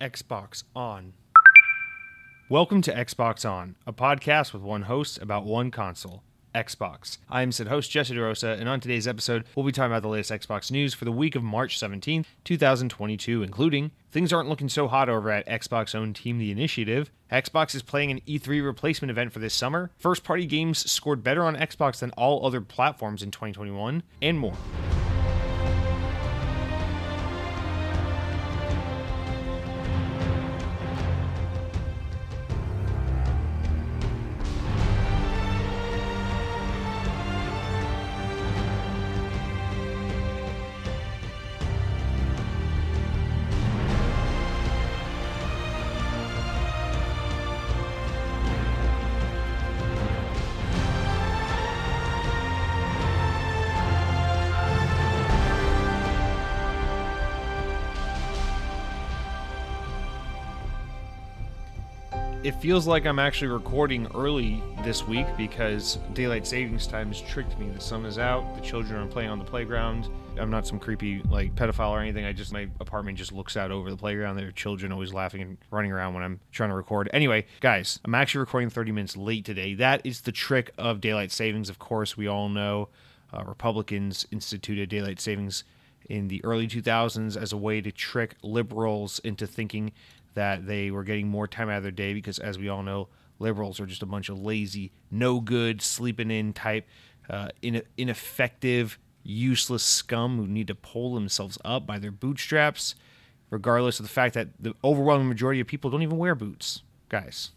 Xbox On. Welcome to Xbox On, a podcast with one host about one console. Xbox. I'm said host Jesse DeRosa, and on today's episode, we'll be talking about the latest Xbox news for the week of March 17th, 2022, including things aren't looking so hot over at Xbox owned Team The Initiative, Xbox is playing an E3 replacement event for this summer, first party games scored better on Xbox than all other platforms in 2021, and more. Feels like I'm actually recording early this week because daylight savings time has tricked me. The sun is out, the children are playing on the playground. I'm not some creepy like pedophile or anything. I just my apartment just looks out over the playground. There are children always laughing and running around when I'm trying to record. Anyway, guys, I'm actually recording 30 minutes late today. That is the trick of daylight savings. Of course, we all know uh, Republicans instituted daylight savings in the early 2000s as a way to trick liberals into thinking that they were getting more time out of their day because, as we all know, liberals are just a bunch of lazy, no good, sleeping in type, uh, in, ineffective, useless scum who need to pull themselves up by their bootstraps, regardless of the fact that the overwhelming majority of people don't even wear boots. Guys,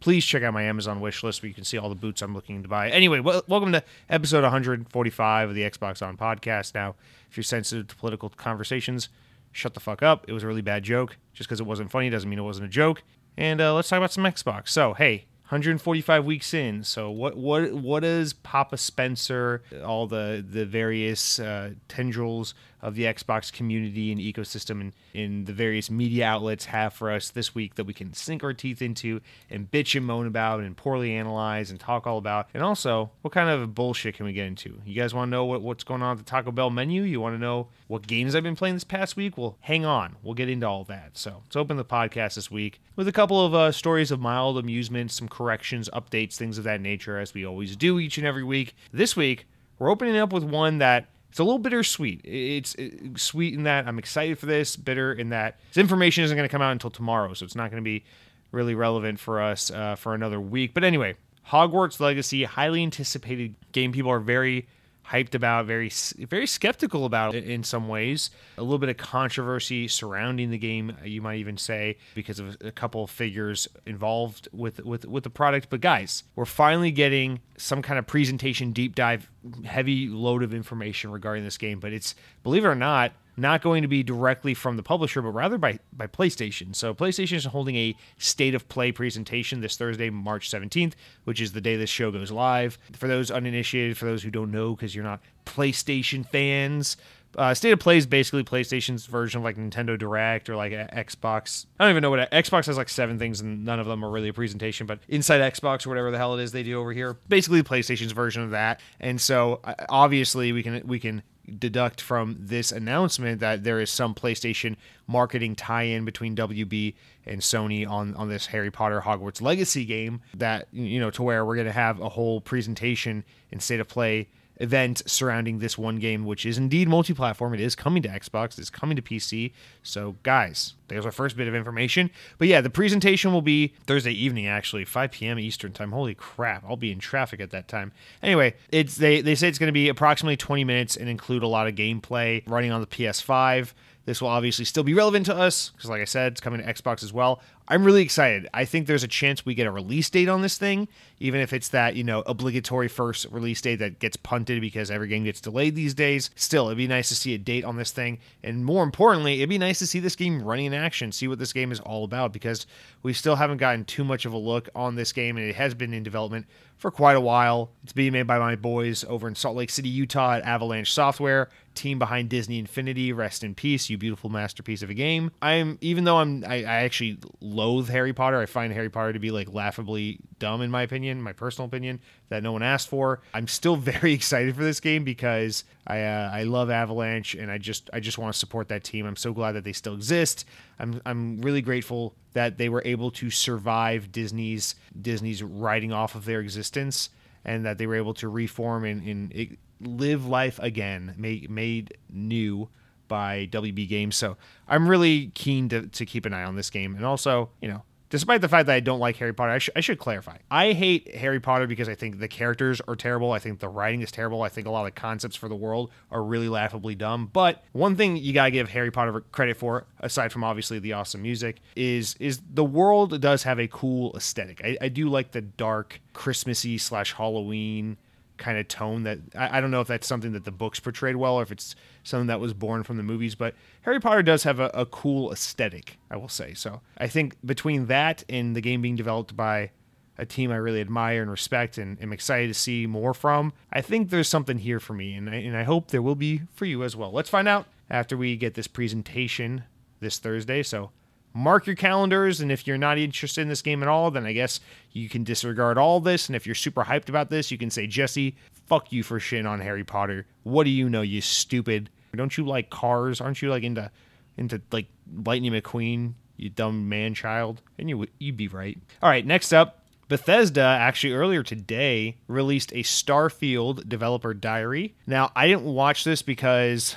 please check out my Amazon wish list where you can see all the boots I'm looking to buy. Anyway, welcome to episode 145 of the Xbox On podcast. Now, if you're sensitive to political conversations, shut the fuck up. It was a really bad joke. Just because it wasn't funny doesn't mean it wasn't a joke. And uh, let's talk about some Xbox. So, hey, 145 weeks in. So what what what does Papa Spencer, all the the various uh, tendrils of the Xbox community and ecosystem and in the various media outlets have for us this week that we can sink our teeth into and bitch and moan about and poorly analyze and talk all about? And also, what kind of bullshit can we get into? You guys want to know what, what's going on at the Taco Bell menu? You want to know what games I've been playing this past week? Well, hang on. We'll get into all that. So let's open the podcast this week with a couple of uh, stories of mild amusement, some corrections, updates, things of that nature, as we always do each and every week. This week, we're opening up with one that it's a little bittersweet. It's sweet in that I'm excited for this, bitter in that this information isn't going to come out until tomorrow, so it's not going to be really relevant for us uh, for another week. But anyway, Hogwarts Legacy, highly anticipated game. People are very hyped about, very very skeptical about in some ways. A little bit of controversy surrounding the game, uh, you might even say, because of a couple of figures involved with with with the product. But guys, we're finally getting some kind of presentation, deep dive, heavy load of information regarding this game. But it's believe it or not, not going to be directly from the publisher, but rather by, by PlayStation. So PlayStation is holding a state of play presentation this Thursday, March 17th, which is the day this show goes live. For those uninitiated, for those who don't know, because you're not PlayStation fans, uh, State of Play is basically PlayStation's version of like Nintendo Direct or like Xbox. I don't even know what Xbox has like seven things and none of them are really a presentation, but inside Xbox or whatever the hell it is they do over here, basically PlayStation's version of that. And so obviously we can we can deduct from this announcement that there is some PlayStation marketing tie-in between WB and Sony on on this Harry Potter Hogwarts Legacy game that you know to where we're going to have a whole presentation in state of play event surrounding this one game, which is indeed multi-platform. It is coming to Xbox. It is coming to PC. So, guys, there's our first bit of information. But yeah, the presentation will be Thursday evening, actually, 5 p.m. Eastern time. Holy crap! I'll be in traffic at that time. Anyway, it's they they say it's going to be approximately 20 minutes and include a lot of gameplay running on the PS5. This will obviously still be relevant to us because, like I said, it's coming to Xbox as well. I'm really excited. I think there's a chance we get a release date on this thing, even if it's that, you know, obligatory first release date that gets punted because every game gets delayed these days. Still, it'd be nice to see a date on this thing. And more importantly, it'd be nice to see this game running in action, see what this game is all about because we still haven't gotten too much of a look on this game and it has been in development for quite a while. It's being made by my boys over in Salt Lake City, Utah at Avalanche Software. Team behind Disney Infinity. Rest in peace, you beautiful masterpiece of a game. I'm even though I'm I, I actually loathe Harry Potter. I find Harry Potter to be like laughably dumb in my opinion, my personal opinion that no one asked for. I'm still very excited for this game because I uh, I love Avalanche and I just I just want to support that team. I'm so glad that they still exist. I'm I'm really grateful that they were able to survive Disney's Disney's writing off of their existence and that they were able to reform and, and live life again, made made new by WB Games. So I'm really keen to, to keep an eye on this game. And also, you know, despite the fact that I don't like Harry Potter, I, sh- I, should clarify. I hate Harry Potter because I think the characters are terrible. I think the writing is terrible. I think a lot of the concepts for the world are really laughably dumb. But one thing you gotta give Harry Potter credit for, aside from obviously the awesome music, is is the world does have a cool aesthetic. I, I do like the dark, Christmassy slash Halloween kind of tone that I, I, don't know if that's something that the books portrayed well or if it's something that was born from the movies but harry potter does have a, a cool aesthetic i will say. So i think between that and the game being developed by a team i really admire and respect and am excited to see more from i think there's something here for me and I, and I hope there will be for you as well. Let's find out after we get this presentation this thursday. So mark your calendars. And if you're not interested in this game at all, then I guess you can disregard all this. And if you're super hyped about this, you can say, Jesse, fuck you for shitting on Harry Potter. What do you know, you stupid? Don't you like cars? Aren't you like into into like Lightning McQueen, you dumb man child? And you you'd be right. All right, next up. Bethesda actually earlier today released a Starfield developer diary. Now, I didn't watch this because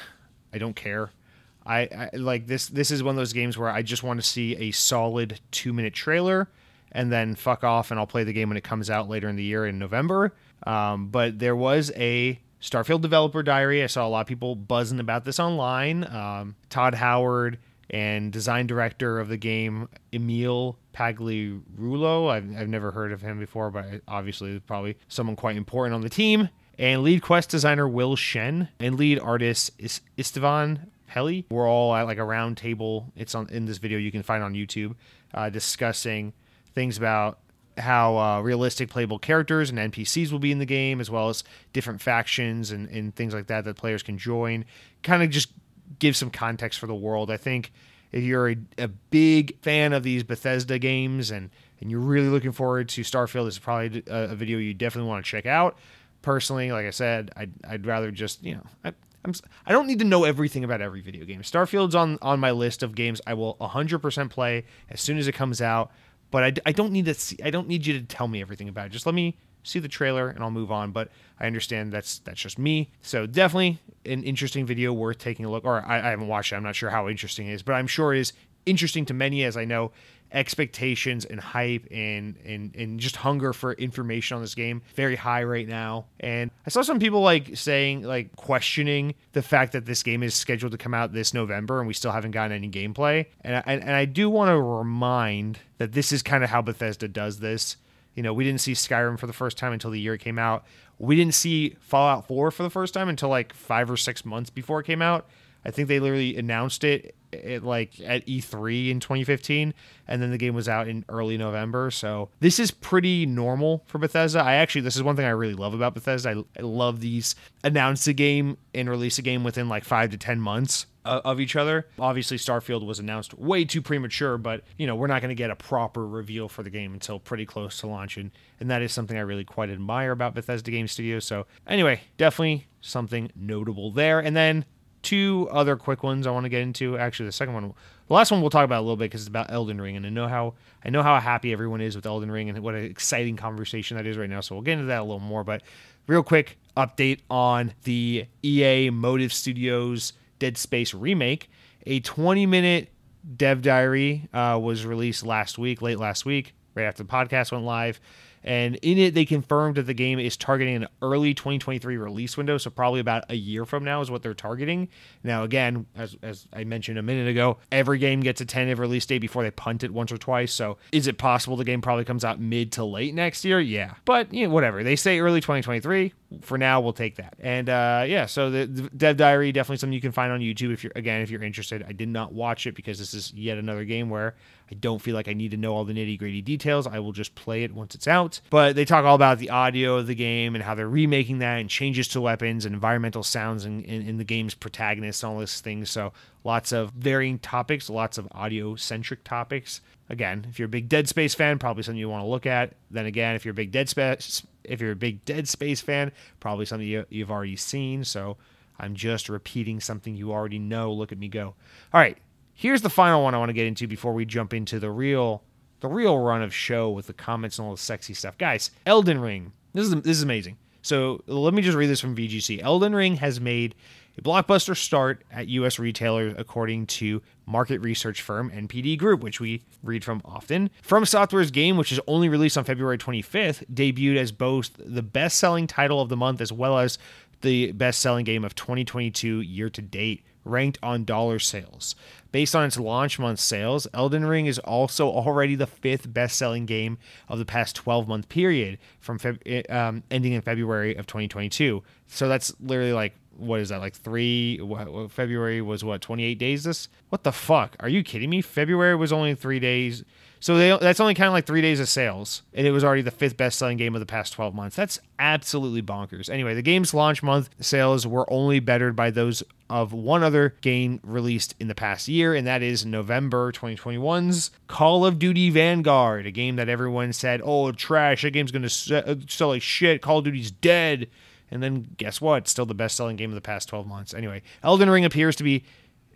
I don't care. I, I like this. This is one of those games where I just want to see a solid two minute trailer and then fuck off and I'll play the game when it comes out later in the year in November. Um, but there was a Starfield developer diary. I saw a lot of people buzzing about this online. Um, Todd Howard and design director of the game Emil Pagliarulo. I've, I've never heard of him before, but obviously probably someone quite important on the team. And lead quest designer Will Shen and lead artist Is- Istvan Pely. We're all at like a round table. It's on in this video you can find on YouTube, uh, discussing things about how uh, realistic playable characters and NPCs will be in the game, as well as different factions and, and things like that that players can join. Kind of just give some context for the world. I think if you're a, a big fan of these Bethesda games and and you're really looking forward to Starfield, this is probably a, a video you definitely want to check out. Personally, like I said, I'd, I'd rather just you know I, I'm I don't need to know everything about every video game. Starfield's on on my list of games I will 100% play as soon as it comes out, but I, I don't need to see I don't need you to tell me everything about it. Just let me see the trailer and I'll move on, but I understand that's that's just me. So definitely an interesting video worth taking a look or I, I haven't watched it. I'm not sure how interesting it is, but I'm sure it is interesting to many as I know expectations and hype and, and and just hunger for information on this game very high right now. And i saw some people like saying like questioning the fact that this game is scheduled to come out this november and we still haven't gotten any gameplay. And I, and, i do want to remind that this is kind of how bethesda does this. You know we didn't see skyrim for the first time until the year it came out. We didn't see fallout 4 for the first time until like five or six months before it came out. I think they literally announced it at like at E3 in 2015, and then the game was out in early November. So this is pretty normal for Bethesda. I actually this is one thing I really love about Bethesda. I, I love these announce a game and release a game within like five to ten months of each other. Obviously, Starfield was announced way too premature, but you know we're not going to get a proper reveal for the game until pretty close to launch, and and that is something I really quite admire about Bethesda Game Studios. So anyway, definitely something notable there. And then two other quick ones I want to get into. Actually, the second one, the last one we'll talk about a little bit because it's about Elden Ring, and I know how I know how happy everyone is with Elden Ring and what an exciting conversation that is right now. So we'll get into that a little more. But real quick update on the EA Motive Studios Dead Space remake. A 20 minute dev diary uh, was released last week, late last week, right after the podcast went live. And in it, they confirmed that the game is targeting an early 2023 release window. So, probably about a year from now is what they're targeting. Now, again, as, as I mentioned a minute ago, every game gets a tentative release date before they punt it once or twice. So, is it possible the game probably comes out mid to late next year? Yeah. But, you know, whatever. They say early 2023 for now we'll take that and uh, yeah so the, the, dev diary definitely something you can find on youtube if you're again if you're interested i did not watch it because this is yet another game where i don't feel like i need to know all the nitty gritty details i will just play it once it's out. But they talk all about the audio of the game and how they're remaking that and changes to weapons and environmental sounds in, in, in the game's protagonists and all these things. So lots of varying topics, lots of audio centric topics. Again, if you're a big Dead Space fan, probably something you want to look at. Then again, if you're a big Dead Space, if you're a big Dead Space fan, probably something you, you've already seen. So I'm just repeating something you already know. Look at me go. All right, here's the final one I want to get into before we jump into the real the real run of show with the comments and all the sexy stuff. Guys, Elden Ring. This is this is amazing. So let me just read this from VGC. Elden Ring has made a blockbuster start at U.S. retailers, according to market research firm NPD Group, which we read from often. From Software's game, which is only released on February 25th, debuted as both the best selling title of the month as well as the best selling game of 2022 year to date, ranked on dollar sales. Based on its launch month sales, Elden Ring is also already the fifth best selling game of the past 12 month period from Feb- um, ending in February of 2022. So that's literally like what is that like three what, february was what 28 days this what the fuck are you kidding me february was only three days so they, that's only kind of like three days of sales, and it was already the fifth best-selling game of the past 12 months. That's absolutely bonkers. Anyway, the game's launch month sales were only bettered by those of one other game released in the past year, and that is November 2021's Call of Duty Vanguard, a game that everyone said, "Oh, trash! That game's gonna uh, sell like shit. Call of Duty's dead." And then guess what? Still the best-selling game of the past 12 months. Anyway, Elden Ring appears to be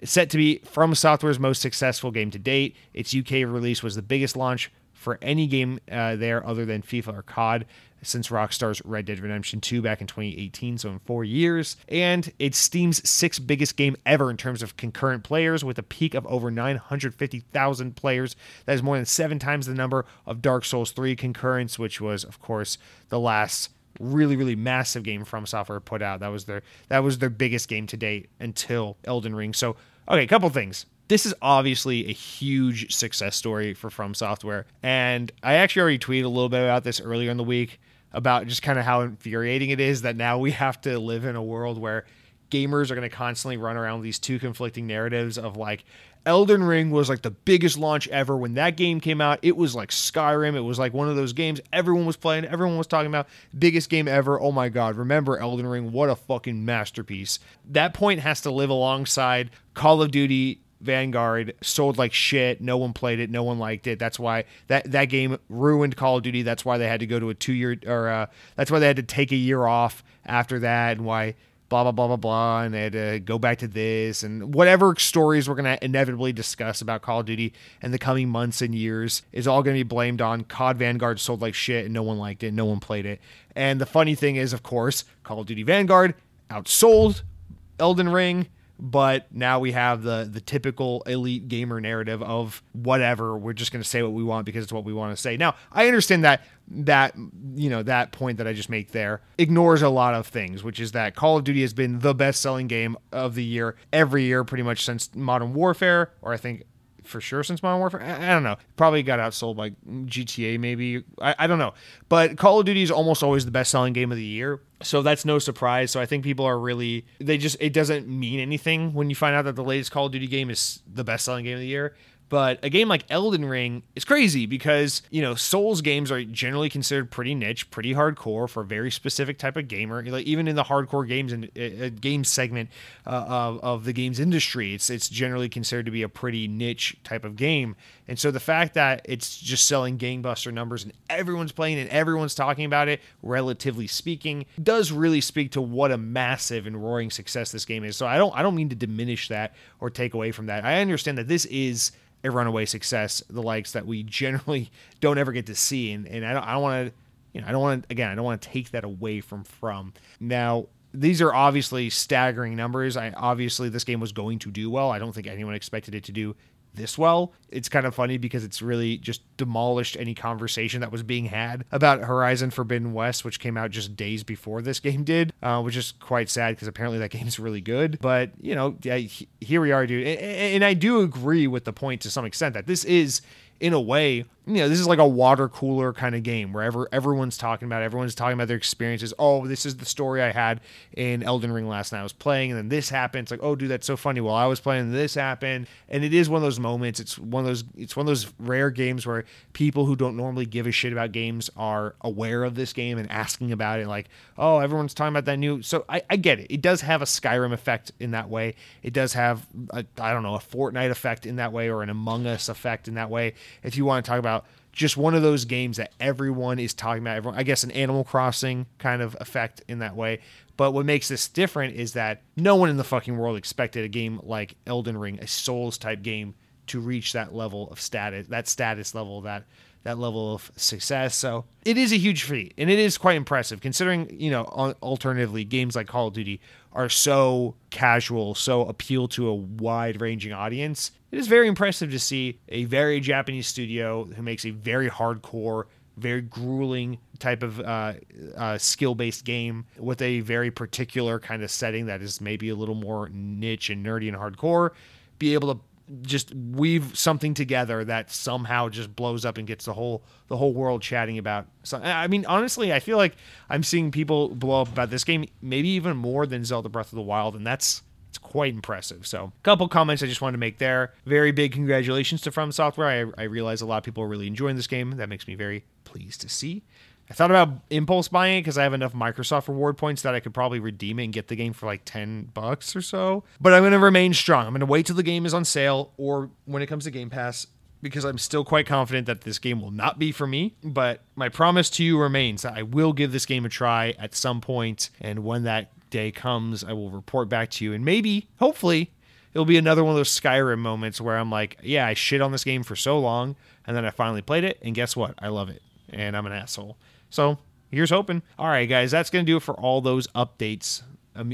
set to be From Software's most successful game to date. Its UK release was the biggest launch for any game uh, there other than FIFA or COD since Rockstar's Red Dead Redemption 2 back in 2018, so in four years. And it's Steam's sixth biggest game ever in terms of concurrent players, with a peak of over 950,000 players. That is more than seven times the number of Dark Souls 3 concurrents, which was, of course, the last really really massive game from software put out that was their that was their biggest game to date until elden ring so Okay, a couple things. This is obviously a huge success story for From Software. And I actually already tweeted a little bit about this earlier in the week about just kind of how infuriating it is that now we have to live in a world where gamers are going to constantly run around these two conflicting narratives of like Elden Ring was like the biggest launch ever when that game came out. It was like Skyrim. It was like one of those games everyone was playing, everyone was talking about. Biggest game ever. Oh my god, remember Elden Ring? What a fucking masterpiece. That point has to live alongside Call of Duty Vanguard sold like shit. No one played it. No one liked it. That's why that that game ruined Call of Duty. That's why they had to go to a two year or uh, that's why they had to take a year off after that, and why blah blah blah blah blah and they had to go back to this and whatever stories we're going to inevitably discuss about call of duty in the coming months and years is all going to be blamed on cod vanguard sold like shit and no one liked it no one played it and the funny thing is of course call of duty vanguard outsold elden ring but now we have the the typical elite gamer narrative of whatever we're just going to say what we want because it's what we want to say. Now i understand that that you know that point that i just make there ignores a lot of things which is that call of duty has been the best selling game of the year every year pretty much since modern warfare or i think for sure since Modern Warfare. I, I, don't know. Probably got outsold by GTA, maybe. I, I don't know. But Call of Duty is almost always the best selling game of the year. So that's no surprise. So I think people are really, they just, it doesn't mean anything when you find out that the latest Call of Duty game is the best selling game of the year. But a game like Elden Ring is crazy because, you know, Souls games are generally considered pretty niche, pretty hardcore for a very specific type of gamer. Like even in the hardcore games and uh, game segment uh, of, of the games industry, it's it's generally considered to be a pretty niche type of game. And so the fact that it's just selling gangbuster numbers and everyone's playing and everyone's talking about it, relatively speaking, does really speak to what a massive and roaring success this game is. So I don't I don't mean to diminish that or take away from that. I understand that this is a runaway success, the likes that we generally don't ever get to see. And, and I don't, I don't want to, you know, I don't want to, again, I don't want to take that away from From. Now, these are obviously staggering numbers. I obviously this game was going to do well. I don't think anyone expected it to do this well. It's kind of funny because it's really just demolished any conversation that was being had about Horizon Forbidden West, which came out just days before this game did, uh, which is quite sad because apparently that game's really good. But, you know, here we are, dude. And I do agree with the point to some extent that this is in a way, you know, this is like a water cooler kind of game where ever, everyone's talking about, it, everyone's talking about their experiences. Oh, this is the story I had in Elden Ring last night. I was playing, and then this happened. It's like, oh, dude, that's so funny. Well, I was playing, this happened, and it is one of those moments. It's one of those. It's one of those rare games where people who don't normally give a shit about games are aware of this game and asking about it. Like, oh, everyone's talking about that new. So I, I get it. It does have a Skyrim effect in that way. It does have, I don't know, a Fortnite effect in that way, or an Among Us effect in that way. If you want to talk about just one of those games that everyone is talking about. Everyone, I guess an Animal Crossing kind of effect in that way. But what makes this different is that no one in the fucking world expected a game like Elden Ring, a Souls type game, to reach that level of status, that status level, that that level of success. So it is a huge feat, and it is quite impressive considering you know alternatively games like Call of Duty are so casual, so appeal to a wide ranging audience. It is very impressive to see a very Japanese studio who makes a very hardcore, very grueling type of uh, uh, skill based game with a very particular kind of setting that is maybe a little more niche and nerdy and hardcore be able to just weave something together that somehow just blows up and gets the whole the whole world chatting about so i mean honestly i feel like i'm seeing people blow up about this game maybe even more than zelda breath of the wild and that's it's quite impressive. So a couple comments i just wanted to make there. Very big congratulations to from software. I, I realize a lot of people are really enjoying this game. That makes me very pleased to see I thought about impulse buying it because I have enough Microsoft reward points that I could probably redeem it and get the game for like 10 bucks or so. But I'm going to remain strong. I'm going to wait till the game is on sale or when it comes to Game Pass because I'm still quite confident that this game will not be for me. But my promise to you remains that I will give this game a try at some point, and when that day comes, I will report back to you. And maybe, hopefully, it'll be another one of those Skyrim moments where I'm like, yeah, I shit on this game for so long, and then I finally played it, and guess what? I love it, and I'm an asshole. So here's hoping. All right, guys, that's going to do it for all those updates,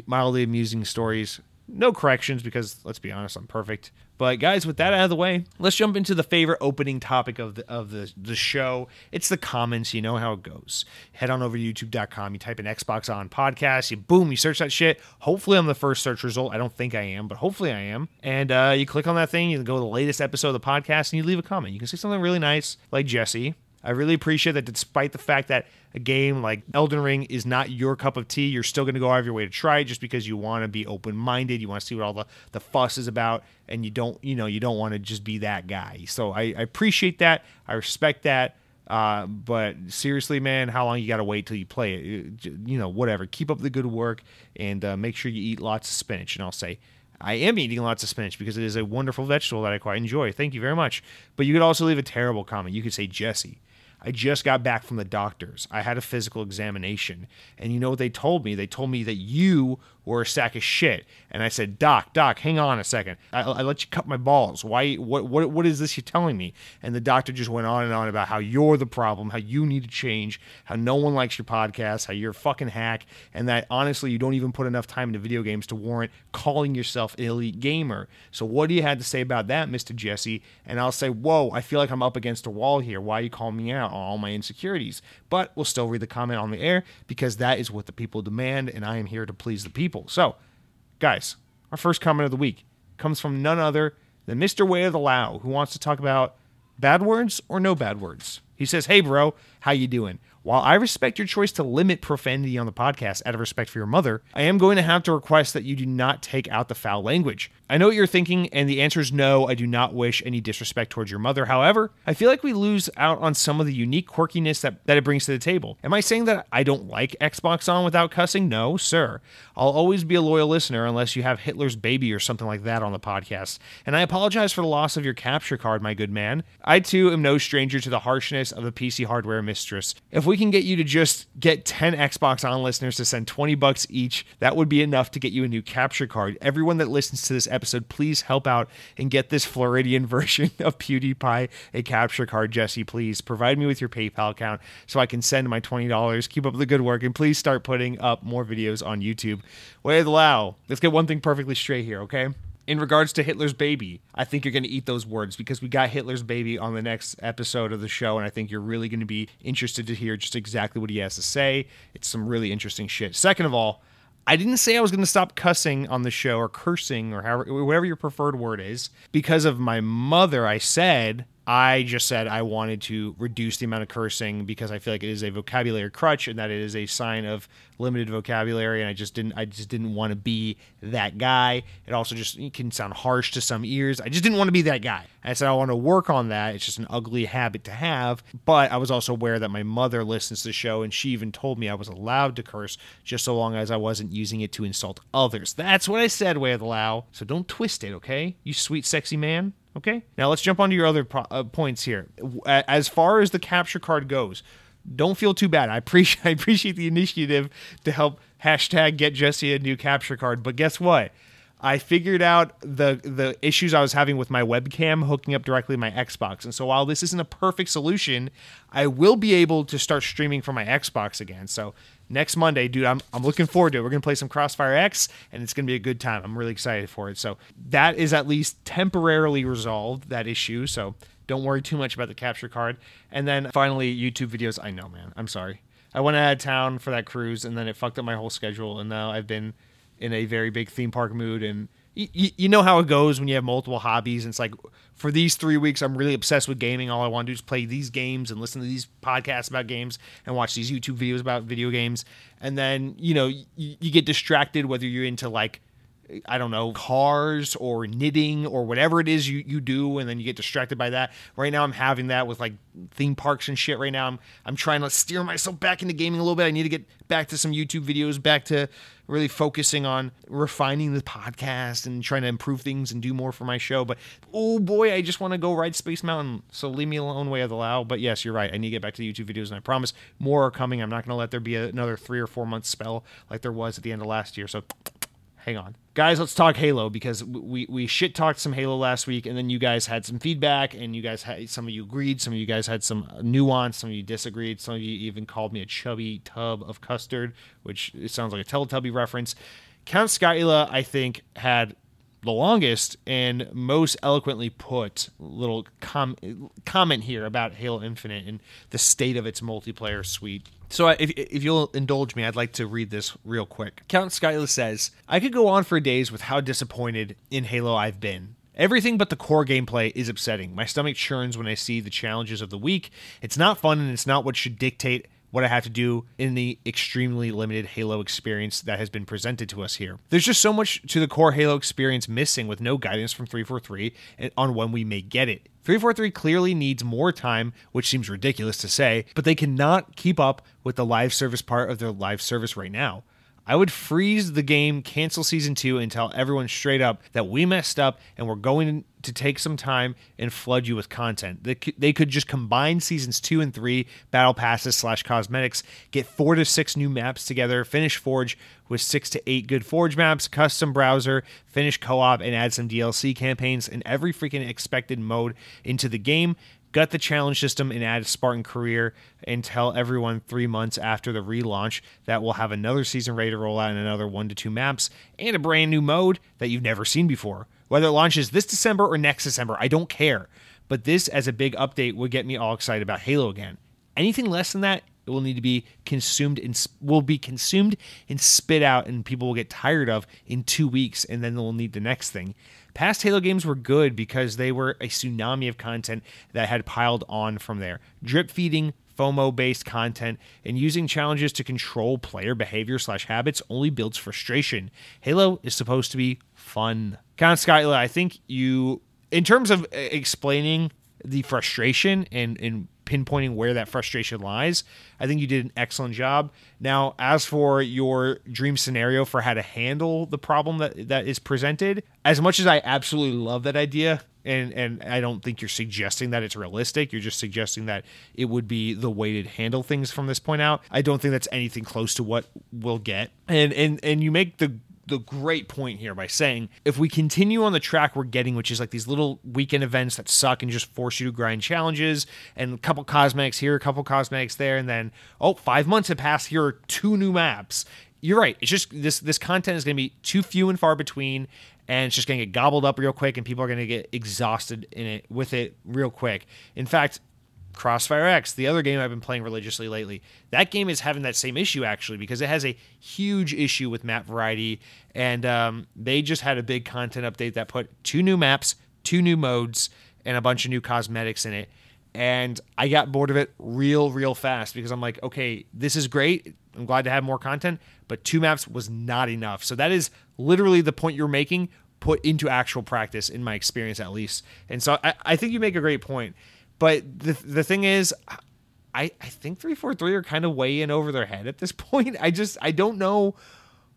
mildly amusing stories. No corrections because let's be honest, I'm perfect. But guys, with that out of the way, let's jump into the favorite opening topic of the of the, the show. It's the comments. You know how it goes. Head on over to youtube.com, you type in Xbox on podcast, you boom, you search that shit. Hopefully I'm the first search result. I don't think I am, but hopefully I am. And uh, you click on that thing, you go to the latest episode of the podcast, and you leave a comment. You can say something really nice, like Jesse, I really appreciate that despite the fact that a game like Elden Ring is not your cup of tea, you're still going to go out of your way to try it just because you want to be open minded. You want to see what all the, the fuss is about, and you don't, you know, you don't want to just be that guy. So I, I appreciate that. I respect that. Uh, but seriously, man, how long you got to wait till you play it? You know, whatever. Keep up the good work and uh, make sure you eat lots of spinach. And I'll say, I am eating lots of spinach because it is a wonderful vegetable that I quite enjoy. Thank you very much. But you could also leave a terrible comment. You could say, Jesse, I just got back from the doctors. I had a physical examination. And you know what they told me? They told me that you were a sack of shit. And I said, Doc, Doc, hang on a second. I, I let you cut my balls. Why? What, what? What is this you're telling me? And the doctor just went on and on about how you're the problem, how you need to change, how no one likes your podcast, how you're a fucking hack, and that honestly you don't even put enough time into video games to warrant calling yourself an elite gamer. So what do you have to say about that, Mr. Jesse? And I'll say, whoa, I feel like I'm up against a wall here. Why are you calling me out on all my insecurities? But we'll still read the comment on the air because that is what the people demand, and I am here to please the people people. So, guys, our first comment of the week comes from none other than Mr. Way of the Lao, who wants to talk about bad words or no bad words. He says, "Hey, bro, how you doing? While I respect your choice to limit profanity on the podcast out of respect for your mother, I am going to have to request that you do not take out the foul language. I know what you're thinking, and the answer is no, I do not wish any disrespect towards your mother. However, I feel like we lose out on some of the unique quirkiness that, that it brings to the table. Am I saying that I don't like Xbox On without cussing? No, sir. I'll always be a loyal listener unless you have Hitler's baby or something like that on the podcast. And I apologize for the loss of your capture card, my good man. I too am no stranger to the harshness of the PC hardware mistress. If we can get you to just get 10 Xbox On listeners to send 20 bucks each, that would be enough to get you a new capture card. Everyone that listens to this episode, please help out and get this Floridian version of PewDiePie a capture card, Jesse. Please provide me with your PayPal account so I can send my $20. Keep up the good work and please start putting up more videos on YouTube. Of the Lao. Let's get one thing perfectly straight here, okay? In regards to Hitler's baby, I think you're going to eat those words because we got Hitler's baby on the next episode of the show, and I think you're really going to be interested to hear just exactly what he has to say. It's some really interesting shit. Second of all, I didn't say I was going to stop cussing on the show or cursing or however, whatever your preferred word is because of my mother. I said I just said I wanted to reduce the amount of cursing because I feel like it is a vocabulary crutch and that it is a sign of limited vocabulary and I just didn't I just didn't want to be that guy. It also just it can sound harsh to some ears. I just didn't want to be that guy. I said I want to work on that. It's just an ugly habit to have. But I was also aware that my mother listens to the show and she even told me I was allowed to curse just so long as I wasn't using it to insult others. That's what I said, way of the Lao. So don't twist it, okay? You sweet sexy man. Okay. Now let's jump onto your other po- uh, points here. As far as the capture card goes, don't feel too bad. I appreciate I appreciate the initiative to help hashtag get Jesse a new capture card. But guess what? I figured out the the issues I was having with my webcam hooking up directly to my Xbox. And so while this isn't a perfect solution, I will be able to start streaming from my Xbox again. So next Monday, dude, I'm, I'm looking forward to it. We're going to play some Crossfire X, and it's going to be a good time. I'm really excited for it. So that is at least temporarily resolved, that issue. So don't worry too much about the capture card. And then finally, YouTube videos. I know, man. I'm sorry. I went out of town for that cruise, and then it fucked up my whole schedule. And now I've been in a very big theme park mood and you, you know how it goes when you have multiple hobbies and it's like for these three weeks i'm really obsessed with gaming. All i want to do is play these games and listen to these podcasts about games and watch these youtube videos about video games. And then you know you, you get distracted whether you're into like I don't know, cars or knitting or whatever it is you, you do, and then you get distracted by that. Right now, I'm having that with like theme parks and shit. Right now, I'm I'm trying to steer myself back into gaming a little bit. I need to get back to some YouTube videos, back to really focusing on refining the podcast and trying to improve things and do more for my show. But oh boy, I just want to go ride Space Mountain. So leave me alone, way of the Lao. But yes, you're right. I need to get back to the YouTube videos, and I promise more are coming. I'm not going to let there be another three or four month spell like there was at the end of last year. So hang on. Guys, let's talk Halo because we, we shit talked some Halo last week, and then you guys had some feedback, and you guys had some of you agreed, some of you guys had some nuance, some of you disagreed, some of you even called me a chubby tub of custard, which it sounds like a Teletubby reference. Count Skyla, I think, had the longest and most eloquently put little com- comment here about Halo Infinite and the state of its multiplayer suite. So, if, if you'll indulge me, I'd like to read this real quick. Count Skyla says, I could go on for days with how disappointed in Halo I've been. Everything but the core gameplay is upsetting. My stomach churns when I see the challenges of the week. It's not fun and it's not what should dictate what I have to do in the extremely limited Halo experience that has been presented to us here. There's just so much to the core Halo experience missing with no guidance from 343 on when we may get it. 343 clearly needs more time, which seems ridiculous to say, but they cannot keep up with the live service part of their live service right now. I would freeze the game, cancel season two, and tell everyone straight up that we messed up and we're going to take some time and flood you with content. They could, just combine seasons two and three, battle passes slash cosmetics, get four to six new maps together, finish Forge with six to eight good Forge maps, custom browser, finish co op, and add some DLC campaigns and every freaking expected mode into the game gut the challenge system and add Spartan Career and tell everyone three months after the relaunch that we'll have another season ready to roll out and another one to two maps and a brand new mode that you've never seen before. Whether it launches this December or next December, I don't care. But this, as a big update, would get me all excited about Halo again. Anything less than that, it will need to be consumed and will be consumed and spit out, and people will get tired of in two weeks, and then they'll need the next thing. Past Halo games were good because they were a tsunami of content that had piled on from there. Drip feeding, FOMO based content, and using challenges to control player behavior slash habits only builds frustration. Halo is supposed to be fun. Count Skyla, I think you, in terms of uh, explaining the frustration and, and pinpointing where that frustration lies. I think you did an excellent job. Now, as for your dream scenario for how to handle the problem that that is presented, as much as I absolutely love that idea, and and I don't think you're suggesting that it's realistic. You're just suggesting that it would be the way to handle things from this point out. I don't think that's anything close to what we'll get. And and and you make the the great point here by saying if we continue on the track we're getting, which is like these little weekend events that suck and just force you to grind challenges and a couple cosmetics here, a couple cosmetics there, and then oh, five months have passed. Here are two new maps. You're right. It's just this this content is going to be too few and far between, and it's just going to get gobbled up real quick, and people are going to get exhausted in it with it real quick. In fact, Crossfire X, the other game I've been playing religiously lately, that game is having that same issue actually because it has a huge issue with map variety. And um, they just had a big content update that put two new maps, two new modes, and a bunch of new cosmetics in it. And I got bored of it real, real fast because I'm like, okay, this is great. I'm glad to have more content, but two maps was not enough. So that is literally the point you're making put into actual practice, in my experience at least. And so I, I think you make a great point. But the, the thing is, I, I think 343 are kind of way in over their head at this point. I just, I don't know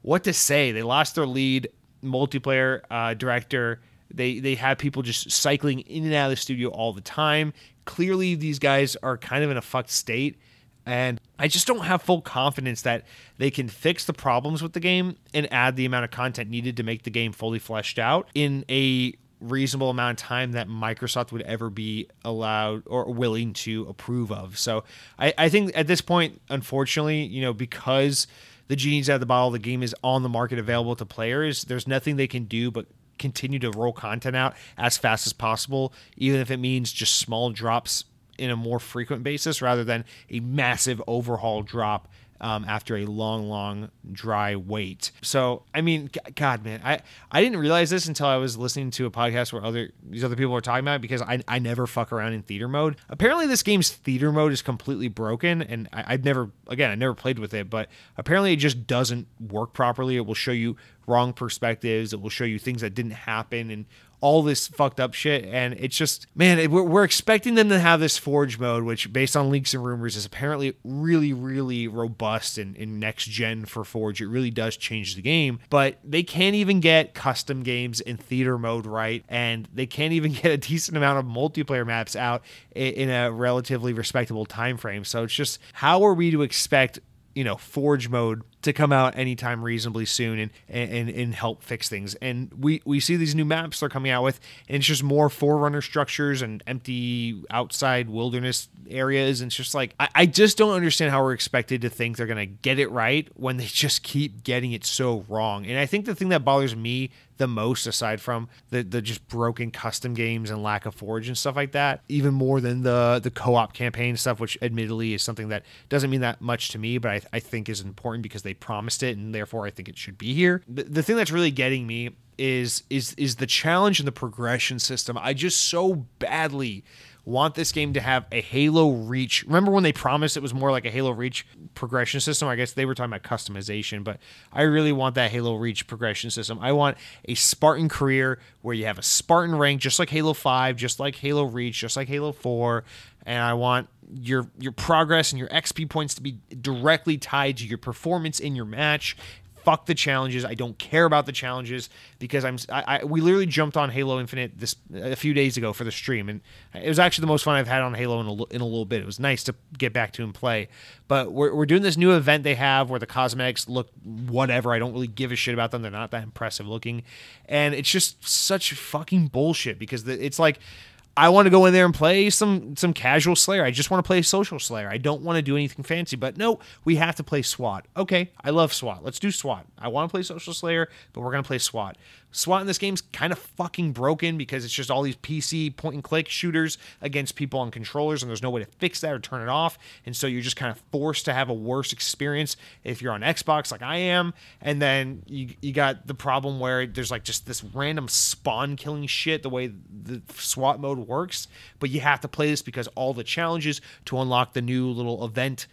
what to say. They lost their lead multiplayer uh, director. They they have people just cycling in and out of the studio all the time. Clearly, these guys are kind of in a fucked state, and I just don't have full confidence that they can fix the problems with the game and add the amount of content needed to make the game fully fleshed out in a reasonable amount of time that Microsoft would ever be allowed or willing to approve of. So I, I think at this point, unfortunately, you know, because the genie's out of the bottle, the game is on the market available to players, there's nothing they can do but continue to roll content out as fast as possible, even if it means just small drops in a more frequent basis rather than a massive overhaul drop um, after a long, long dry wait. So, I mean, God, man, I, I didn't realize this until I was listening to a podcast where other these other people were talking about it because I, I never fuck around in theater mode. Apparently, this game's theater mode is completely broken, and I, I've never, again, I never played with it, but apparently it just doesn't work properly. It will show you wrong perspectives. It will show you things that didn't happen and all this fucked up shit. And it's just, man, we're, we're expecting them to have this Forge mode, which, based on leaks and rumors, is apparently really, really robust in, in next gen for Forge. It really does change the game. But they can't even get custom games in theater mode right. And they can't even get a decent amount of multiplayer maps out in, in a relatively respectable time frame. So it's just, how are we to expect you know forge mode to come out anytime reasonably soon and and and help fix things. And we we see these new maps they're coming out with and it's just more forerunner structures and empty outside wilderness areas. And it's just like I, I just don't understand how we're expected to think they're gonna get it right when they just keep getting it so wrong. And i think the thing that bothers me the most aside from the the just broken custom games and lack of forge and stuff like that even more than the the co-op campaign stuff which admittedly is something that doesn't mean that much to me but i, I think is important because they promised it and therefore i think it should be here. The, the thing that's really getting me is is is the challenge and the progression system. I just so badly want this game to have a Halo Reach. Remember when they promised it was more like a Halo Reach progression system? I guess they were talking about customization, but I really want that Halo Reach progression system. I want a Spartan career where you have a Spartan rank, just like Halo 5, just like Halo Reach, just like Halo 4, and I want your your progress and your XP points to be directly tied to your performance in your match fuck the challenges. I don't care about the challenges because I'm. I, I, we literally jumped on Halo Infinite this a few days ago for the stream, and it was actually the most fun I've had on Halo in a, in a little bit. It was nice to get back to and play. But we're we're doing this new event they have where the cosmetics look whatever. I don't really give a shit about them. They're not that impressive looking, and it's just such fucking bullshit because the, it's like I want to go in there and play some some casual Slayer. I just want to play social Slayer. I don't want to do anything fancy. But no, we have to play SWAT. Okay, I love SWAT. Let's do SWAT. I want to play social Slayer, but we're gonna play SWAT. SWAT in this game's kind of fucking broken because it's just all these PC point and click shooters against people on controllers, and there's no way to fix that or turn it off. And so you're just kind of forced to have a worse experience if you're on Xbox like I am. And then you, you got the problem where there's like just this random spawn killing shit the way the SWAT mode works. But you have to play this because all the challenges to unlock the new little event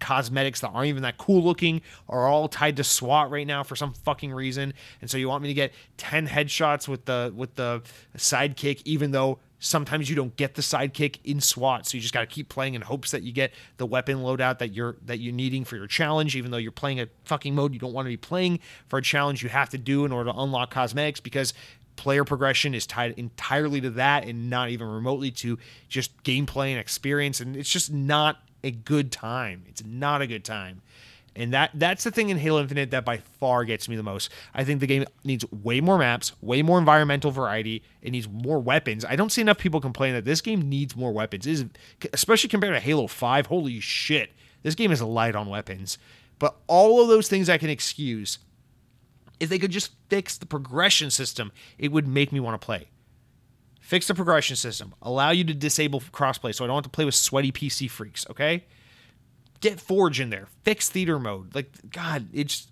cosmetics that aren't even that cool looking are all tied to SWAT right now for some fucking reason. And so you want me to get 10 headshots with the with the sidekick even though sometimes you don't get the sidekick in SWAT. So you just got to keep playing in hopes that you get the weapon loadout that you're that you're needing for your challenge even though you're playing a fucking mode you don't want to be playing for a challenge you have to do in order to unlock cosmetics because player progression is tied entirely to that and not even remotely to just gameplay and experience and it's just not a good time. It's not a good time. And that that's the thing in Halo Infinite that by far gets me the most. I think the game needs way more maps, way more environmental variety. It needs more weapons. I don't see enough people complain that this game needs more weapons. Especially compared to Halo 5. Holy shit. This game is light on weapons. But all of those things I can excuse. If they could just fix the progression system, it would make me want to play. Fix the progression system. Allow you to disable crossplay so I don't have to play with sweaty PC freaks, okay? Get Forge in there. Fix theater mode. Like, God, it's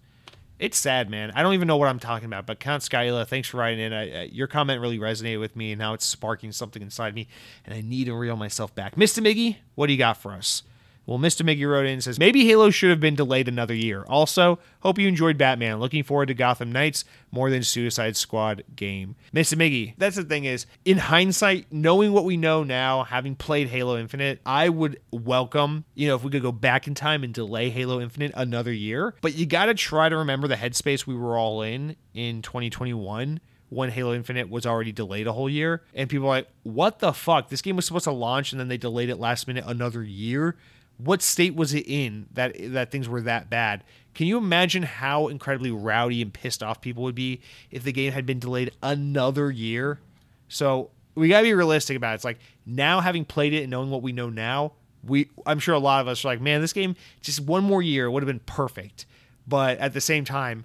it's sad, man. I don't even know what I'm talking about. But Count Skyla, thanks for writing in. I, your comment really resonated with me, and now it's sparking something inside me, and I need to reel myself back. Mr. Miggy, what do you got for us? Well, Mr. Miggy wrote in and says, maybe Halo should have been delayed another year. Also, hope you enjoyed Batman. Looking forward to Gotham Knights more than Suicide Squad game. Mr. Miggy, that's the thing is, in hindsight, knowing what we know now, having played Halo Infinite, I would welcome, you know, if we could go back in time and delay Halo Infinite another year. But you got to try to remember the headspace we were all in in 2021 when Halo Infinite was already delayed a whole year. And people are like, what the fuck? This game was supposed to launch and then they delayed it last minute another year what state was it in that that things were that bad? Can you imagine how incredibly rowdy and pissed off people would be if the game had been delayed another year? So we gotta be realistic about it. It's like now having played it and knowing what we know now, we I'm sure a lot of us are like, man, this game just one more year would have been perfect. But at the same time,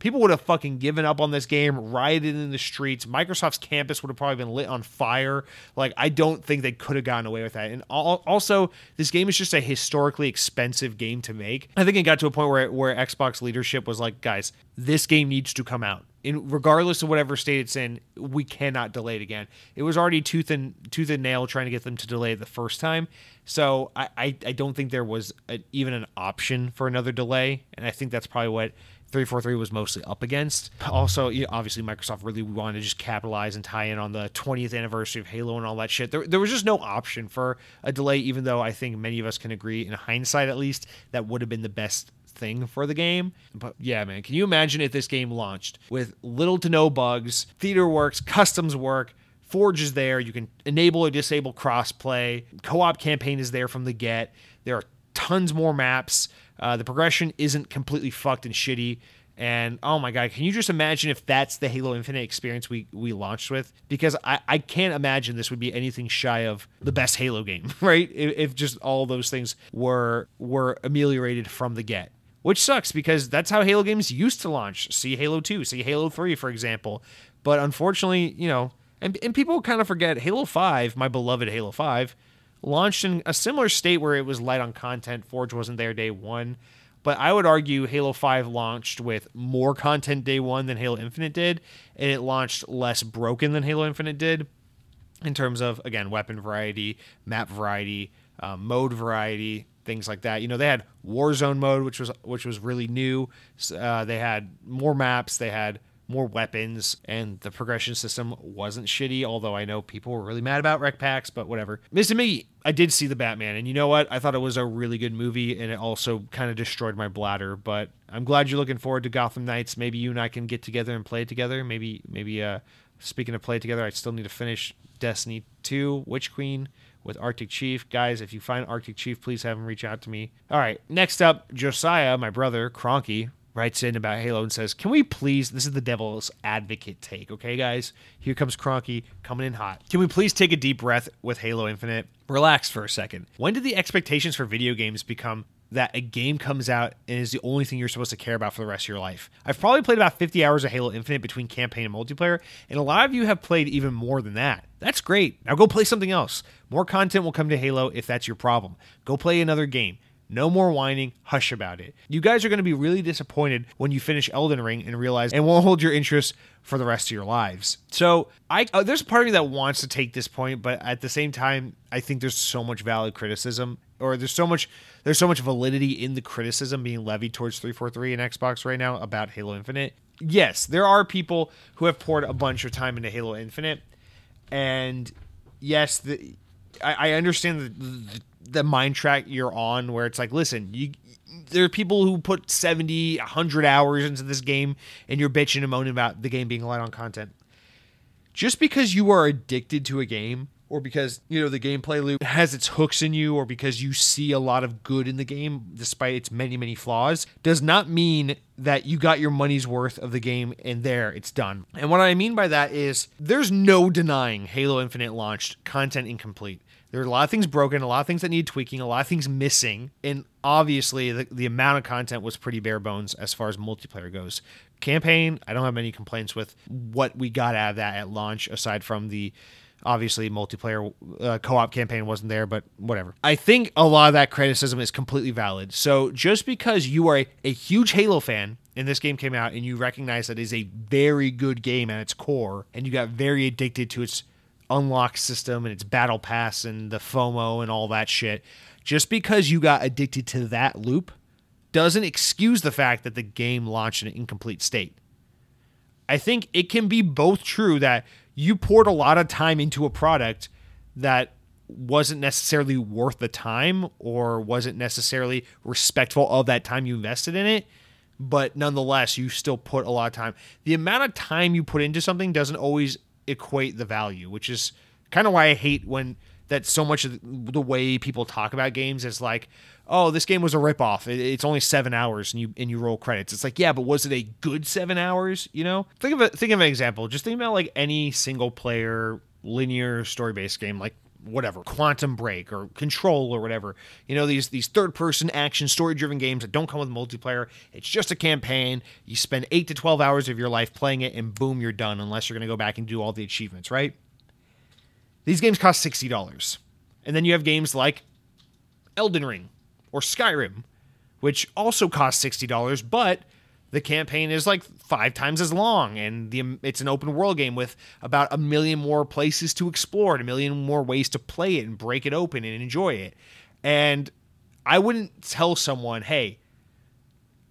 people would have fucking given up on this game, rioted in the streets. Microsoft's campus would have probably been lit on fire. Like, I don't think they could have gotten away with that. And also, this game is just a historically expensive game to make. I think it got to a point where where Xbox leadership was like, guys, this game needs to come out. In regardless of whatever state it's in, we cannot delay it again. It was already tooth and tooth and nail trying to get them to delay it the first time. So I, I, I don't think there was a, even an option for another delay, and I think that's probably what 343 was mostly up against. Also, obviously, Microsoft really wanted to just capitalize and tie in on the 20th anniversary of Halo and all that shit. There, there was just no option for a delay, even though I think many of us can agree, in hindsight at least, that would have been the best thing for the game. But yeah, man, can you imagine if this game launched with little to no bugs, theater works, customs work, Forge is there, you can enable or disable crossplay, co op campaign is there from the get, there are tons more maps uh, the progression isn't completely fucked and shitty. And oh my god, can you just imagine if that's the Halo Infinite experience we we launched with? Because I, I can't imagine this would be anything shy of the best Halo game, right? If, if just all those things were were ameliorated from the get. Which sucks because that's how Halo games used to launch. See Halo 2, see Halo 3, for example. But unfortunately, you know, and, and people kind of forget Halo 5, my beloved Halo 5, launched in a similar state where it was light on content. Forge wasn't there day one. But I would argue Halo 5 launched with more content day one than Halo Infinite did, and it launched less broken than Halo Infinite did in terms of, again, weapon variety, map variety, uh, mode variety, things like that. You know, they had Warzone mode, which was which was really new. Uh, they had more maps. They had more weapons, and the progression system wasn't shitty, although I know people were really mad about REQ packs, but whatever. Mr. Me, I did see The Batman, and you know what? I thought it was a really good movie, and it also kind of destroyed my bladder, but I'm glad you're looking forward to Gotham Knights. Maybe you and I can get together and play together. Maybe, maybe, uh, speaking of play together, I still need to finish Destiny 2, Witch Queen with Arctic Chief. Guys, if you find Arctic Chief, please have him reach out to me. All right, next up, Josiah, my brother, Cronky, writes in about Halo and says, Can we please, this is the devil's advocate take, okay, guys? Here comes Cronky coming in hot. Can we please take a deep breath with Halo Infinite? Relax for a second. When did the expectations for video games become that a game comes out and is the only thing you're supposed to care about for the rest of your life. I've probably played about 50 hours of Halo Infinite between campaign and multiplayer, and a lot of you have played even more than that. That's great. Now go play something else. More content will come to Halo if that's your problem. Go play another game. No more whining, hush about it. You guys are going to be really disappointed when you finish Elden Ring and realize it won't hold your interest for the rest of your lives. So, I uh, there's a part of me that wants to take this point, but at the same time, I think there's so much valid criticism or there's so much there's so much validity in the criticism being levied towards 343 and Xbox right now about Halo Infinite. Yes, there are people who have poured a bunch of time into Halo Infinite and yes, the I, understand the, the the mind track you're on where it's like, listen, you there are people who put 70, 100 hours into this game and you're bitching and moaning about the game being light on content. Just because you are addicted to a game or because, you know, the gameplay loop has its hooks in you or because you see a lot of good in the game despite its many, many flaws does not mean that you got your money's worth of the game and there it's done. And what I mean by that is there's no denying Halo Infinite launched content incomplete. There are a lot of things broken, a lot of things that need tweaking, a lot of things missing, and obviously the, the amount of content was pretty bare bones as far as multiplayer goes. Campaign, I don't have many complaints with what we got out of that at launch, aside from the obviously multiplayer uh, co-op campaign wasn't there but whatever i think a lot of that criticism is completely valid so just because you are a, a huge halo fan and this game came out and you recognize that it is a very good game at its core and you got very addicted to its unlock system and its battle pass and the FOMO and all that shit, just because you got addicted to that loop doesn't excuse the fact that the game launched in an incomplete state. I think it can be both true that you poured a lot of time into a product that wasn't necessarily worth the time or wasn't necessarily respectful of that time you invested in it but nonetheless you still put a lot of time the amount of time you put into something doesn't always equate the value which is kind of why i hate when that so much of the way people talk about games is like oh this game was a ripoff. It's only seven hours and you and you roll credits. It's like yeah but was it a good seven hours you know? Think of a think of an example. Just think about like any single player linear story based game like whatever quantum break or control or whatever. You know these these third person action story driven games that don't come with multiplayer. It's just a campaign. You spend 8 to 12 hours of your life playing it and boom you're done unless you're going to go back and do all the achievements right? These games cost $60 and then you have games like Elden Ring or Skyrim which also cost $60 but the campaign is like five times as long and the it's an open world game with about a million more places to explore and a million more ways to play it and break it open and enjoy it. And i wouldn't tell someone hey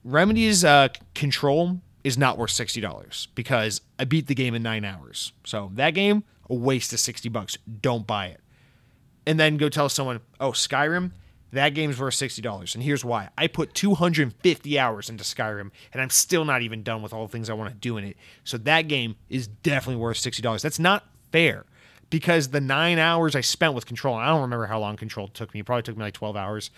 remedy's uh, control is not worth $60 because i beat the game in nine hours. So that game a waste of 60 bucks. Don't buy it. And then go tell someone oh skyrim that game's worth $60. And here's why. I put 250 hours into Skyrim and I'm still not even done with all the things I want to do in it. So that game is definitely worth $60. That's not fair because the 9 hours I spent with Control, I don't remember how long Control took me. It probably took me like 12 hours.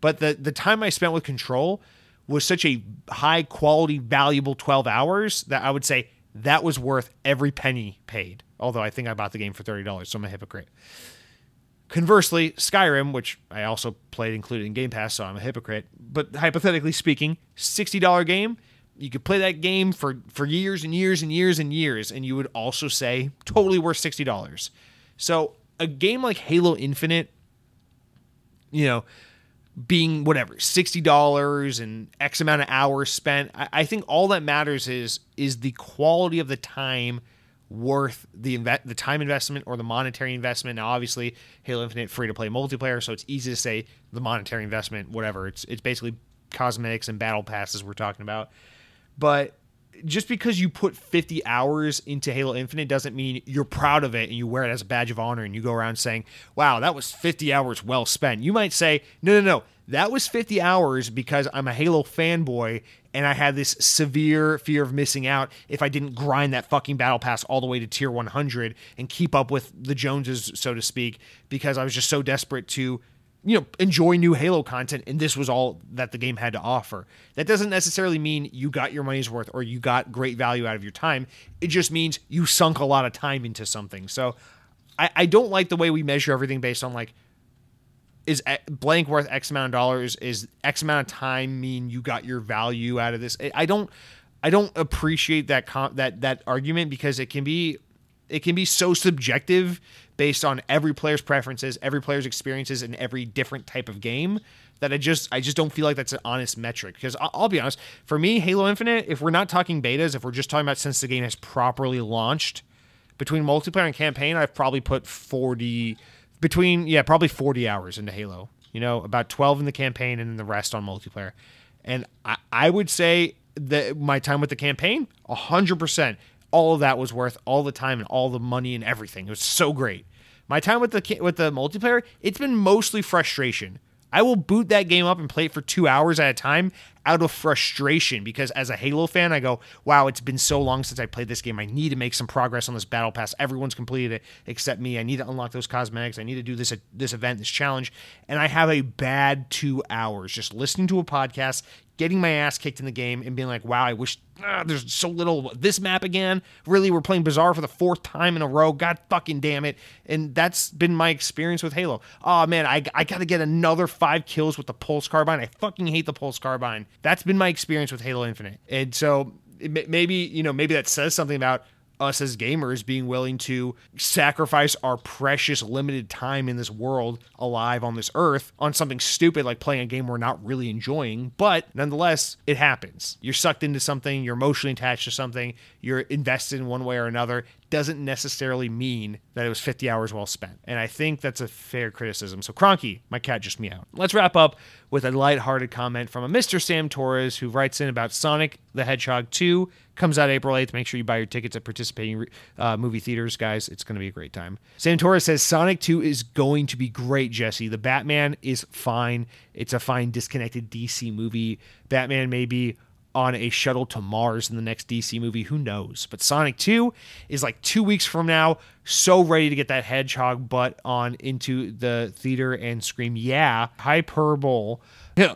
But the the time I spent with Control was such a high quality valuable 12 hours that I would say that was worth every penny paid. Although I think I bought the game for $30, so I'm a hypocrite. Conversely, Skyrim, which I also played included in Game Pass, so I'm a hypocrite, but hypothetically speaking, $60 game, you could play that game for, for years and years and years and years, and you would also say totally worth $60. So a game like Halo Infinite, you know, being whatever, $60 and X amount of hours spent, I, I think all that matters is is the quality of the time – worth the inve- the time investment or the monetary investment. Now, obviously, Halo Infinite free to play multiplayer, so it's easy to say the monetary investment, whatever. It's it's basically cosmetics and battle passes we're talking about. But just because you put 50 hours into Halo Infinite doesn't mean you're proud of it and you wear it as a badge of honor and you go around saying, "Wow, that was 50 hours well spent." You might say, "No, no, no. That was 50 hours because I'm a Halo fanboy and I had this severe fear of missing out if I didn't grind that fucking battle pass all the way to tier 100 and keep up with the Joneses, so to speak, because I was just so desperate to, you know, enjoy new Halo content. And this was all that the game had to offer. That doesn't necessarily mean you got your money's worth or you got great value out of your time. It just means you sunk a lot of time into something. So I, I don't like the way we measure everything based on like, is eh, blank worth X amount of dollars? Is X amount of time mean you got your value out of this? I don't, I don't appreciate that that that argument because it can be, it can be so subjective based on every player's preferences, every player's experiences, in every different type of game. That I just, I just don't feel like that's an honest metric. Because I'll, be honest, for me, Halo Infinite, if we're not talking betas, if we're just talking about since the game has properly launched, between multiplayer and campaign, I've probably put forty between yeah probably 40 hours into halo. You know about 12 in the campaign and then the rest on multiplayer. And i, I would say that my time with the campaign 100% all of that was worth all the time and all the money and everything. It was so great. My time with the with the multiplayer it's been mostly frustration. I will boot that game up and play it for two hours at a time out of frustration because as a Halo fan, I go, wow, it's been so long since I played this game. I need to make some progress on this battle pass. Everyone's completed it except me. I need to unlock those cosmetics. I need to do this this event, this challenge. And I have a bad two hours just listening to a podcast, getting my ass kicked in the game and being like, wow, I wish ah, there's so little this map again. Really, we're playing Bazaar for the fourth time in a row. God fucking damn it. And that's been my experience with Halo. Oh man, I, I got to get another five kills with the Pulse Carbine. I fucking hate the Pulse Carbine. That's been my experience with Halo Infinite. And so maybe, you know, maybe that says something about us as gamers being willing to sacrifice our precious limited time in this world alive on this earth on something stupid like playing a game we're not really enjoying. But nonetheless, it happens. You're sucked into something, you're emotionally attached to something, you're invested in one way or another. Doesn't necessarily mean that it was 50 hours well spent. And I think that's a fair criticism. So, Cronky, my cat just meowed. Let's wrap up with a lighthearted comment from a Mr. Sam Torres who writes in about Sonic the Hedgehog 2 comes out April 8th. Make sure you buy your tickets at participating uh, movie theaters, guys. It's going to be a great time. Sam Torres says Sonic 2 is going to be great, Jesse. The Batman is fine. It's a fine, disconnected DC movie. Batman may be on a shuttle to Mars in the next DC movie. Who knows? But Sonic 2 is like two weeks from now. So ready to get that hedgehog butt on into the theater and scream, yeah, hyperbole.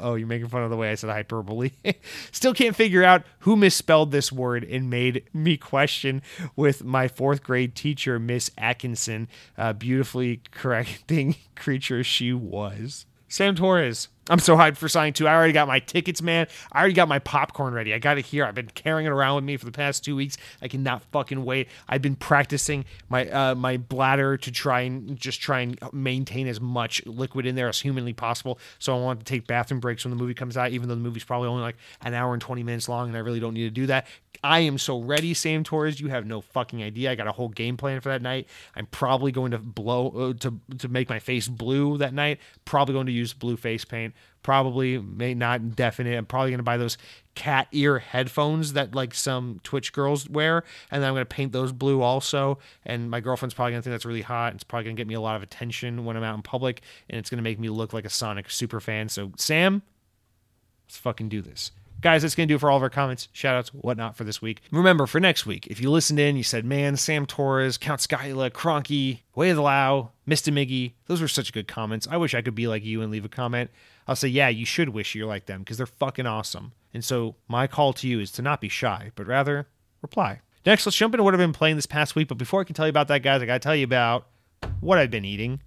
oh, you're making fun of the way I said hyperbole. Still can't figure out who misspelled this word and made me question with my fourth grade teacher, Miss Atkinson, uh, beautifully correcting creature she was. Sam Torres, I'm so hyped for Sonic 2. I already got my tickets, man. I already got my popcorn ready. I got it here. I've been carrying it around with me for the past two weeks. I cannot fucking wait. I've been practicing my uh, my bladder to try and just try and maintain as much liquid in there as humanly possible. So I want to take bathroom breaks when the movie comes out, even though the movie's probably only like an hour and 20 minutes long, and I really don't need to do that. I am so ready, Sam Torres. You have no fucking idea. I got a whole game plan for that night. I'm probably going to blow uh, to to make my face blue that night. Probably going to use blue face paint. Probably may not definite. I'm probably gonna buy those cat ear headphones that like some Twitch girls wear, and then I'm gonna paint those blue also. And my girlfriend's probably gonna think that's really hot. and It's probably gonna get me a lot of attention when I'm out in public, and it's gonna make me look like a Sonic super fan. So Sam, let's fucking do this. Guys, that's going to do for all of our comments, shoutouts, whatnot for this week. Remember, for next week, if you listened in, you said, man, Sam Torres, Count Skyla, Cronky, Way of the Lao, Mr. Miggy, those were such good comments. I wish I could be like you and leave a comment. I'll say, yeah, you should wish you're like them because they're fucking awesome. And so my call to you is to not be shy, but rather reply. Next, let's jump into what I've been playing this past week. But before I can tell you about that, guys, I got to tell you about what I've been eating.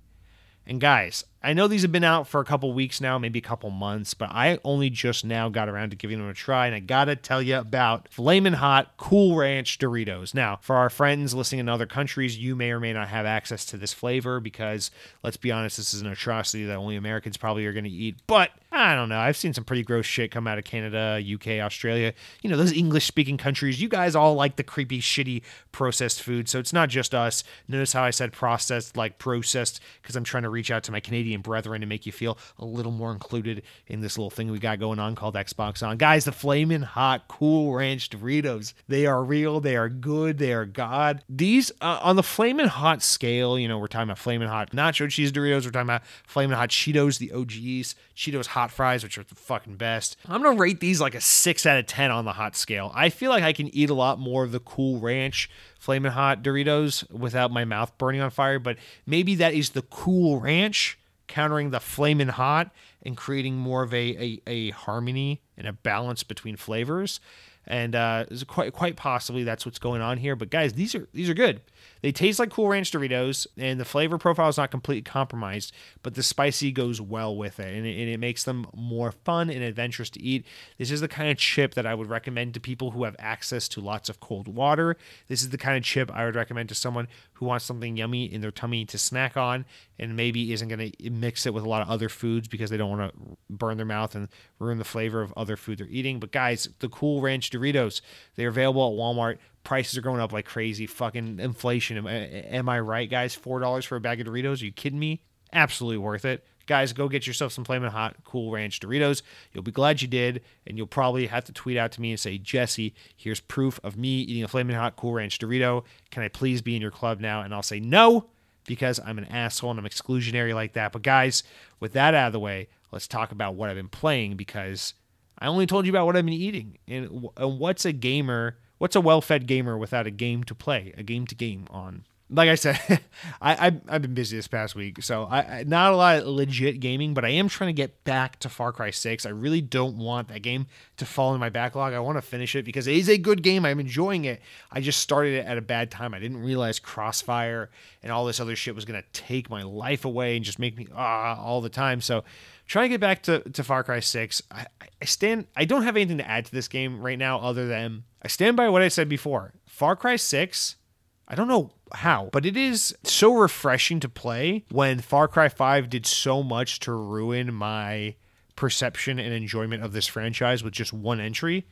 And guys, I know these have been out for a couple weeks now, maybe a couple months, but I only just now got around to giving them a try. And I gotta tell you about Flamin' Hot Cool Ranch Doritos. Now, for our friends listening in other countries, you may or may not have access to this flavor because, let's be honest, this is an atrocity that only Americans probably are gonna eat. But I don't know. I've seen some pretty gross shit come out of Canada, UK, Australia. You know, those English speaking countries, you guys all like the creepy, shitty processed food. So it's not just us. Notice how I said processed, like processed, because I'm trying to reach out to my Canadian brethren to make you feel a little more included in this little thing we got going on called Xbox On. Guys, the flaming hot Cool Ranch Doritos. They are real. They are good. They are God. These, uh, on the flaming hot scale, you know, we're talking about flaming hot nacho cheese Doritos. We're talking about flaming hot Cheetos, the OGs, Cheetos hot fries, which are the fucking best. I'm going to rate these like a 6 out of 10 on the hot scale. I feel like I can eat a lot more of the Cool Ranch flaming hot Doritos without my mouth burning on fire, but maybe that is the Cool Ranch countering the flaming hot and creating more of a, a, a harmony and a balance between flavors. And uh, quite quite possibly that's what's going on here. But guys, these are these are good. They taste like Cool Ranch Doritos, and the flavor profile is not completely compromised, but the spicy goes well with it, and it, and it makes them more fun and adventurous to eat. This is the kind of chip that I would recommend to people who have access to lots of cold water. This is the kind of chip I would recommend to someone who wants something yummy in their tummy to snack on and maybe isn't going to mix it with a lot of other foods because they don't want to burn their mouth and ruin the flavor of other food they're eating. But guys, the Cool Ranch Doritos, they're available at Walmart. Prices are going up like crazy. Fucking inflation. Am, am I right, guys? $4 for a bag of Doritos? Are you kidding me? Absolutely worth it. Guys, go get yourself some Flamin' Hot Cool Ranch Doritos. You'll be glad you did, and you'll probably have to tweet out to me and say, Jesse, here's proof of me eating a Flamin' Hot Cool Ranch Dorito. Can I please be in your club now? And I'll say no, because I'm an asshole and I'm exclusionary like that. But guys, with that out of the way, let's talk about what I've been playing because I only told you about what I've been eating. And, and what's a gamer, what's a well fed gamer without a game to play, a game to game on? Like I said, I, I've, I've been busy this past week, so I, I not a lot of legit gaming, but I am trying to get back to Far Cry 6. I really don't want that game to fall in my backlog. I want to finish it because it is a good game. I'm enjoying it. I just started it at a bad time. I didn't realize Crossfire and all this other shit was to take my life away and just make me ah all the time. So trying to get back to, to Far Cry 6. I, I stand I don't have anything to add to this game right now other than I stand by what I said before. Far Cry 6 I don't know how, but it is so refreshing to play when Far Cry 5 did so much to ruin my perception and enjoyment of this franchise with just one entry.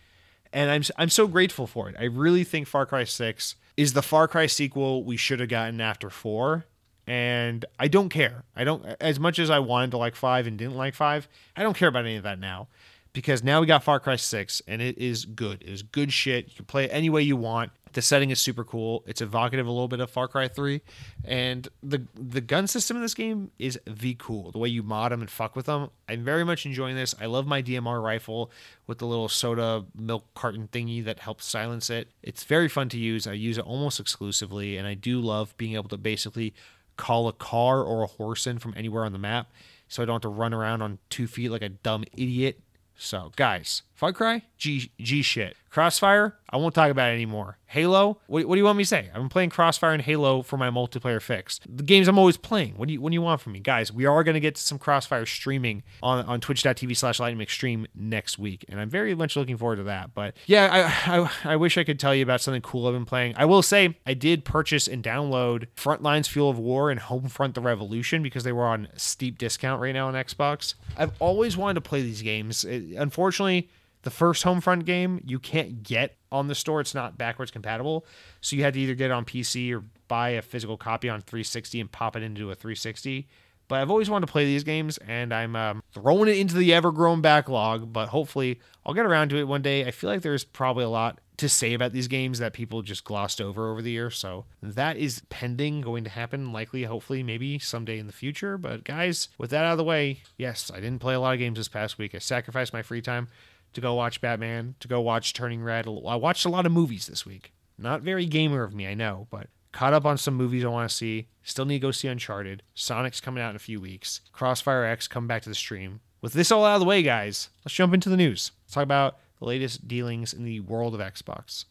And I'm I'm so grateful for it. I really think Far Cry 6 is the Far Cry sequel we should have gotten after 4 and I don't care. I don't as much as I wanted to like 5 and didn't like 5, I don't care about any of that now because now we got Far Cry 6 and it is good. It is good shit. You can play it any way you want. The setting is super cool. It's evocative a little bit of Far Cry 3 and the the gun system in this game is the cool. The way you mod them and fuck with them. I'm very much enjoying this. I love my DMR rifle with the little soda milk carton thingy that helps silence it. It's very fun to use. I use it almost exclusively and I do love being able to basically call a car or a horse in from anywhere on the map so I don't have to run around on two feet like a dumb idiot so, guys, Far Cry, G G shit. Crossfire, I won't talk about it anymore. Halo, what, what do you want me to say? I'm playing Crossfire and Halo for my multiplayer fix. The games I'm always playing. What do you what do you want from me, guys? We are going to get to some Crossfire streaming on on Twitch.tv slash Lightning McStream next week, and I'm very much looking forward to that. But yeah, I, I I wish I could tell you about something cool I've been playing. I will say I did purchase and download Frontlines Fuel of War and Homefront: The Revolution because they were on steep discount right now on Xbox. I've always wanted to play these games. It, unfortunately the first Homefront game you can't get on the store. It's not backwards compatible. So you had to either get it on PC or buy a physical copy on 360 and pop it into a 360. But I've always wanted to play these games, and I'm um, throwing it into the ever-growing backlog. But hopefully, I'll get around to it one day. I feel like there's probably a lot to say about these games that people just glossed over over the year. So that is pending, going to happen, likely, hopefully, maybe someday in the future. But guys, with that out of the way, yes, I didn't play a lot of games this past week. I sacrificed my free time to go watch Batman, to go watch Turning Red. I watched a lot of movies this week. Not very gamer of me, I know, but caught up on some movies I want to see. Still need to go see Uncharted. Sonic's coming out in a few weeks. Crossfire X coming back to the stream. With this all out of the way, guys, let's jump into the news. Let's talk about the latest dealings in the world of Xbox.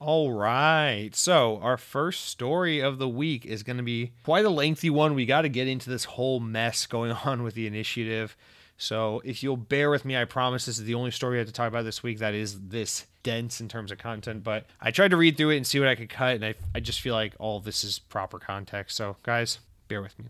All right. So, our first story of the week is going to be quite a lengthy one. We got to get into this whole mess going on with the initiative. So if you'll bear with me, I promise this is the only story I have to talk about this week that is this dense in terms of content. But I tried to read through it and see what I could cut, and I, I just feel like all this is proper context. So, guys, bear with me.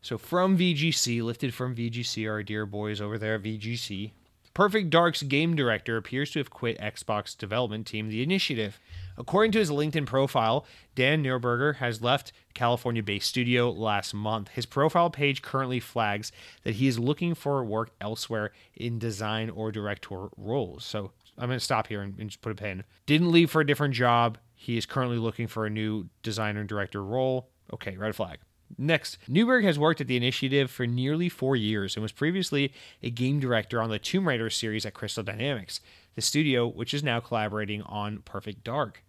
So, from VGC, lifted from VGC, our dear boys over there VGC, Perfect Dark's game director appears to have quit Xbox development team The Initiative. According to his LinkedIn profile, Dan Neuburger has left California based studio last month. His profile page currently flags that he is looking for work elsewhere in design or director roles. So I'm going to stop here and, and just put a pin. Didn't leave for a different job. He is currently looking for a new designer and director role. Okay, red flag. Next, Neuberg has worked at the initiative for nearly four years and was previously a game director on the Tomb Raider series at Crystal Dynamics, the studio which is now collaborating on Perfect Dark.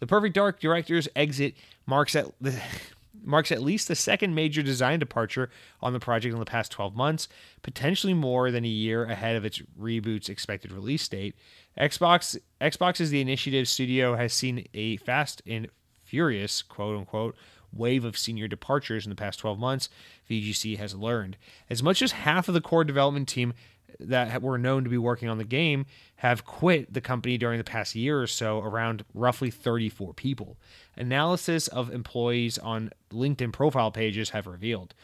The Perfect Dark director's exit marks at the marks at least the second major design departure on the project in the past 12 months, potentially more than a year ahead of its reboot's expected release date. Xbox Xbox is The Initiative studio has seen a fast and furious, quote unquote, wave of senior departures in the past 12 months, VGC has learned. As much as half of the core development team that were known to be working on the game have quit the company during the past year or so, around roughly 34 people. Analysis of employees on LinkedIn profile pages have revealed.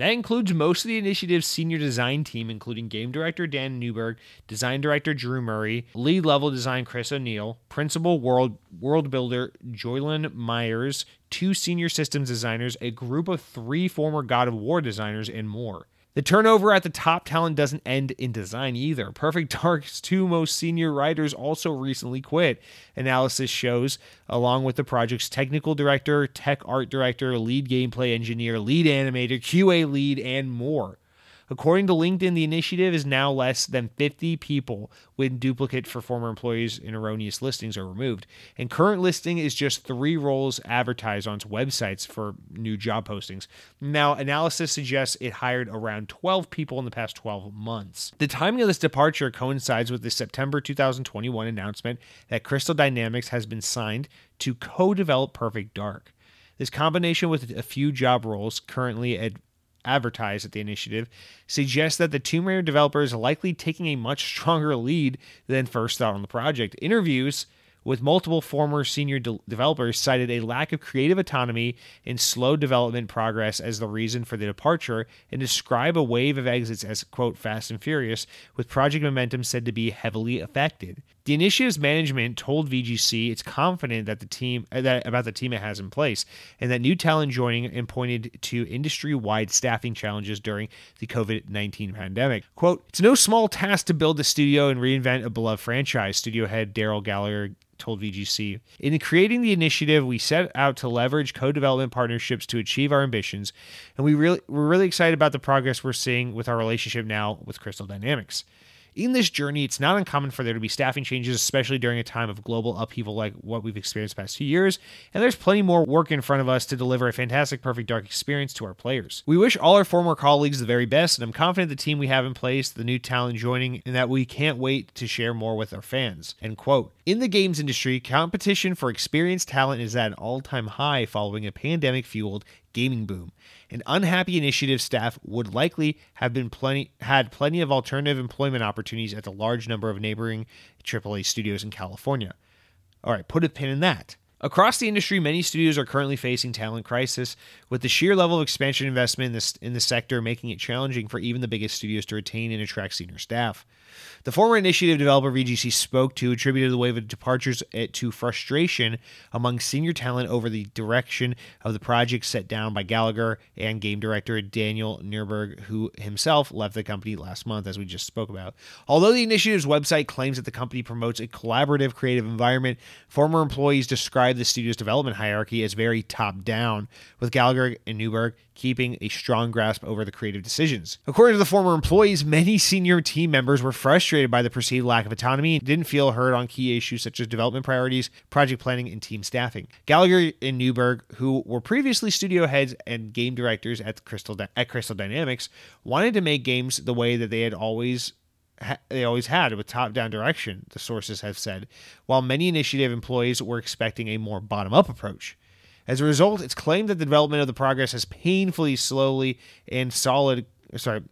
That includes most of the initiative's senior design team, including game director Dan Newberg, design director Drew Murray, lead level design Chris O'Neill, principal world world builder Joylyn Myers, two senior systems designers, a group of three former God of War designers, and more. The turnover at the top talent doesn't end in design either. Perfect Dark's two most senior writers also recently quit. Analysis shows, along with the project's technical director, tech art director, lead gameplay engineer, lead animator, QA lead, and more. According to LinkedIn, the initiative is now less than 50 people when duplicate for former employees and erroneous listings are removed. And current listing is just three roles advertised on its websites for new job postings. Now, analysis suggests it hired around 12 people in the past 12 months. The timing of this departure coincides with the September 2021 announcement that Crystal Dynamics has been signed to co develop Perfect Dark. This combination with a few job roles currently at advertised at the initiative suggests that the Tomb Raider developer is likely taking a much stronger lead than first thought on the project. Interviews with multiple former senior de- developers cited a lack of creative autonomy and slow development progress as the reason for the departure and describe a wave of exits as quote fast and furious with project momentum said to be heavily affected the initiative's management told VGC it's confident that the team uh, that about the team it has in place and that new talent joining and pointed to industry-wide staffing challenges during the COVID-19 pandemic. Quote, "It's no small task to build a studio and reinvent a beloved franchise," studio head Darrell Gallagher told VGC. In creating the initiative, we set out to leverage co-development partnerships to achieve our ambitions, and we really we're really excited about the progress we're seeing with our relationship now with Crystal Dynamics. In this journey, it's not uncommon for there to be staffing changes, especially during a time of global upheaval like what we've experienced past few years, and there's plenty more work in front of us to deliver a fantastic Perfect Dark experience to our players. We wish all our former colleagues the very best, and I'm confident the team we have in place, the new talent joining, and that we can't wait to share more with our fans. End quote. In the games industry, competition for experienced talent is at an all-time high following a pandemic-fueled gaming boom. An unhappy initiative staff would likely have been plenty had plenty of alternative employment opportunities at the large number of neighboring AAA studios in California. All right, put a pin in that. Across the industry, many studios are currently facing talent crisis, with the sheer level of expansion investment in this in the sector making it challenging for even the biggest studios to retain and attract senior staff. The former initiative developer VGC spoke to attributed the wave of departures eh, to frustration among senior talent over the direction of the project set down by Gallagher and game director Daniel Newberg, who himself left the company last month, as we just spoke about. Although the initiative's website claims that the company promotes a collaborative creative environment, former employees describe the studio's development hierarchy as very top down, with Gallagher and Newberg keeping a strong grasp over the creative decisions. According to the former employees, many senior team members were frustrated by the perceived lack of autonomy and didn't feel heard on key issues such as development priorities, project planning, and team staffing. Gallagher and Newberg, who were previously studio heads and game directors at Crystal at Crystal Dynamics, wanted to make games the way that they had always they always had with top down direction, the sources have said, while many initiative employees were expecting a more bottom up approach. As a result, it's claimed that the development of the progress has painfully slowly and solid sorry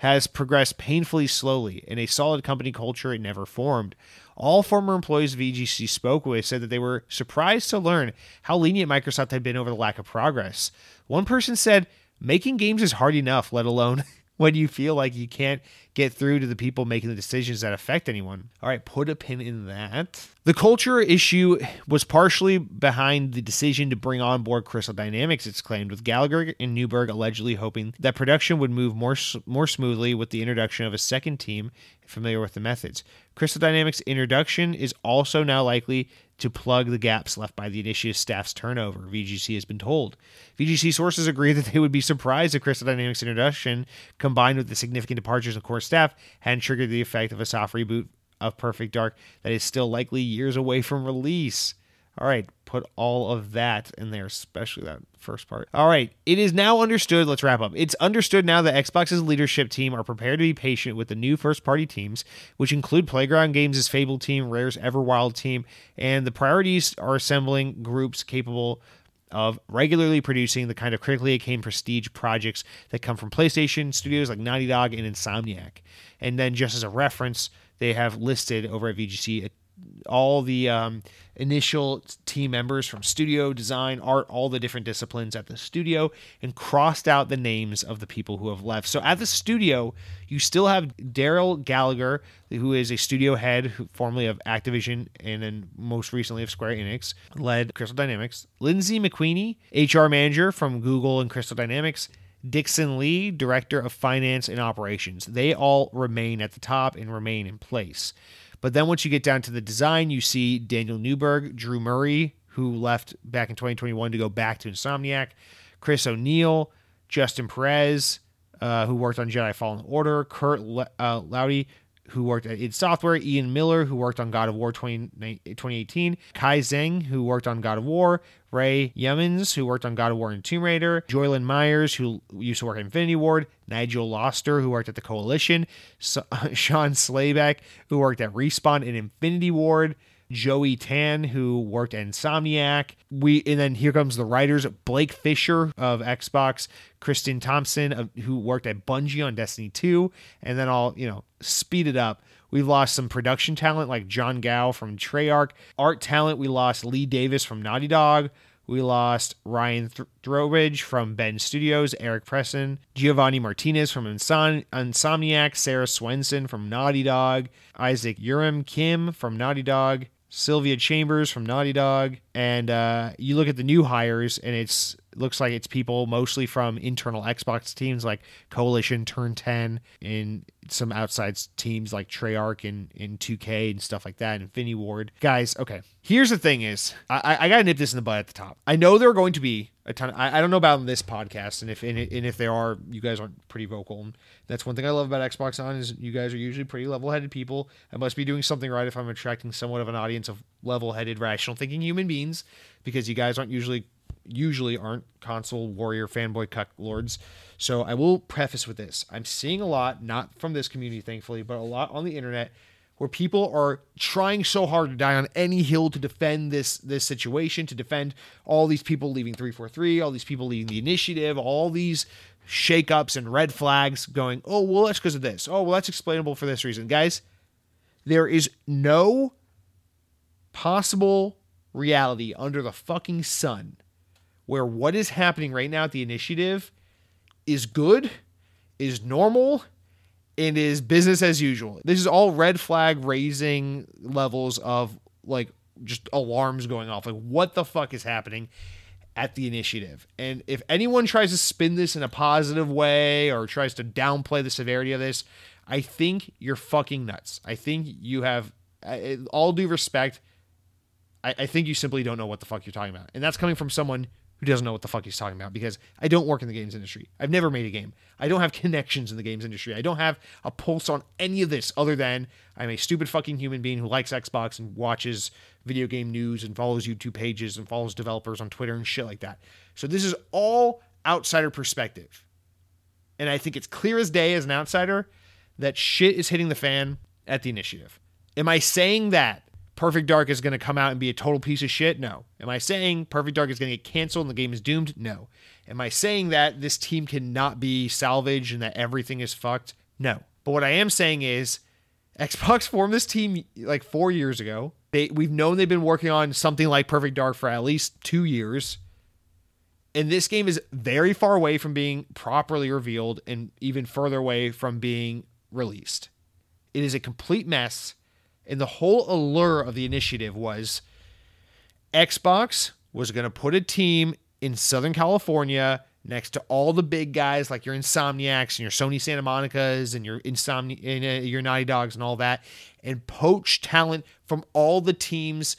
has progressed painfully slowly in a solid company culture it never formed. All former employees of VGC spoke with said that they were surprised to learn how lenient Microsoft had been over the lack of progress. One person said, Making games is hard enough, let alone when you feel like you can't get through to the people making the decisions that affect anyone. All right, put a pin in that. The culture issue was partially behind the decision to bring on board Crystal Dynamics, it's claimed, with Gallagher and Newberg allegedly hoping that production would move more more smoothly with the introduction of a second team familiar with the methods. Crystal Dynamics' introduction is also now likely to plug the gaps left by the initiative staff's turnover, VGC has been told. VGC sources agree that they would be surprised if Crystal Dynamics' introduction, combined with the significant departures of core staff, hadn't triggered the effect of a soft reboot of Perfect Dark that is still likely years away from release. All right, put all of that in there, especially that first part. All right, it is now understood. Let's wrap up. It's understood now that Xbox's leadership team are prepared to be patient with the new first party teams, which include Playground Games' Fable team, Rare's Everwild team, and the priorities are assembling groups capable of regularly producing the kind of critically acclaimed prestige projects that come from PlayStation studios like Naughty Dog and Insomniac. And then, just as a reference, they have listed over at VGC all the um, initial team members from studio, design, art, all the different disciplines at the studio, and crossed out the names of the people who have left. So at the studio, you still have Darrell Gallagher, who is a studio head, formerly of Activision and then most recently of Square Enix, led Crystal Dynamics. Lindsay McQueenie, HR manager from Google and Crystal Dynamics. Dixon Lee, Director of Finance and Operations. They all remain at the top and remain in place. But then once you get down to the design, you see Daniel Newberg, Drew Murray, who left back in 2021 to go back to Insomniac, Chris O'Neill, Justin Perez, uh, who worked on Jedi Fallen Order, Kurt uh, Loudy, who worked at id Software, Ian Miller, who worked on God of War 20, 2018, Kai Zeng, who worked on God of War, Ray Yemens, who worked on God of War and Tomb Raider, Joylyn Myers, who used to work at Infinity Ward, Nigel Loster, who worked at the Coalition, so, Sean Slayback, who worked at Respawn and Infinity Ward, Joey Tan, who worked at Insomniac. We and then here comes the writers: Blake Fisher of Xbox, Kristen Thompson, of, who worked at Bungie on Destiny 2, and then I'll you know speed it up. We've lost some production talent like John Gao from Treyarch. Art talent, we lost Lee Davis from Naughty Dog. We lost Ryan Th- Throwbridge from Bend Studios, Eric Presson, Giovanni Martinez from Insom- Insomniac, Sarah Swenson from Naughty Dog, Isaac Urim Kim from Naughty Dog, Sylvia Chambers from Naughty Dog, and uh, you look at the new hires, and it's looks like it's people mostly from internal Xbox teams like Coalition, Turn 10, and some outside teams like Treyarch and, and 2K and stuff like that, and Infinity Ward. Guys, okay. Here's the thing is, I, I gotta nip this in the bud at the top. I know there are going to be a ton. Of, I, I don't know about this podcast, and if and, and if there are, you guys aren't pretty vocal. And that's one thing I love about Xbox On is you guys are usually pretty level-headed people. I must be doing something right if I'm attracting somewhat of an audience of level-headed, rational thinking human beings, because you guys aren't usually usually aren't console warrior fanboy cuck lords. So I will preface with this. I'm seeing a lot, not from this community, thankfully, but a lot on the internet where people are trying so hard to die on any hill to defend this this situation, to defend all these people leaving 343, all these people leaving the initiative, all these shakeups and red flags going, oh, well, that's because of this. Oh, well, that's explainable for this reason. Guys, there is no possible reality under the fucking sun where what is happening right now at the initiative is good, is normal, and is business as usual. This is all red flag raising levels of like just alarms going off. Like, what the fuck is happening at the initiative? And if anyone tries to spin this in a positive way or tries to downplay the severity of this, I think you're fucking nuts. I think you have, all due respect, I, I think you simply don't know what the fuck you're talking about. And that's coming from someone who doesn't know what the fuck he's talking about because I don't work in the games industry. I've never made a game. I don't have connections in the games industry. I don't have a pulse on any of this other than I'm a stupid fucking human being who likes Xbox and watches video game news and follows YouTube pages and follows developers on Twitter and shit like that. So this is all outsider perspective. And I think it's clear as day as an outsider that shit is hitting the fan at the initiative. Am I saying that Perfect Dark is going to come out and be a total piece of shit? No. Am I saying Perfect Dark is going to get canceled and the game is doomed? No. Am I saying that this team cannot be salvaged and that everything is fucked? No. But what I am saying is Xbox formed this team like 4 years ago. They we've known they've been working on something like Perfect Dark for at least 2 years. And this game is very far away from being properly revealed and even further away from being released. It is a complete mess and the whole allure of the initiative was Xbox was going to put a team in Southern California next to all the big guys like your Insomniacs and your Sony Santa Monica's and your Insomni and, uh, your Naughty Dogs and all that, and poach talent from all the teams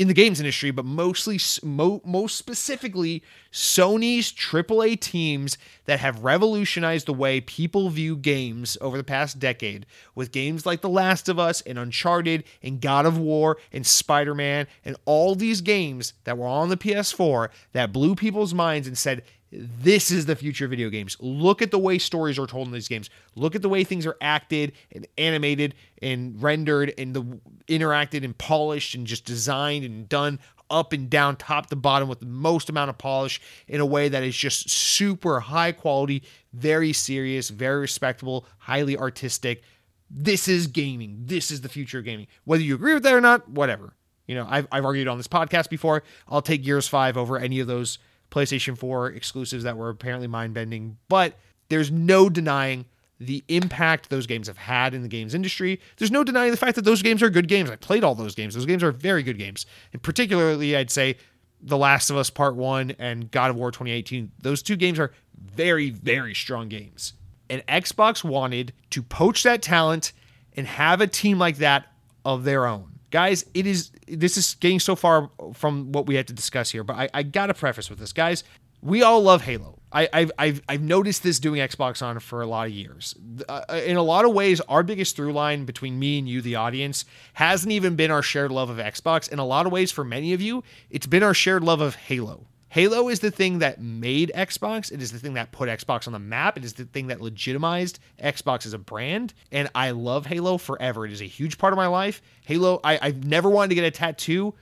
in the games industry, but mostly, mo- most specifically, Sony's AAA teams that have revolutionized the way people view games over the past decade, with games like The Last of Us and Uncharted and God of War and Spider Man and all these games that were on the PS4 that blew people's minds and said, this is the future of video games. Look at the way stories are told in these games. Look at the way things are acted and animated and rendered and the interacted and polished and just designed and done up and down, top to bottom with the most amount of polish in a way that is just super high quality, very serious, very respectable, highly artistic. This is gaming. This is the future of gaming. Whether you agree with that or not, whatever. You know, I've, I've argued on this podcast before. I'll take Gears 5 over any of those PlayStation 4 exclusives that were apparently mind bending, but there's no denying the impact those games have had in the games industry. There's no denying the fact that those games are good games. I played all those games. Those games are very good games. And particularly, I'd say The Last of Us Part 1 and God of War 2018. Those two games are very, very strong games. And Xbox wanted to poach that talent and have a team like that of their own guys it is this is getting so far from what we had to discuss here but i, I gotta preface with this. Guys we all love halo. I, have I've, I've noticed this doing xbox on for a lot of years. Uh, in a lot of ways our biggest through line between me and you the audience hasn't even been our shared love of xbox. In a lot of ways for many of you it's been our shared love of halo Halo is the thing that made Xbox. It is the thing that put Xbox on the map. It is the thing that legitimized Xbox as a brand. And I love Halo forever. It is a huge part of my life. Halo, I, I've never wanted to get a tattoo,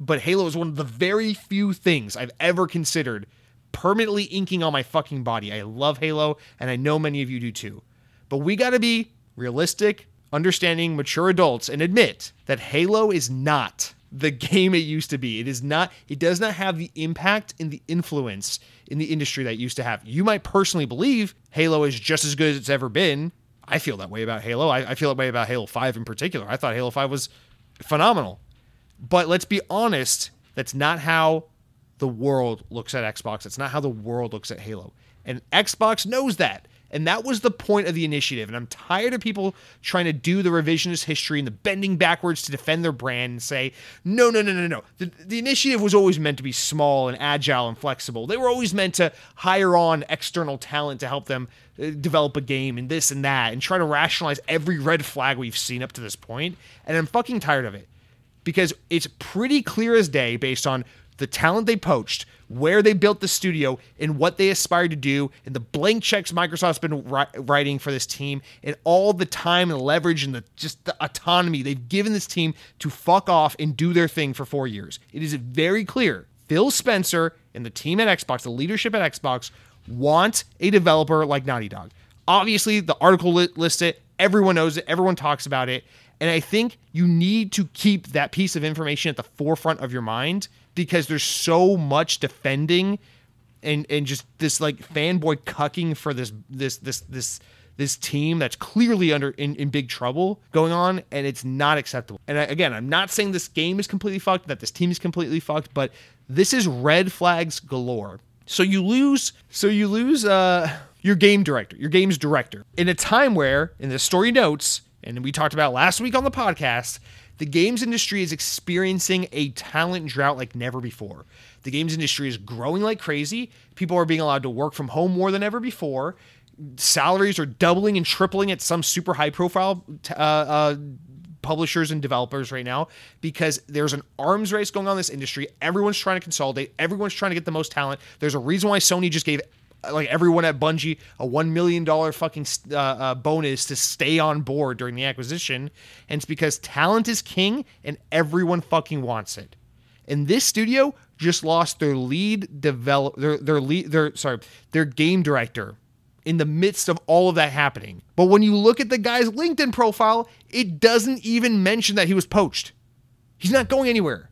but Halo is one of the very few things I've ever considered permanently inking on my fucking body. I love Halo, and I know many of you do too. But we got to be realistic, understanding, mature adults and admit that Halo is not the game it used to be. It is not, it does not have the impact and the influence in the industry that used to have. You might personally believe Halo is just as good as it's ever been. I feel that way about Halo. I, I feel that way about Halo 5 in particular. I thought Halo 5 was phenomenal. But let's be honest, that's not how the world looks at Xbox. It's not how the world looks at Halo. And Xbox knows that. And that was the point of the initiative. And I'm tired of people trying to do the revisionist history and the bending backwards to defend their brand and say, no, no, no, no, no. The, the initiative was always meant to be small and agile and flexible. They were always meant to hire on external talent to help them uh, develop a game and this and that and try to rationalize every red flag we've seen up to this point. And I'm fucking tired of it because it's pretty clear as day based on the talent they poached, where they built the studio, and what they aspired to do, and the blank checks Microsoft's been writing for this team, and all the time and leverage and the just the autonomy they've given this team to fuck off and do their thing for four years. It is very clear. Phil Spencer and the team at Xbox, the leadership at Xbox, want a developer like Naughty Dog. Obviously, the article lists it. Everyone knows it. Everyone talks about it. And I think you need to keep that piece of information at the forefront of your mind because there's so much defending and and just this like fanboy cucking for this this this this this team that's clearly under in, in big trouble going on and it's not acceptable. And I, again i'm not saying this game is completely fucked that this team is completely fucked but this is red flags galore. So you lose so you lose uh your game director your game's director in a time where in the story notes and we talked about last week on the podcast the games industry is experiencing a talent drought like never before. The games industry is growing like crazy. People are being allowed to work from home more than ever before. Salaries are doubling and tripling at some super high profile uh, uh, publishers and developers right now because there's an arms race going on in this industry. Everyone's trying to consolidate, everyone's trying to get the most talent. There's a reason why Sony just gave like everyone at Bungie a one million dollar fucking uh, uh, bonus to stay on board during the acquisition, and it's because talent is king and everyone fucking wants it. And this studio just lost their lead develop their their lead their sorry their game director in the midst of all of that happening. But when you look at the guy's LinkedIn profile, it doesn't even mention that he was poached. He's not going anywhere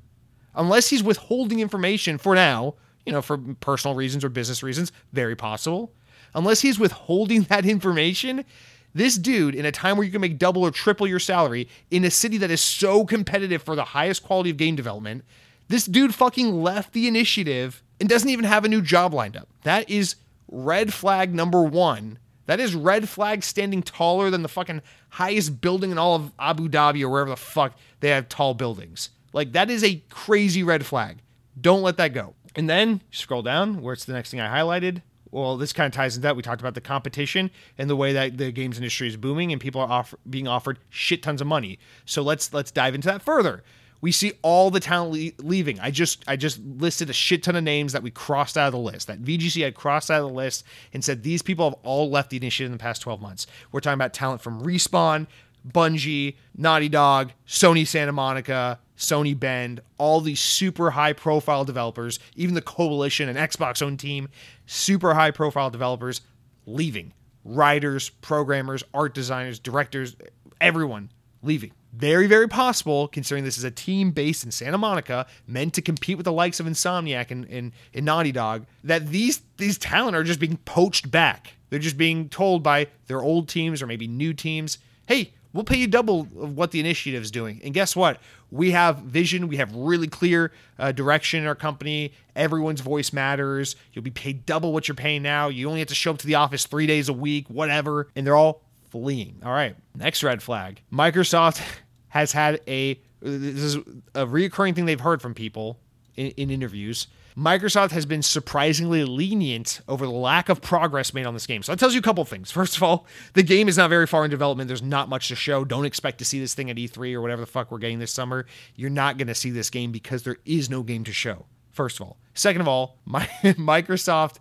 unless he's withholding information for now you know, for personal reasons or business reasons, very possible. Unless he's withholding that information, this dude, in a time where you can make double or triple your salary in a city that is so competitive for the highest quality of game development, this dude fucking left the initiative and doesn't even have a new job lined up. That is red flag number one. That is red flag standing taller than the fucking highest building in all of Abu Dhabi or wherever the fuck they have tall buildings. Like, that is a crazy red flag. Don't let that go. And then scroll down where it's the next thing I highlighted. Well, this kind of ties into that. We talked about the competition and the way that the games industry is booming and people are offer- being offered shit tons of money. So let's let's dive into that further. We see all the talent le- leaving. I just I just listed a shit ton of names that we crossed out of the list. That VGC had crossed out of the list and said these people have all left the initiative in the past 12 months. We're talking about talent from Respawn, Bungie, Naughty Dog, Sony Santa Monica, Sony Bend, all these super high profile developers, even the Coalition and Xbox own team, super high profile developers leaving. Writers, programmers, art designers, directors, everyone leaving. Very, very possible, considering this is a team based in Santa Monica, meant to compete with the likes of Insomniac and, and, and Naughty Dog, that these these talent are just being poached back. They're just being told by their old teams or maybe new teams, hey, we'll pay you double of what the initiative is doing. And guess what? We have vision. We have really clear uh, direction in our company. Everyone's voice matters. You'll be paid double what you're paying now. You only have to show up to the office three days a week, whatever. And they're all fleeing. All right. Next red flag Microsoft has had a, this is a reoccurring thing they've heard from people in, in interviews Microsoft has been surprisingly lenient over the lack of progress made on this game. So that tells you a couple things. First of all, the game is not very far in development. There's not much to show. Don't expect to see this thing at E3 or whatever the fuck we're getting this summer. You're not going to see this game because there is no game to show First of all, second of all, my Microsoft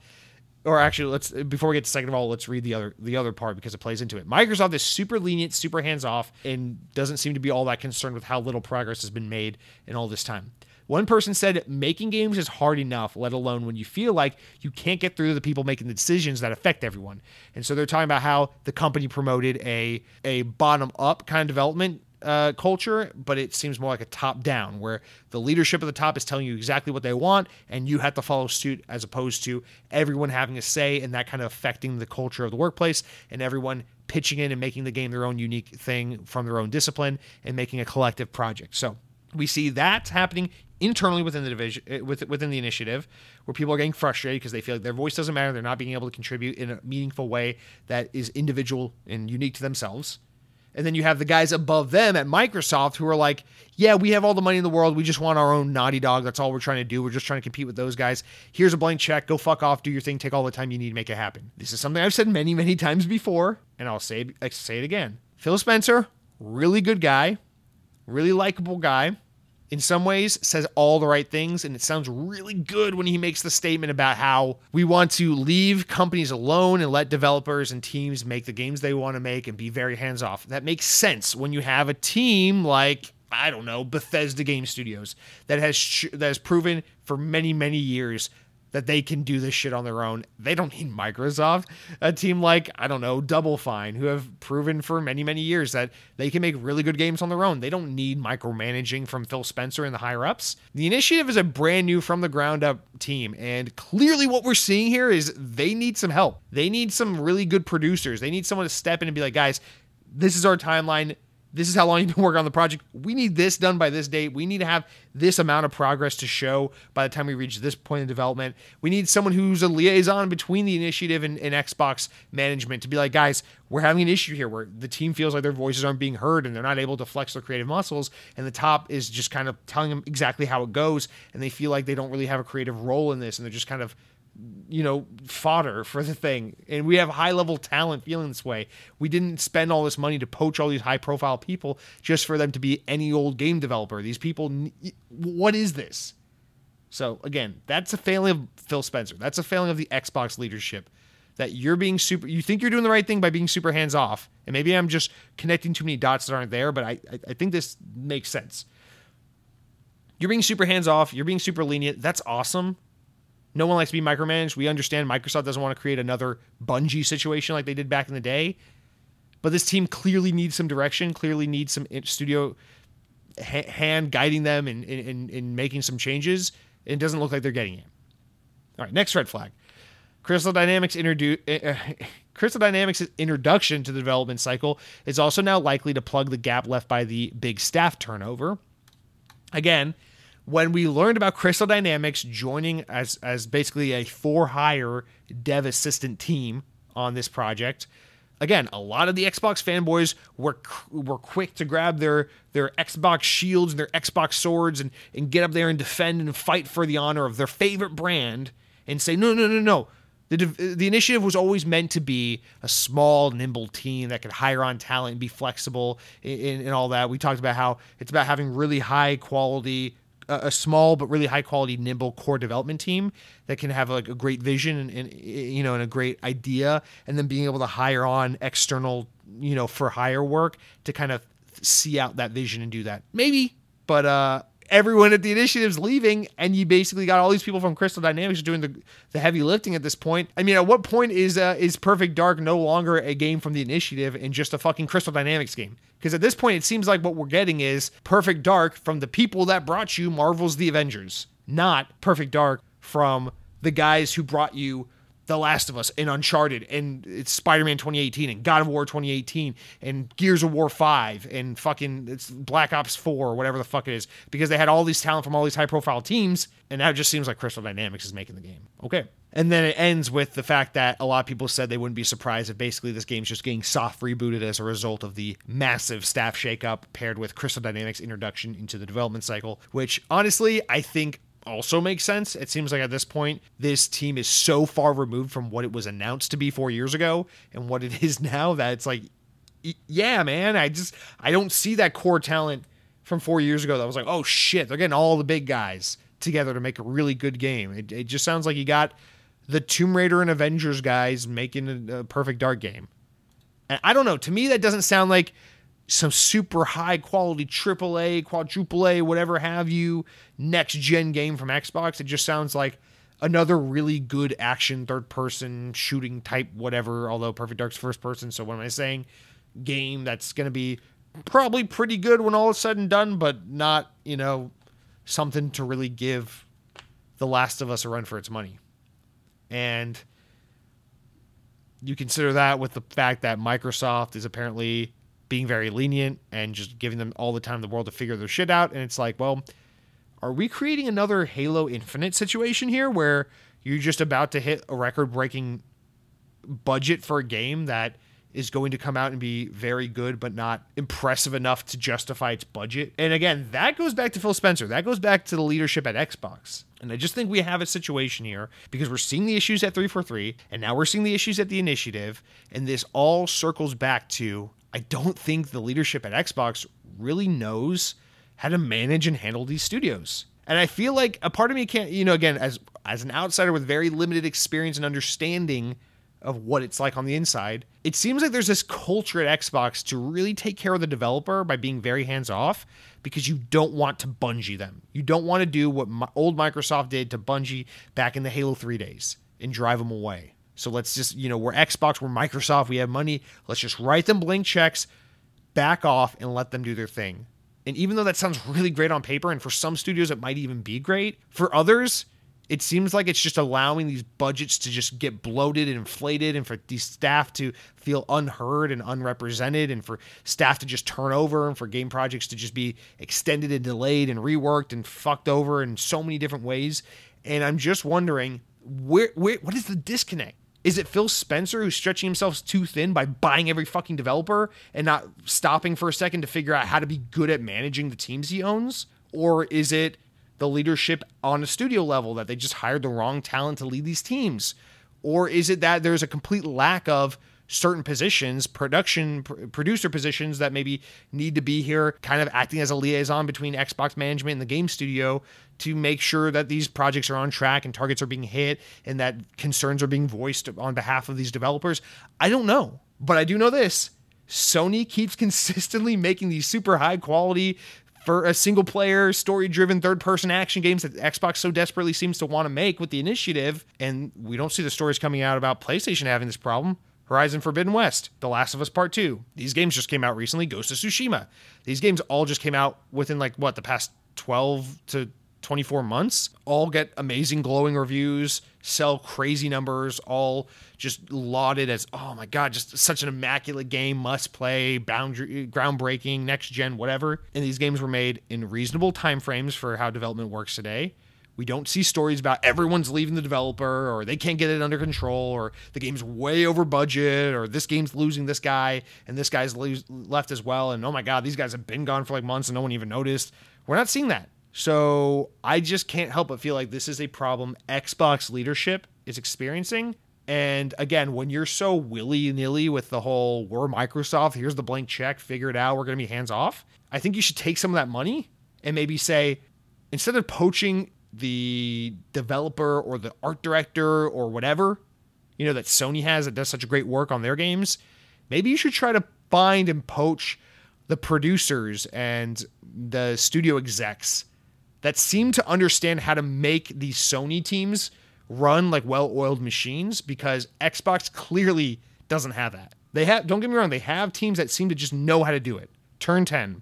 or actually let's before we get to second of all let's read the other the other part because it plays into it microsoft is super lenient super hands off and doesn't seem to be all that concerned with how little progress has been made in all this time one person said making games is hard enough let alone when you feel like you can't get through the people making the decisions that affect everyone and so they're talking about how the company promoted a a bottom up kind of development uh, culture, but it seems more like a top down, where the leadership at the top is telling you exactly what they want, and you have to follow suit, as opposed to everyone having a say and that kind of affecting the culture of the workplace, and everyone pitching in and making the game their own unique thing from their own discipline and making a collective project. So we see that happening internally within the division uh, within the initiative where people are getting frustrated because they feel like their voice doesn't matter they're not being able to contribute in a meaningful way that is individual and unique to themselves and then you have the guys above them at Microsoft who are like, yeah, we have all the money in the world. We just want our own Naughty Dog. That's all we're trying to do. We're just trying to compete with those guys. Here's a blank check. Go fuck off. Do your thing. Take all the time you need to make it happen. This is something I've said many, many times before, and I'll say, say it again. Phil Spencer, really good guy, really likable guy in some ways says all the right things and it sounds really good when he makes the statement about how we want to leave companies alone and let developers and teams make the games they want to make and be very hands off. That makes sense when you have a team like I don't know Bethesda Game Studios that has that has proven for many many years that they can do this shit on their own. They don't need Microsoft. A team like, I don't know, Double Fine, who have proven for many, many years that they can make really good games on their own. They don't need micromanaging from Phil Spencer and the higher ups. The initiative is a brand new from the ground up team. And clearly, what we're seeing here is they need some help. They need some really good producers. They need someone to step in and be like, guys, this is our timeline this is how long you've been working on the project. We need this done by this date. We need to have this amount of progress to show by the time we reach this point in development. We need someone who's a liaison between the initiative and, and Xbox management to be like, guys, we're having an issue here where the team feels like their voices aren't being heard and they're not able to flex their creative muscles. And the top is just kind of telling them exactly how it goes. And they feel like they don't really have a creative role in this. And they're just kind of you know, fodder for the thing. And we have high level talent feeling this way. We didn't spend all this money to poach all these high profile people just for them to be any old game developer. These people, what is this? So again, that's a failing of Phil Spencer. That's a failing of the Xbox leadership. That you're being super, you think you're doing the right thing by being super hands off. And maybe I'm just connecting too many dots that aren't there, but I, I think this makes sense. You're being super hands off. You're being super lenient. That's awesome no one likes to be micromanaged. We understand Microsoft doesn't want to create another Bungie situation like they did back in the day. But this team clearly needs some direction, clearly needs some studio hand guiding them and in, in, in, making some changes. It doesn't look like they're getting it. All right, next red flag. Crystal Dynamics introduce uh, Crystal Dynamics' introduction to the development cycle is also now likely to plug the gap left by the big staff turnover. Again, when we learned about Crystal Dynamics joining as as basically a for hire dev assistant team on this project, again, a lot of the Xbox fanboys were were quick to grab their their Xbox shields and their Xbox swords and and get up there and defend and fight for the honor of their favorite brand and say no no no no. The, the initiative was always meant to be a small, nimble team that could hire on talent and be flexible and all that. We talked about how it's about having really high quality a, small but really high quality, nimble core development team that can have like a great vision and, and you know and a great idea, and then being able to hire on external you know for hire work to kind of see out that vision and do that. Maybe, but uh everyone at the initiative's leaving, and you basically got all these people from Crystal Dynamics doing the, the heavy lifting at this point. I mean, at what point is uh, is Perfect Dark no longer a game from the initiative and just a fucking Crystal Dynamics game? Because at this point, it seems like what we're getting is Perfect Dark from the people that brought you Marvel's The Avengers, not Perfect Dark from the guys who brought you the Last of Us and Uncharted and it's Spider-Man 2018 and God of War 2018 and Gears of War 5 and fucking it's Black Ops 4 or whatever the fuck it is because they had all these talent from all these high-profile teams and now it just seems like Crystal Dynamics is making the game. Okay. And then it ends with the fact that a lot of people said they wouldn't be surprised if basically this game's just getting soft rebooted as a result of the massive staff shakeup paired with Crystal Dynamics' introduction into the development cycle, which honestly I think also makes sense. It seems like at this point, this team is so far removed from what it was announced to be four years ago and what it is now that it's like, yeah, man, I just I don't see that core talent from four years ago that was like, oh shit, they're getting all the big guys. together to make a really good game. It, it just sounds like you got the Tomb Raider and Avengers guys making a, a perfect dark game. And I don't know. To me, that doesn't sound like some super high quality AAA, quadruple A, whatever have you, next gen game from Xbox. It just sounds like another really good action third person shooting type whatever. Although Perfect Dark's first person, so what am I saying? Game that's going to be probably pretty good when all is said and done, but not you know something to really give The Last of Us a run for its money. And you consider that with the fact that Microsoft is apparently being very lenient and just giving them all the time in the world to figure their shit out. And it's like, well, are we creating another Halo Infinite situation here where you're just about to hit a record breaking budget for a game that is going to come out and be very good, but not impressive enough to justify its budget. And again, that goes back to Phil Spencer. That goes back to the leadership at Xbox. And I just think we have a situation here because we're seeing the issues at 343, and now we're seeing the issues at the initiative. And this all circles back to I don't think the leadership at Xbox really knows how to manage and handle these studios. And I feel like a part of me can't, you know, again, as as an outsider with very limited experience and understanding of what it's like on the inside. It seems like there's this culture at Xbox to really take care of the developer by being very hands off because you don't want to bungee them. You don't want to do what old Microsoft did to Bungie back in the Halo 3 days and drive them away. So let's just, you know, we're Xbox, we're Microsoft, we have money. Let's just write them blank checks, back off, and let them do their thing. And even though that sounds really great on paper, and for some studios it might even be great, for others, it seems like it's just allowing these budgets to just get bloated and inflated and for these staff to feel unheard and unrepresented and for staff to just turn over and for game projects to just be extended and delayed and reworked and fucked over in so many different ways and i'm just wondering where, where what is the disconnect is it Phil Spencer who's stretching himself too thin by buying every fucking developer and not stopping for a second to figure out how to be good at managing the teams he owns? Or is it the leadership on a studio level that they just hired the wrong talent to lead these teams? Or is it that there's a complete lack of certain positions, production pr- producer positions that maybe need to be here, kind of acting as a liaison between Xbox management and the game studio to make sure that these projects are on track and targets are being hit and that concerns are being voiced on behalf of these developers? I don't know, but I do know this. Sony keeps consistently making these super high quality for a single player, story driven, third person action games that Xbox so desperately seems to want to make with the initiative. And we don't see the stories coming out about PlayStation having this problem. Horizon Forbidden West, The Last of Us Part 2. These games just came out recently. Ghost of Tsushima. These games all just came out within like what, the past 12 to 24 months. All get amazing glowing reviews, sell crazy numbers, all just lauded as, oh my God, just such an immaculate game, must play, boundary, groundbreaking, next gen, whatever. And these games were made in reasonable timeframes for how development works today. We don't see stories about everyone's leaving the developer or they can't get it under control or the game's way over budget or this game's losing this guy and this guy's left as well. And oh my God, these guys have been gone for like months and no one even noticed. We're not seeing that. So I just can't help but feel like this is a problem Xbox leadership is experiencing. And again, when you're so willy nilly with the whole, we're Microsoft, here's the blank check, figure it out, we're going to be hands off, I think you should take some of that money and maybe say, instead of poaching the developer or the art director or whatever, you know, that Sony has that does such a great work on their games, maybe you should try to find and poach the producers and the studio execs that seem to understand how to make these Sony teams run like well-oiled machines because Xbox clearly doesn't have that. They have don't get me wrong, they have teams that seem to just know how to do it. Turn 10,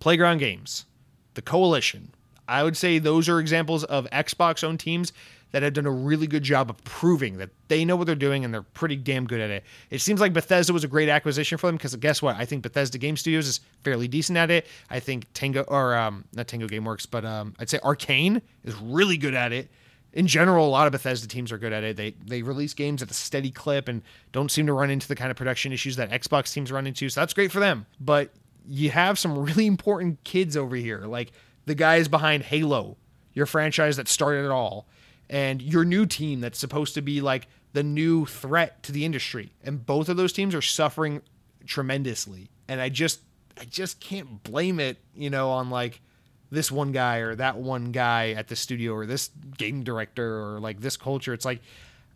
Playground Games, The Coalition, I would say those are examples of Xbox owned teams that have done a really good job of proving that they know what they're doing and they're pretty damn good at it. It seems like Bethesda was a great acquisition for them because guess what? I think Bethesda Game Studios is fairly decent at it. I think Tango or um, not Tango GameWorks, but um, I'd say Arcane is really good at it. In general, a lot of Bethesda teams are good at it. They they release games at a steady clip and don't seem to run into the kind of production issues that Xbox teams run into. So that's great for them. But you have some really important kids over here, like the guys behind Halo, your franchise that started it all, and your new team that's supposed to be like the new threat to the industry. And both of those teams are suffering tremendously. And I just I just can't blame it, you know, on like this one guy or that one guy at the studio or this game director or like this culture. It's like,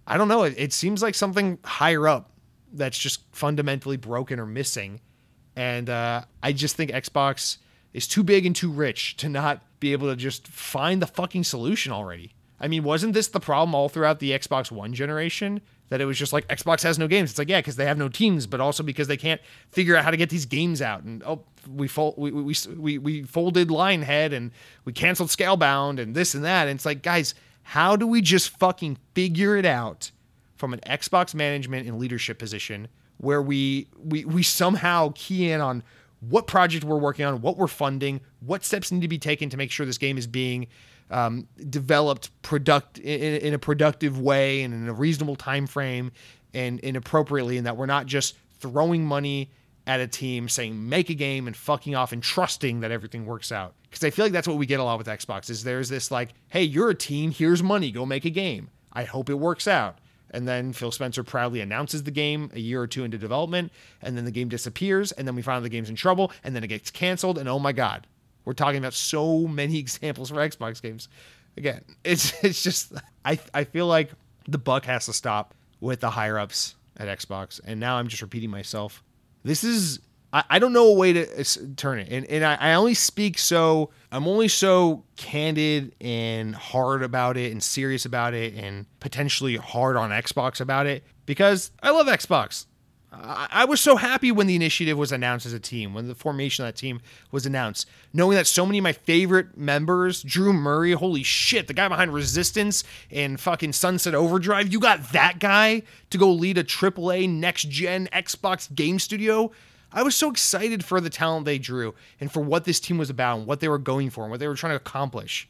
I don't know. It, it seems like something higher up that's just fundamentally broken or missing. And uh, I just think Xbox is too big and too rich to not be able to just find the fucking solution already. I mean, wasn't this the problem all throughout the Xbox One generation? That it was just like Xbox has no games. It's like, yeah, because they have no teams, but also because they can't figure out how to get these games out. And oh, we fold, we, we, we, we folded Lionhead and we canceled Scalebound and this and that. And it's like, guys, how do we just fucking figure it out from an Xbox management and leadership position where we we we somehow key in on what project we're working on, what we're funding, what steps need to be taken to make sure this game is being um, developed product in, in, a productive way and in a reasonable time frame and, appropriately, and that we're not just throwing money at a team saying make a game and fucking off and trusting that everything works out. Because I feel like that's what we get a lot with Xbox is there's this like, hey, you're a team, here's money, go make a game. I hope it works out. And then Phil Spencer proudly announces the game a year or two into development, and then the game disappears, and then we find out the game's in trouble, and then it gets canceled, and oh my god, we're talking about so many examples for Xbox games. Again, it's it's just I I feel like the buck has to stop with the higher ups at Xbox, and now I'm just repeating myself. This is I, I don't know a way to turn it, and and I, I only speak so I'm only so candid and hard about it, and serious about it, and potentially hard on Xbox about it because I love Xbox. I was so happy when the initiative was announced as a team, when the formation of that team was announced, knowing that so many of my favorite members, Drew Murray, holy shit, the guy behind Resistance and fucking Sunset Overdrive, you got that guy to go lead a AAA next gen Xbox game studio. I was so excited for the talent they drew and for what this team was about and what they were going for and what they were trying to accomplish.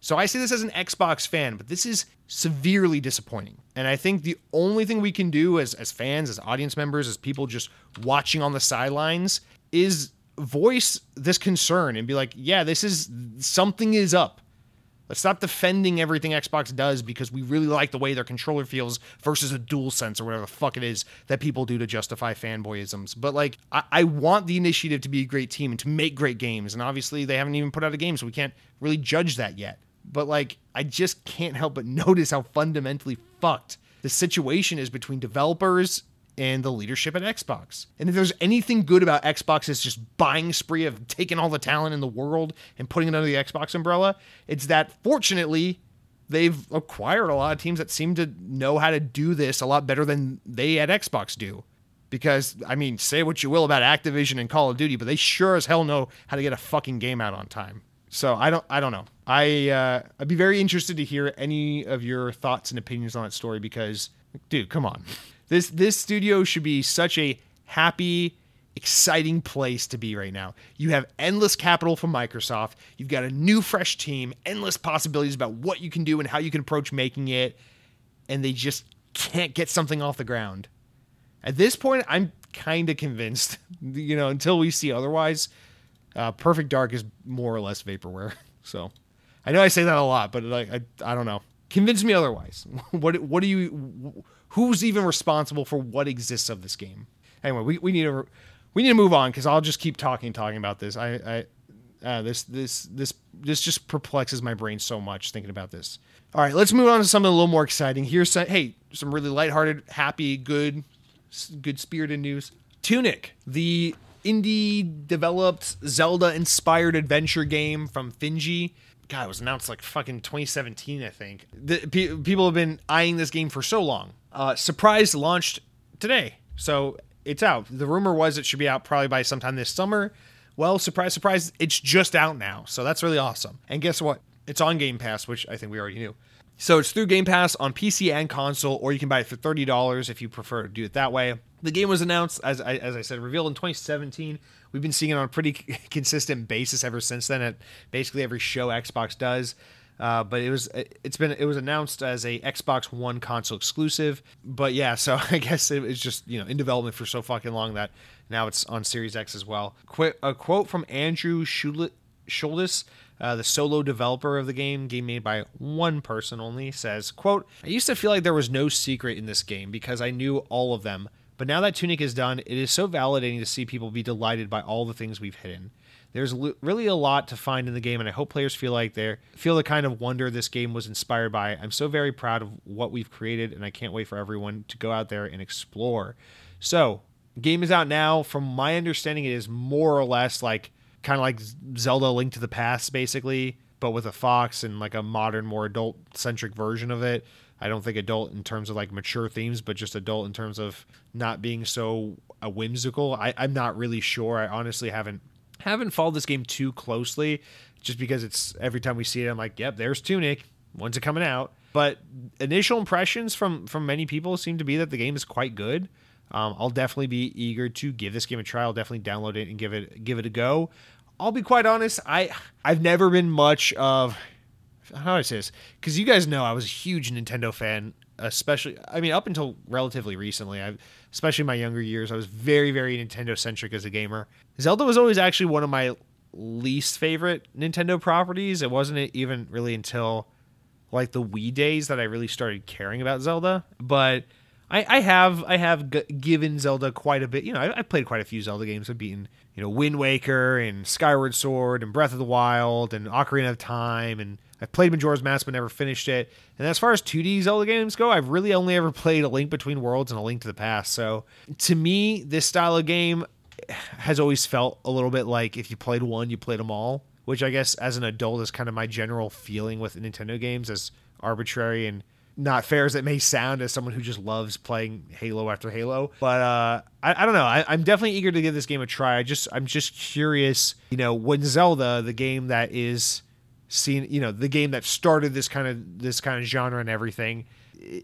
So I say this as an Xbox fan, but this is severely disappointing. And I think the only thing we can do as, as fans, as audience members, as people just watching on the sidelines is voice this concern and be like, yeah, this is something is up. Let's stop defending everything Xbox does because we really like the way their controller feels versus a dual sense or whatever the fuck it is that people do to justify fanboyisms. But like, I, I want the initiative to be a great team and to make great games. And obviously, they haven't even put out a game, so we can't really judge that yet but like I just can't help but notice how fundamentally fucked the situation is between developers and the leadership at Xbox. And if there's anything good about Xbox is just buying spree of taking all the talent in the world and putting it under the Xbox umbrella, it's that fortunately they've acquired a lot of teams that seem to know how to do this a lot better than they at Xbox do. Because I mean, say what you will about Activision and Call of Duty, but they sure as hell know how to get a fucking game out on time. So I don't I don't know. I uh, I'd be very interested to hear any of your thoughts and opinions on that story because dude, come on. This this studio should be such a happy, exciting place to be right now. You have endless capital from Microsoft. You've got a new fresh team, endless possibilities about what you can do and how you can approach making it, and they just can't get something off the ground. At this point, I'm kind of convinced, you know, until we see otherwise, uh, Perfect Dark is more or less vaporware. So I know I say that a lot, but like I, I don't know. Convince me otherwise. what what do you? Who's even responsible for what exists of this game? Anyway, we, we need to we need to move on because I'll just keep talking talking about this. I, I uh, this this this this just perplexes my brain so much thinking about this. All right, let's move on to something a little more exciting. Here's some, hey some really lighthearted, happy, good, good spirited news. Tunic, the indie developed Zelda inspired adventure game from Finji. God, it was announced like fucking 2017, I think. The, pe- people have been eyeing this game for so long. Uh, Surprise launched today, so it's out. The rumor was it should be out probably by sometime this summer. Well, surprise, surprise, it's just out now, so that's really awesome. And guess what? It's on Game Pass, which I think we already knew. So it's through Game Pass on PC and console, or you can buy it for thirty dollars if you prefer to do it that way. The game was announced, as I, as I said, revealed in 2017. We've been seeing it on a pretty consistent basis ever since then at basically every show Xbox does. Uh, but it was it's been it was announced as a Xbox One console exclusive. But yeah, so I guess it was just you know in development for so fucking long that now it's on Series X as well. Qu- a quote from Andrew Shouldice uh, the solo developer of the game, game made by one person only, says, quote, I used to feel like there was no secret in this game because I knew all of them, But now that Tunic is done, it is so validating to see people be delighted by all the things we've hidden. There's really a lot to find in the game, and I hope players feel like they feel the kind of wonder this game was inspired by. I'm so very proud of what we've created, and I can't wait for everyone to go out there and explore. So, game is out now. From my understanding, it is more or less like kind of like Zelda Link to the Past, basically, but with a fox and like a modern, more adult centric version of it. I don't think adult in terms of like mature themes, but just adult in terms of not being so whimsical. I, I'm not really sure. I honestly haven't haven't followed this game too closely, just because it's every time we see it, I'm like, yep, there's Tunic. When's it coming out? But initial impressions from from many people seem to be that the game is quite good. Um, I'll definitely be eager to give this game a try. I'll definitely download it and give it give it a go. I'll be quite honest. I I've never been much of how do I say this because you guys know I was a huge Nintendo fan, especially I mean up until relatively recently. I especially my younger years, I was very very Nintendo centric as a gamer. Zelda was always actually one of my least favorite Nintendo properties. It wasn't even really until like the Wii days that I really started caring about Zelda, but I, I have I have g- given Zelda quite a bit. You know, I, have played quite a few Zelda games. I've beaten you know Wind Waker and Skyward Sword and Breath of the Wild and Ocarina of Time and I've played Majora's Mask but never finished it. And as far as 2D Zelda games go, I've really only ever played A Link Between Worlds and A Link to the Past. So to me, this style of game has always felt a little bit like if you played one, you played them all. Which I guess as an adult is kind of my general feeling with Nintendo games, as arbitrary and not fair as it may sound as someone who just loves playing Halo after Halo. But uh, I, I, don't know. I, am definitely eager to give this game a try. I just I'm just curious. You know, when Zelda, the game that is seen, you know, the game that started this kind of this kind of genre and everything,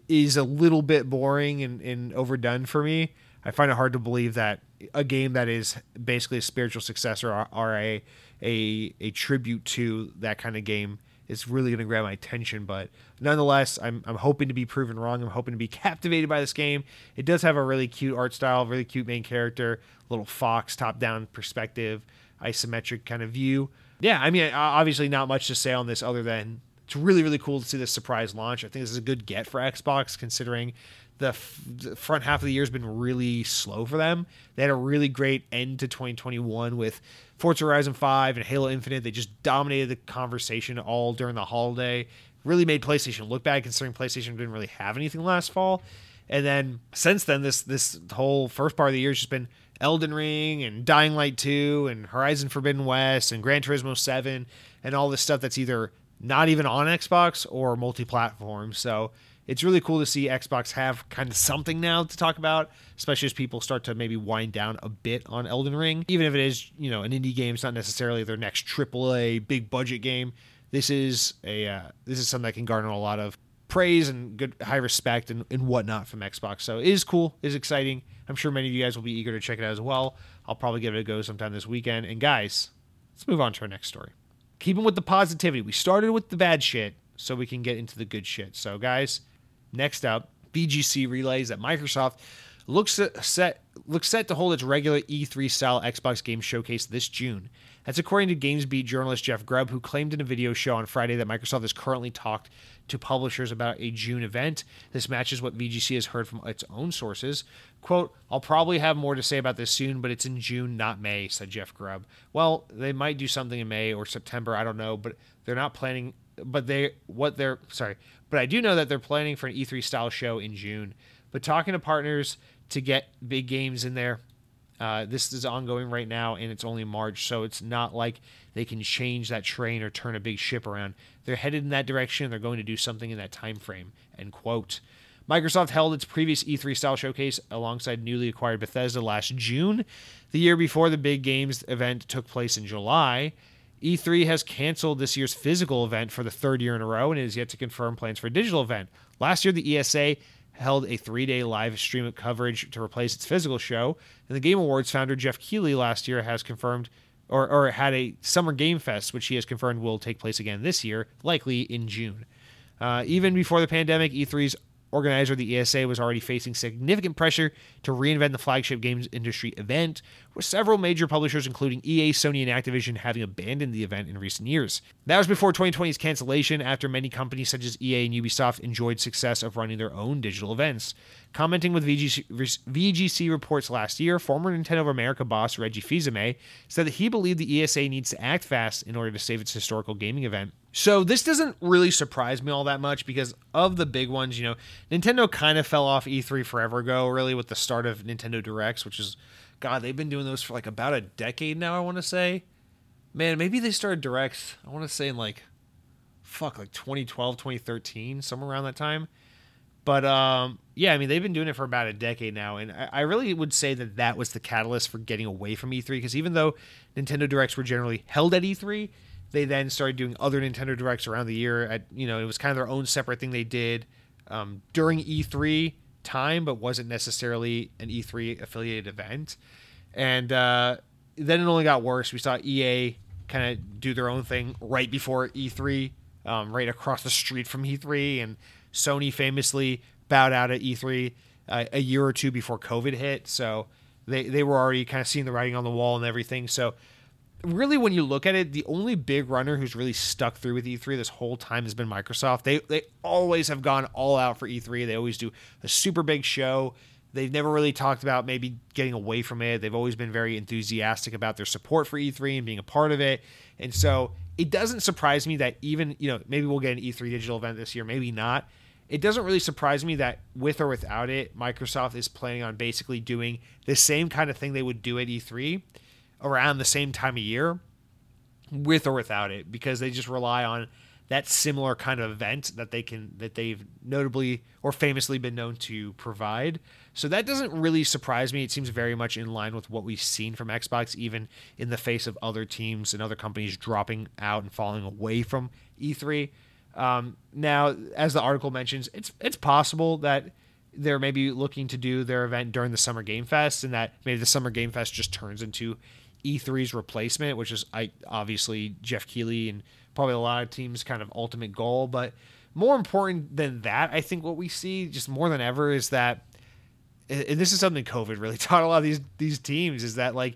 is a little bit boring and, and overdone for me. I find it hard to believe that a game that is basically a spiritual successor or, a, a a tribute to that kind of game is really going to grab my attention. But nonetheless, I'm, I'm hoping to be proven wrong. I'm hoping to be captivated by this game. It does have a really cute art style, really cute main character, little fox top down perspective, isometric kind of view. Yeah, I mean, obviously not much to say on this other than it's really, really cool to see this surprise launch. I think this is a good get for Xbox considering the, f- the, front half of the year has been really slow for them. They had a really great end to 2021 with Forza Horizon 5 and Halo Infinite. They just dominated the conversation all during the holiday. Really made PlayStation look bad considering PlayStation didn't really have anything last fall. And then since then, this this whole first part of the year has just been Elden Ring and Dying Light 2 and Horizon Forbidden West and Gran Turismo 7 and all this stuff that's either not even on Xbox or multi-platform. So it's really cool to see Xbox have kind of something now to talk about, especially as people start to maybe wind down a bit on Elden Ring. Even if it is, you know, an indie game, it's not necessarily their next AAA big budget game. This is a uh, this is something that can garner a lot of praise and good high respect and, and whatnot from Xbox. So it is cool, it is exciting. I'm sure many of you guys will be eager to check it out as well. I'll probably give it a go sometime this weekend. And guys, let's move on to our next story. Keeping with the positivity, we started with the bad shit so we can get into the good shit. So guys, Next up, VGC relays that Microsoft looks set looks set to hold its regular E3 style Xbox game showcase this June. That's according to GamesBeat journalist Jeff Grubb, who claimed in a video show on Friday that Microsoft is currently talked to publishers about a June event. This matches what VGC has heard from its own sources. Quote, I'll probably have more to say about this soon, but it's in June, not May, said Jeff Grubb. Well, they might do something in May or September, I don't know, but they're not planning but they what they're sorry, but I do know that they're planning for an E3 style show in June. But talking to partners to get big games in there, uh, this is ongoing right now, and it's only March, so it's not like they can change that train or turn a big ship around. They're headed in that direction. They're going to do something in that time frame. End quote. Microsoft held its previous E3 style showcase alongside newly acquired Bethesda last June. The year before the big games event took place in July. E3 has canceled this year's physical event for the third year in a row and is yet to confirm plans for a digital event. Last year, the ESA held a three day live stream of coverage to replace its physical show. And the Game Awards founder Geoff Keighley last year has confirmed or, or had a Summer Game Fest, which he has confirmed will take place again this year, likely in June. Uh, even before the pandemic, E3's organizer, the ESA was already facing significant pressure to reinvent the flagship games industry event, with several major publishers, including EA, Sony, and Activision, having abandoned the event in recent years. That was before 2020's cancellation, after many companies such as EA and Ubisoft enjoyed success of running their own digital events. Commenting with VGC, VGC reports last year, former Nintendo of America boss Reggie Fils-Aimé said that he believed the ESA needs to act fast in order to save its historical gaming event. So this doesn't really surprise me all that much because of the big ones, you know, Nintendo kind of fell off E3 forever ago, really with the start of Nintendo Directs, which is God, they've been doing those for like about a decade now, I want to say. Man, maybe they started Directs, I want to say in like fuck, like 2012, 2013, somewhere around that time. But um, yeah, I mean, they've been doing it for about a decade now, and I, I really would say that that was the catalyst for getting away from E3. Because even though Nintendo Directs were generally held at E3, they then started doing other Nintendo Directs around the year. At you know, it was kind of their own separate thing they did um, during E3 time, but wasn't necessarily an E3 affiliated event. And uh, then it only got worse. We saw EA kind of do their own thing right before E3, um, right across the street from E3, and Sony famously bowed out at E3 uh, a year or two before COVID hit. So they, they were already kind of seeing the writing on the wall and everything. So really, when you look at it, the only big runner who's really stuck through with E3 this whole time has been Microsoft. They they always have gone all out for E3. They always do a super big show. They've never really talked about maybe getting away from it. They've always been very enthusiastic about their support for E3 and being a part of it. And so it doesn't surprise me that even, you know, maybe we'll get an E3 digital event this year, maybe not it doesn't really surprise me that with or without it, Microsoft is planning on basically doing the same kind of thing they would do at E3 around the same time of year, with or without it, because they just rely on that similar kind of event that they can that they've notably or famously been known to provide. So that doesn't really surprise me. It seems very much in line with what we've seen from Xbox, even in the face of other teams and other companies dropping out and falling away from E3. Um, now, as the article mentions, it's it's possible that they're maybe looking to do their event during the Summer Game Fest, and that maybe the Summer Game Fest just turns into E3's replacement, which is I obviously Geoff Keighley and probably a lot of teams' kind of ultimate goal. But more important than that, I think what we see just more than ever is that, and this is something COVID really taught a lot of these these teams is that like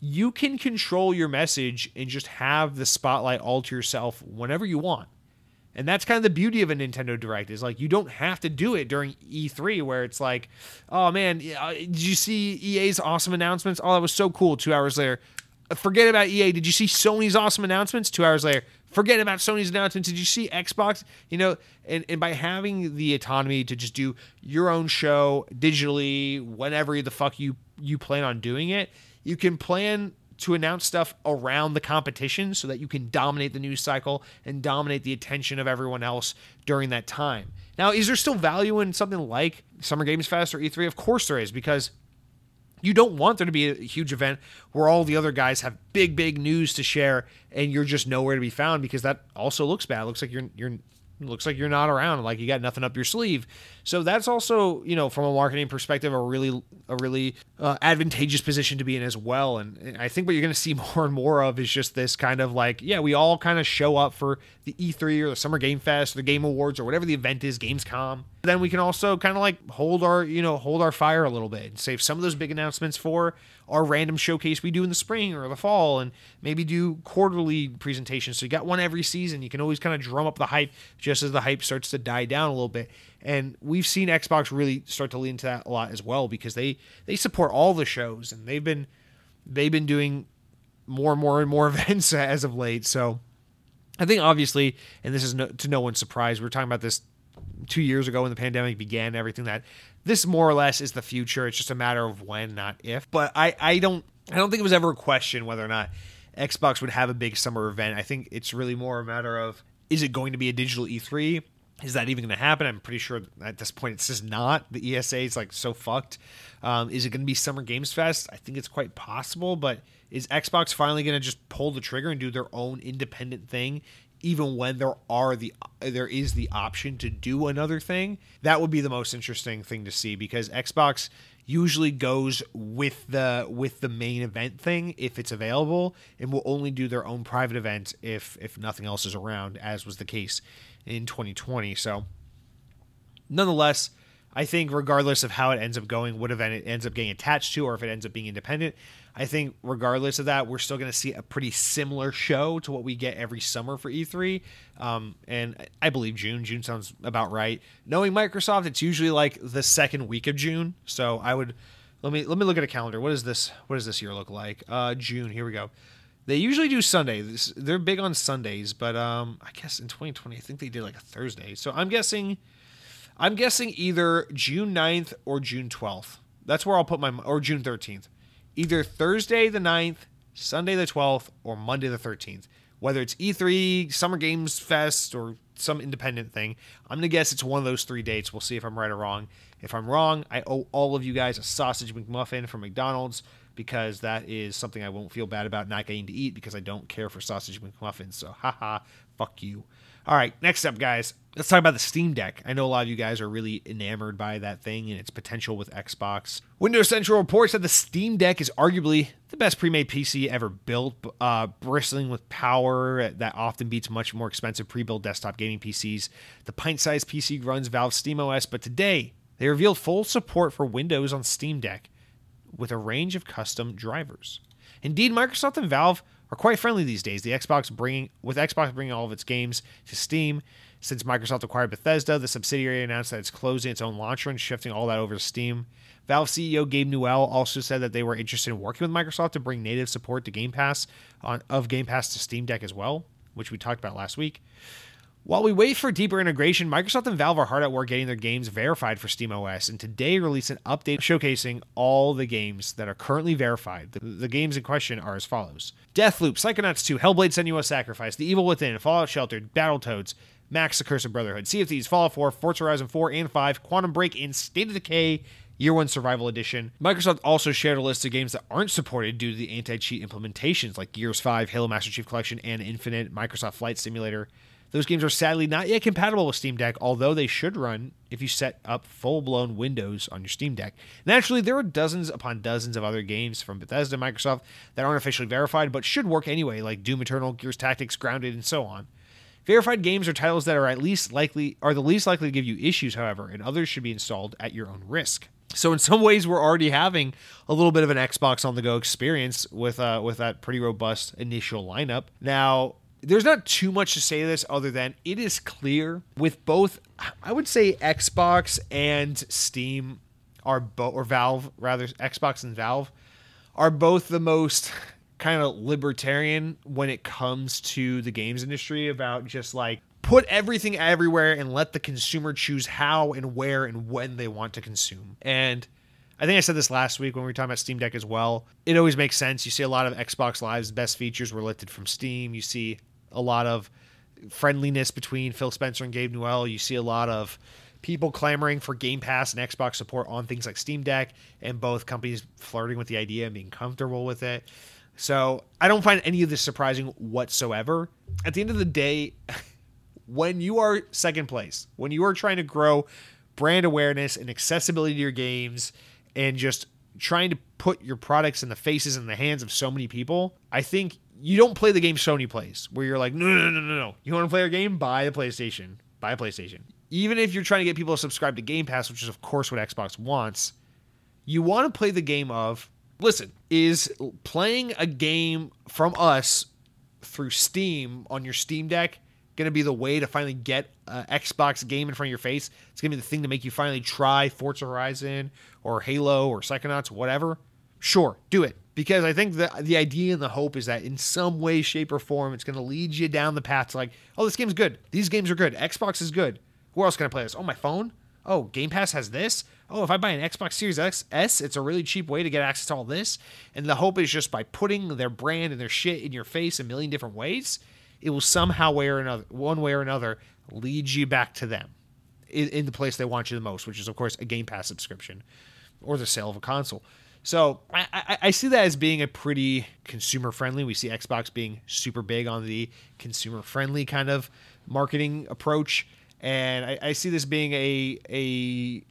you can control your message and just have the spotlight all to yourself whenever you want. And that's kind of the beauty of a Nintendo Direct is like you don't have to do it during E3 where it's like, oh man, uh, did you see EA's awesome announcements? Oh, that was so cool. Two hours later, uh, forget about EA. Did you see Sony's awesome announcements? Two hours later, forget about Sony's announcements. Did you see Xbox? You know, and, and by having the autonomy to just do your own show digitally, whenever the fuck you you plan on doing it, you can plan to announce stuff around the competition so that you can dominate the news cycle and dominate the attention of everyone else during that time. Now, is there still value in something like Summer Games Fest or E3? Of course there is, because you don't want there to be a huge event where all the other guys have big, big news to share and you're just nowhere to be found because that also looks bad. It looks like you're you're looks like you're not around like you got nothing up your sleeve. So that's also you know from a marketing perspective a really a really uh, advantageous position to be in as well. And, and i think what you're going to see more and more of is just this kind of like yeah we all kind of show up for the e3 or the summer game fest or the game awards or whatever the event is gamescom. Then we can also kind of like hold our you know hold our fire a little bit and save some of those big announcements for our random showcase we do in the spring or the fall and maybe do quarterly presentations. So you got one every season. You can always kind of drum up the hype just as the hype starts to die down a little bit. And we've seen xbox really start to lean into that a lot as well because they they support all the shows and they've been they've been doing more and more and more events as of late. So i think obviously and this is no, to no one's surprise we are talking about this two years ago when the pandemic began everything that this more or less is the future it's just a matter of when not if but i i don't i don't think it was ever a question whether or not xbox would have a big summer event i think it's really more a matter of is it going to be a digital e3 is that even going to happen? I'm pretty sure at this point it's just not. The ESA is like so fucked. Um, is it going to be Summer Games Fest? I think it's quite possible, but is Xbox finally going to just pull the trigger and do their own independent thing even when there are the there is the option to do another thing that would be the most interesting thing to see because xbox usually goes with the with the main event thing if it's available and will only do their own private event if if nothing else is around as was the case in 2020 so nonetheless, I think regardless of how it ends up going, what event it ends up getting attached to, or if it ends up being independent, I think regardless of that, we're still going to see a pretty similar show to what we get every summer for E3. Um, and I believe June. June sounds about right. Knowing Microsoft, it's usually like the second week of June. So I would let me let me look at a calendar. What is this? What does this year look like? Uh, June. Here we go. They usually do Sunday. They're big on Sundays, but um, I guess in 2020, I think they did like a Thursday. So I'm guessing, I'm guessing either June 9th or June 12th. That's where I'll put my or June 13th either Thursday the 9th, Sunday the 12th, or Monday the 13th. Whether it's E3, Summer Games Fest, or some independent thing, I'm going to guess it's one of those three dates. We'll see if I'm right or wrong. If I'm wrong, I owe all of you guys a sausage McMuffin from McDonald's because that is something I won't feel bad about not getting to eat because I don't care for sausage McMuffins. So, haha, fuck you. All right, next up, guys, let's talk about the Steam Deck. I know a lot of you guys are really enamored by that thing and its potential with Xbox. Windows Central reports that the Steam Deck is arguably the best pre made PC ever built, uh, bristling with power that often beats much more expensive pre built desktop gaming PCs. The pint sized PC runs Valve SteamOS, but today they revealed full support for Windows on Steam Deck with a range of custom drivers. Indeed, Microsoft and Valve are quite friendly these days. The Xbox bringing with Xbox bringing all of its games to Steam. Since Microsoft acquired Bethesda, the subsidiary announced that it's closing its own launcher and shifting all that over to Steam. Valve CEO Gabe Newell also said that they were interested in working with Microsoft to bring native support to Game Pass on, of Game Pass to Steam Deck as well, which we talked about last week. While we wait for deeper integration, Microsoft and Valve are hard at work getting their games verified for SteamOS, and today released an update showcasing all the games that are currently verified. The, the games in question are as follows Deathloop, Psychonauts 2, Hellblade Senua's Sacrifice, The Evil Within, Fallout Sheltered, Battletoads, Max the Curse of Brotherhood, Sea of Thieves, Fallout 4, Forza Horizon 4 and 5, Quantum Break, and State of Decay Year One Survival Edition. Microsoft also shared a list of games that aren't supported due to the anti cheat implementations like Gears 5, Halo Master Chief Collection, and Infinite, Microsoft Flight Simulator. Those games are sadly not yet compatible with Steam Deck, although they should run if you set up full blown Windows on your Steam Deck. Naturally, there are dozens upon dozens of other games from Bethesda and Microsoft that aren't officially verified but should work anyway, like Doom Eternal, Gears Tactics, Grounded, and so on. Verified games are titles that are at least likely are the least likely to give you issues, however, and others should be installed at your own risk. So in some ways, we're already having a little bit of an Xbox on the go experience with uh, with that pretty robust initial lineup. Now, there's not too much to say to this other than it is clear with both I would say Xbox and Steam are both or Valve rather Xbox and Valve are both the most kind of libertarian when it comes to the games industry about just like put everything everywhere and let the consumer choose how and where and when they want to consume. And I think I said this last week when we were talking about Steam Deck as well. It always makes sense. You see a lot of Xbox Live's best features were lifted from Steam. You see a lot of friendliness between Phil Spencer and Gabe Newell. You see a lot of people clamoring for Game Pass and Xbox support on things like Steam Deck, and both companies flirting with the idea and being comfortable with it. So I don't find any of this surprising whatsoever. At the end of the day, when you are second place, when you are trying to grow brand awareness and accessibility to your games and just trying to put your products in the faces and the hands of so many people, I think you don't play the game Sony plays, where you're like, no, no, no, no, no. You want to play a game? Buy a PlayStation. Buy a PlayStation. Even if you're trying to get people to subscribe to Game Pass, which is, of course, what Xbox wants, you want to play the game of, listen, is playing a game from us through Steam on your Steam Deck going to be the way to finally get an Xbox game in front of your face? It's going to be the thing to make you finally try Forza Horizon or Halo or Psychonauts, whatever. Sure, do it because I think the the idea and the hope is that in some way, shape, or form, it's going to lead you down the path to like, oh, this game's good. These games are good. Xbox is good. Where else can I play this? Oh, my phone. Oh, Game Pass has this. Oh, if I buy an Xbox Series X, S, it's a really cheap way to get access to all this. And the hope is just by putting their brand and their shit in your face a million different ways, it will somehow way or another, one way or another, lead you back to them in, in the place they want you the most, which is of course a Game Pass subscription or the sale of a console. So I, I, I, see that as being a pretty consumer friendly. We see Xbox being super big on the consumer friendly kind of marketing approach, and I, I see this being a a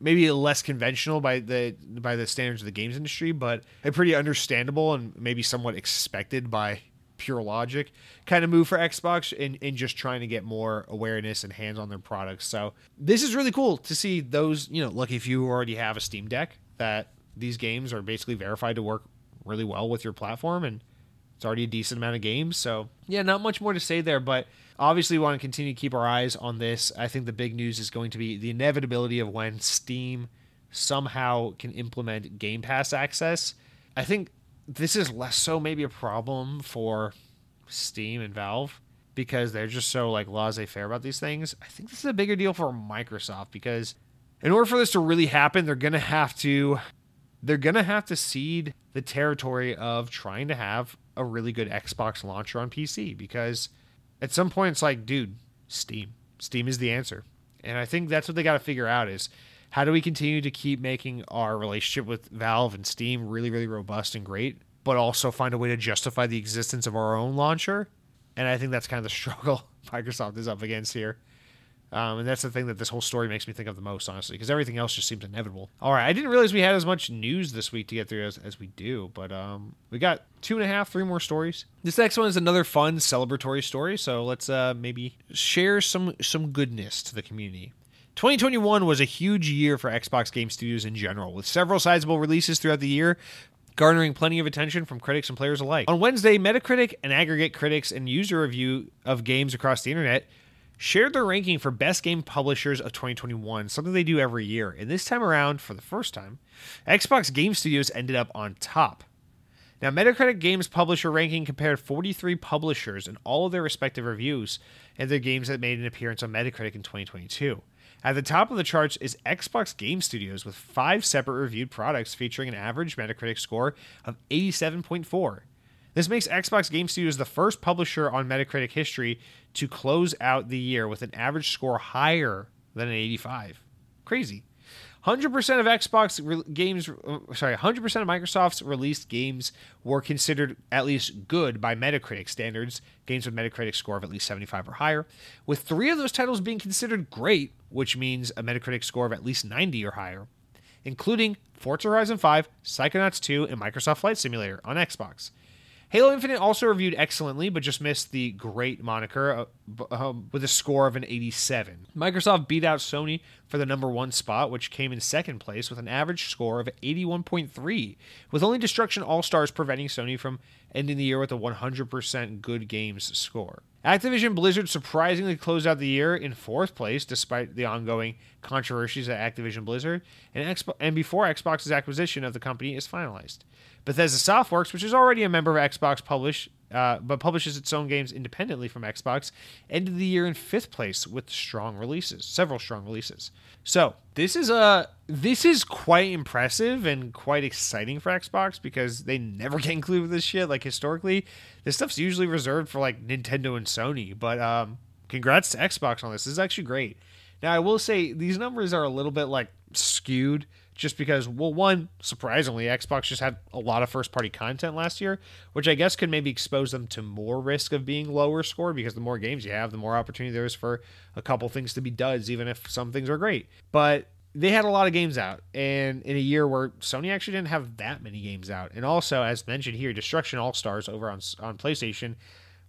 maybe less conventional by the by the standards of the games industry, but a pretty understandable and maybe somewhat expected by pure logic kind of move for Xbox and, and just trying to get more awareness and hands on their products. So this is really cool to see those, you know, lucky if you already have a Steam Deck that these games are basically verified to work really well with your platform and it's already a decent amount of games. So yeah, not much more to say there, but obviously we want to continue to keep our eyes on this. I think the big news is going to be the inevitability of when Steam somehow can implement Game Pass access. I think this is less so maybe a problem for Steam and Valve because they're just so like laissez-faire about these things. I think this is a bigger deal for Microsoft because in order for this to really happen, they're going to have to they're going to have to cede the territory of trying to have a really good Xbox launcher on PC because at some point it's like, dude, Steam. Steam is the answer. And I think that's what they got to figure out is how do we continue to keep making our relationship with Valve and Steam really, really robust and great, but also find a way to justify the existence of our own launcher? And I think that's kind of the struggle Microsoft is up against here. Um, and that's the thing that this whole story makes me think of the most, honestly, because everything else just seems inevitable. All right, I didn't realize we had as much news this week to get through as, as we do, but um, we got two and a half, three more stories. This next one is another fun celebratory story, so let's uh, maybe share some some goodness to the community. 2021 was a huge year for Xbox Game Studios in general, with several sizable releases throughout the year, garnering plenty of attention from critics and players alike. On Wednesday, Metacritic and aggregate critics and user review of games across the internet shared their ranking for best game publishers of 2021, something they do every year. And this time around, for the first time, Xbox Game Studios ended up on top. Now, Metacritic Games Publisher ranking compared 43 publishers and all of their respective reviews and their games that made an appearance on Metacritic in 2022. At the top of the charts is Xbox Game Studios with five separate reviewed products featuring an average Metacritic score of 87.4. This makes Xbox Game Studios the first publisher on Metacritic history to close out the year with an average score higher than an 85. Crazy. 100% of Xbox re- games, uh, sorry, 100% of Microsoft's released games were considered at least good by Metacritic standards, games with Metacritic score of at least 75 or higher, with three of those titles being considered great, which means a Metacritic score of at least 90 or higher, including Forza Horizon 5, Psychonauts 2, and Microsoft Flight Simulator on Xbox. Halo Infinite also reviewed excellently, but just missed the great moniker uh, um, with a score of an 87. Microsoft beat out Sony for the number one spot, which came in second place with an average score of 81.3, with only Destruction All Stars preventing Sony from ending the year with a 100% good games score. Activision Blizzard surprisingly closed out the year in fourth place despite the ongoing controversies at Activision Blizzard and, Xbox, and before Xbox's acquisition of the company is finalized. Bethesda Softworks, which is already a member of Xbox Publish, uh, but publishes its own games independently from Xbox, ended the year in fifth place with strong releases, several strong releases. So this is a this is quite impressive and quite exciting for Xbox because they never get included with this shit. Like historically, this stuff's usually reserved for like Nintendo and Sony. But um, congrats to Xbox on this. This is actually great. Now I will say these numbers are a little bit like skewed just because, well, one, surprisingly, Xbox just had a lot of first party content last year, which I guess could maybe expose them to more risk of being lower score because the more games you have, the more opportunity there is for a couple things to be duds, even if some things are great. But they had a lot of games out, and in a year where Sony actually didn't have that many games out. And also, as mentioned here, Destruction All Stars over on, on PlayStation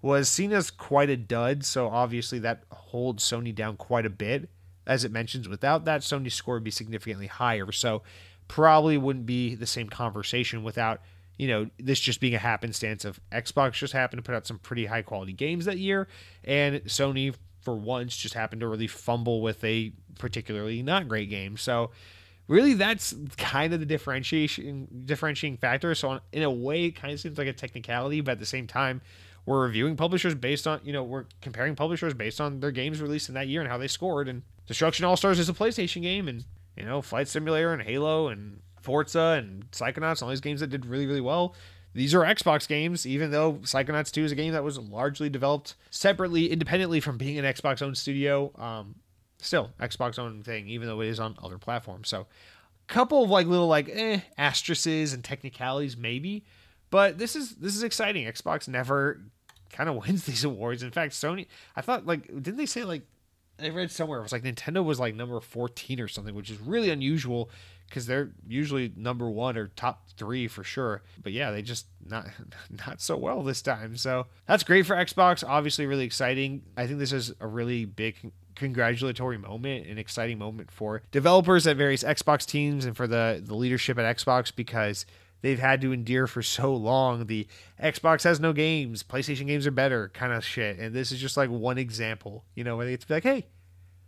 was seen as quite a dud, so obviously that holds Sony down quite a bit as it mentions, without that, Sony's score would be significantly higher. So probably wouldn't be the same conversation without, you know, this just being a happenstance of Xbox just happened to put out some pretty high quality games that year, and Sony for once just happened to really fumble with a particularly not great game. So really that's kind of the differentiation differentiating factor. So in a way it kind of seems like a technicality, but at the same time, we're reviewing publishers based on you know we're comparing publishers based on their games released in that year and how they scored and destruction all stars is a playstation game and you know flight simulator and halo and forza and psychonauts all these games that did really really well these are xbox games even though psychonauts 2 is a game that was largely developed separately independently from being an xbox owned studio um, still xbox owned thing even though it is on other platforms so a couple of like little like eh asterisks and technicalities maybe but this is this is exciting. Xbox never kind of wins these awards. In fact, Sony, I thought like didn't they say like I read somewhere it was like Nintendo was like number 14 or something, which is really unusual because they're usually number one or top three for sure. But yeah, they just not not so well this time. So that's great for Xbox. Obviously, really exciting. I think this is a really big congratulatory moment, an exciting moment for developers at various Xbox teams and for the the leadership at Xbox because they've had to endure for so long the Xbox has no games, PlayStation games are better kind of shit. And this is just like one example, you know, where they get to be like, hey,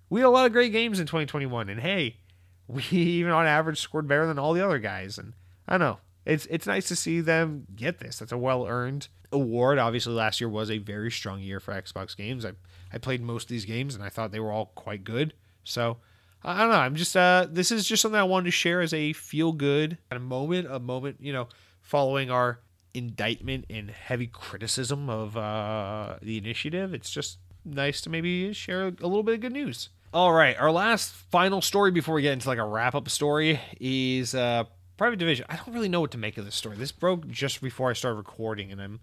we had a lot of great games in 2021, and hey, we even on average scored better than all the other guys. And I don't know. It's it's nice to see them get this. That's a well earned award. Obviously, last year was a very strong year for Xbox games. I I played most of these games and I thought they were all quite good. So I don't know. I'm just uh this is just something I wanted to share as a feel good kind of moment, a moment, you know, following our indictment and heavy criticism of uh the initiative. It's just nice to maybe share a little bit of good news. All right, our last final story before we get into like a wrap up story is uh private division. I don't really know what to make of this story. This broke just before I started recording, and I'm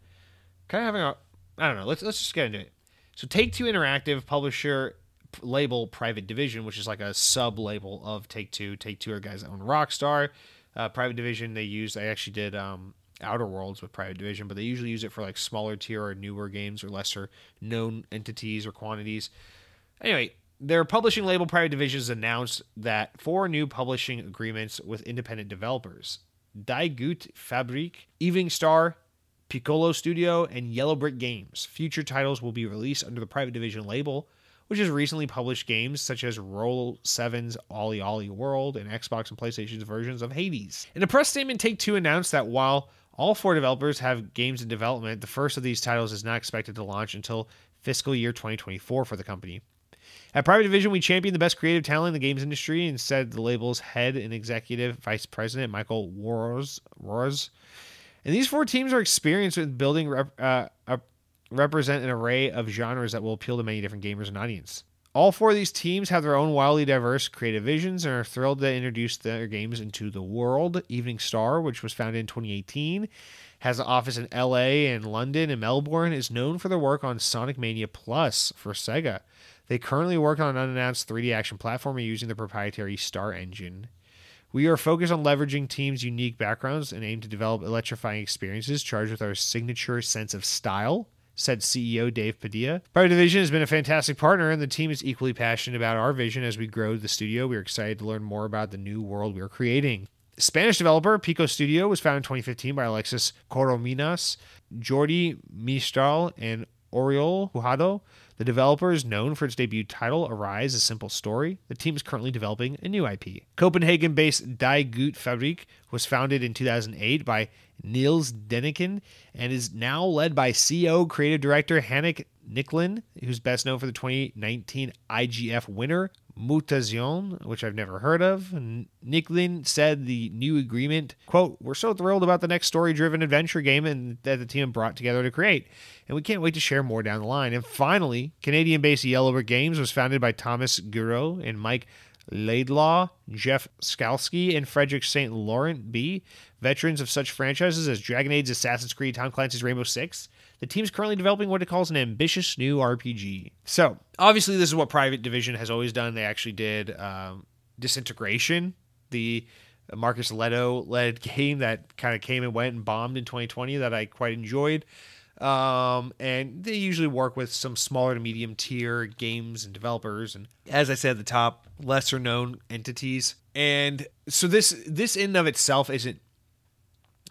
kind of having a I don't know. Let's let's just get into it. So Take Two Interactive, publisher label Private Division, which is like a sub label of Take Two. Take Two are guys that own Rockstar. Uh, Private Division they use. I actually did um, Outer Worlds with Private Division, but they usually use it for like smaller tier or newer games or lesser known entities or quantities. Anyway, their publishing label Private Division has announced that four new publishing agreements with independent developers Die Gute Fabrik, Evening Star, Piccolo Studio, and Yellow Brick Games. Future titles will be released under the Private Division label, which has recently published games such as Roll 7's OlliOlli World and Xbox and PlayStation's versions of Hades. In a press statement, Take Two announced that while all four developers have games in development, the first of these titles is not expected to launch until fiscal year 2024 for the company. At Private Division, we champion the best creative talent in the games industry and said the label's head and executive vice president, Michael Wars. Wars. And these four teams are experienced with building rep, uh, represent an array of genres that will appeal to many different gamers and audience. All four of these teams have their own wildly diverse creative visions and are thrilled to introduce their games into the world. Evening Star, which was founded in 2018, has an office in LA and London and Melbourne, is known for their work on Sonic Mania Plus for Sega. They currently work on an unannounced 3D action platformer using the proprietary Star engine. We are focused on leveraging teams' unique backgrounds and aim to develop electrifying experiences charged with our signature sense of style, said CEO Dave Padilla. Private Division has been a fantastic partner, and the team is equally passionate about our vision as we grow the studio. We are excited to learn more about the new world we are creating. Spanish developer Pico Studio was founded in 2015 by Alexis Corominas, Jordi Mistral, and Oriol Pujado. The developer is known for its debut title, Arise, A Simple Story. The team is currently developing a new IP. Copenhagen based Die Fabrik was founded in 2008 by Nils Deneken and is now led by CEO creative director Henrik Nicklin, who's best known for the 2019 IGF winner Mutazione, which I've never heard of. Nicklin said the new agreement, quote, We're so thrilled about the next story driven adventure game and that the team brought together to create. And we can't wait to share more down the line. And finally, Canadian based Yellow Brick Games was founded by Thomas Guro and Mike Laidlaw, Jeff Skalski, and Frederick St. Laurent B., veterans of such franchises as Dragon Age, Assassin's Creed, Tom Clancy's Rainbow Six. The team's currently developing what it calls an ambitious new RPG. So, obviously, this is what Private Division has always done. They actually did um, Disintegration, the Marcus Lehto led game that kind of came and went and bombed in 2020 that I quite enjoyed. Um, and they usually work with some smaller to medium tier games and developers, and as I said at the top, lesser known entities. And so this this in and of itself isn't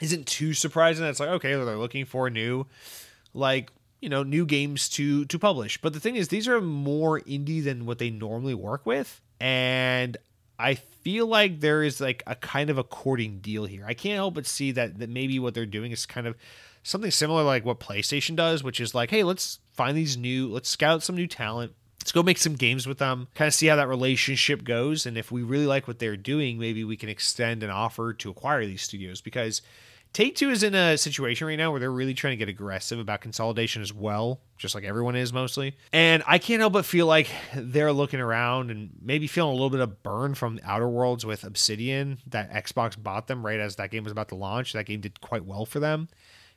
isn't too surprising. It's like okay, they're looking for a new, like you know, new games to to publish. But the thing is, these are more indie than what they normally work with, and I feel like there is like a kind of a courting deal here. I can't help but see that that maybe what they're doing is kind of something similar like what PlayStation does, which is like, hey, let's find these new, let's scout some new talent. Let's go make some games with them, kind of see how that relationship goes. And if we really like what they're doing, maybe we can extend an offer to acquire these studios because Take Two is in a situation right now where they're really trying to get aggressive about consolidation as well, just like everyone is mostly. And I can't help but feel like they're looking around and maybe feeling a little bit of burn from Outer Worlds with Obsidian that Xbox bought them right as that game was about to launch. That game did quite well for them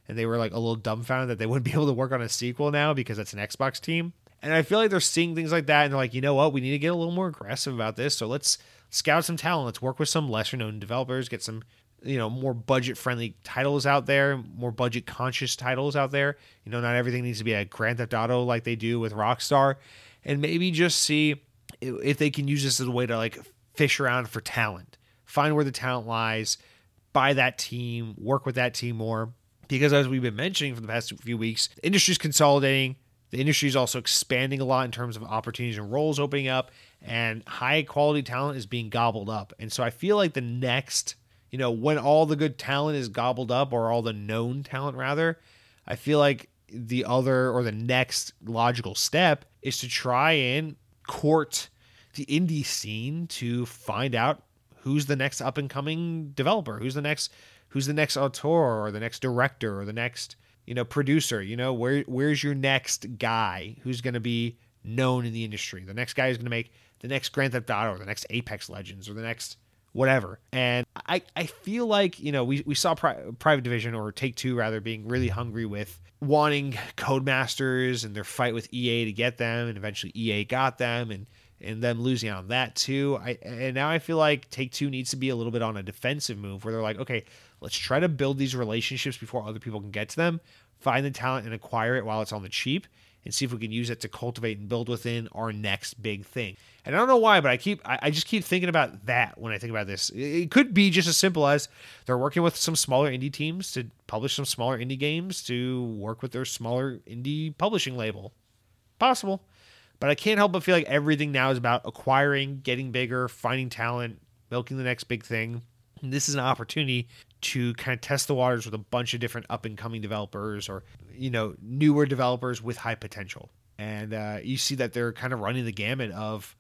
and they were like a little dumbfounded that they wouldn't be able to work on a sequel now because it's an Xbox team. And I feel like they're seeing things like that and they're like, you know what, we need to get a little more aggressive about this. So let's scout some talent. Let's work with some lesser known developers, get some, you know, more budget friendly titles out there, more budget conscious titles out there. You know, not everything needs to be a Grand Theft Auto like they do with Rockstar. And maybe just see if they can use this as a way to like fish around for talent, find where the talent lies, buy that team, work with that team more. Because as we've been mentioning for the past few weeks, the industry's consolidating the industry is also expanding a lot in terms of opportunities and roles opening up, and high quality talent is being gobbled up. And so I feel like the next, you know, when all the good talent is gobbled up, or all the known talent rather, I feel like the other or the next logical step is to try and court the indie scene to find out who's the next up and coming developer, who's the next who's the next auteur or the next director or the next you know, producer, you know, where where's your next guy who's going to be known in the industry? The next guy who's going to make the next Grand Theft Auto or the next Apex Legends or the next whatever. And I, I feel like, you know, we, we saw Pri- Private Division or Take Two rather being really hungry with wanting Codemasters and their fight with EA to get them. And eventually EA got them and, and them losing on that too. I, and now I feel like Take Two needs to be a little bit on a defensive move where they're like, okay, Let's try to build these relationships before other people can get to them, find the talent and acquire it while it's on the cheap, and see if we can use it to cultivate and build within our next big thing. And I don't know why, but I keep I, just keep thinking about that when I think about this. It could be just as simple as they're working with some smaller indie teams to publish some smaller indie games to work with their smaller indie publishing label. Possible. But I can't help but feel like everything now is about acquiring, getting bigger, finding talent, milking the next big thing. This is an opportunity to kind of test the waters with a bunch of different up and coming developers or you know newer developers with high potential. And uh, you see that they're kind of running the gamut of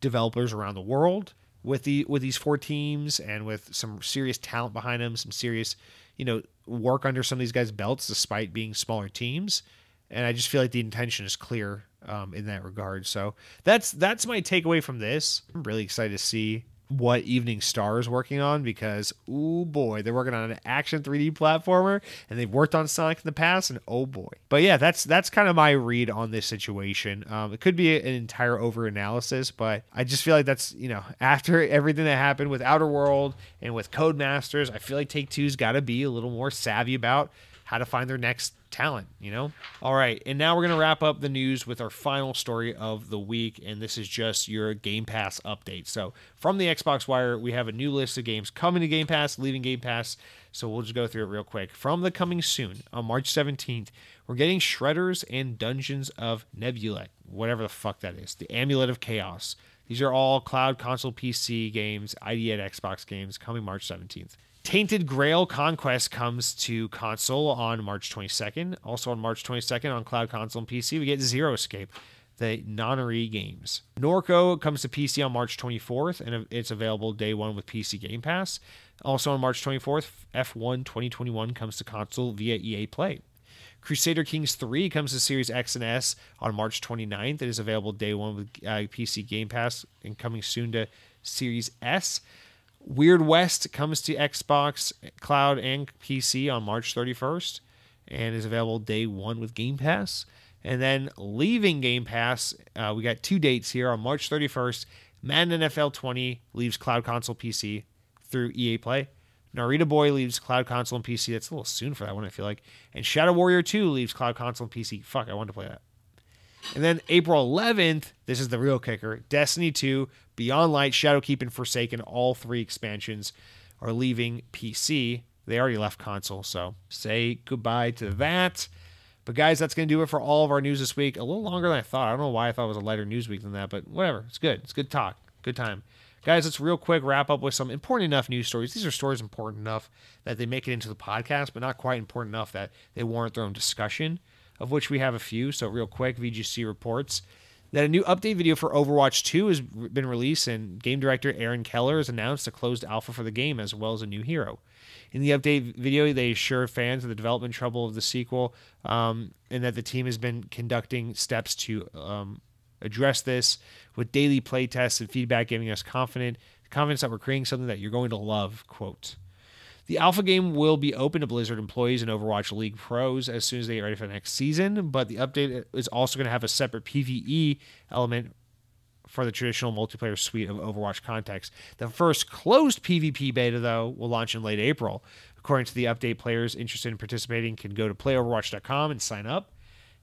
developers around the world with the with these four teams and with some serious talent behind them some serious you know work under some of these guys belts despite being smaller teams. And i just feel like the intention is clear um, in that regard. So that's that's my takeaway from this. I'm really excited to see what Evening Star is working on because oh boy, they're working on an action 3D platformer and they've worked on Sonic in the past and oh boy. But yeah, that's that's kind of my read on this situation. Um, it could be an entire over analysis, but I just feel like that's you know after everything that happened with Outer World and with Codemasters, I feel like Take Two's got to be a little more savvy about how to find their next talent, you know? All right, and now we're going to wrap up the news with our final story of the week, and this is just your Game Pass update. So, from the Xbox Wire, we have a new list of games coming to Game Pass, leaving Game Pass. So, we'll just go through it real quick. From the coming soon, on March 17th, we're getting Shredders and Dungeons of Nebulet, whatever the fuck that is, the Amulet of Chaos. These are all cloud console PC games, ID at Xbox games coming March 17th. Tainted Grail Conquest comes to console on March 22nd. Also on March 22nd on cloud console and PC, we get Zero Escape, the Nonary games. Norco comes to PC on March 24th, and it's available day one with PC Game Pass. Also on March 24th, F1 2021 comes to console via EA Play. Crusader Kings 3 comes to Series X and S on March 29th. It is available day one with uh, PC Game Pass and coming soon to Series S. Weird West comes to Xbox, Cloud, and PC on March 31st and is available day one with Game Pass. And then leaving Game Pass, uh, we got two dates here on March 31st. Madden NFL 20 leaves Cloud Console PC through EA Play. Narita Boy leaves Cloud Console and PC. That's a little soon for that one, I feel like. And Shadow Warrior 2 leaves Cloud Console and PC. Fuck, I wanted to play that. And then April 11th, this is the real kicker Destiny 2, Beyond Light, Shadowkeep, and Forsaken, all three expansions are leaving PC. They already left console, so say goodbye to that. But guys, that's going to do it for all of our news this week. A little longer than I thought. I don't know why I thought it was a lighter news week than that, but whatever. It's good. It's good talk. Good time. Guys, let's real quick wrap up with some important enough news stories. These are stories important enough that they make it into the podcast, but not quite important enough that they warrant their own discussion of which we have a few. So, real quick, VGC reports that a new update video for Overwatch 2 has been released, and game director Aaron Keller has announced a closed alpha for the game as well as a new hero. In the update video, they assure fans of the development trouble of the sequel um, and that the team has been conducting steps to um, address this with daily playtests and feedback, giving us confident confidence that we're creating something that you're going to love. Quote. The alpha game will be open to Blizzard employees and Overwatch League pros as soon as they get ready for the next season, but the update is also going to have a separate PvE element for the traditional multiplayer suite of Overwatch context. The first closed PvP beta, though, will launch in late April. According to the update, players interested in participating can go to playoverwatch.com and sign up.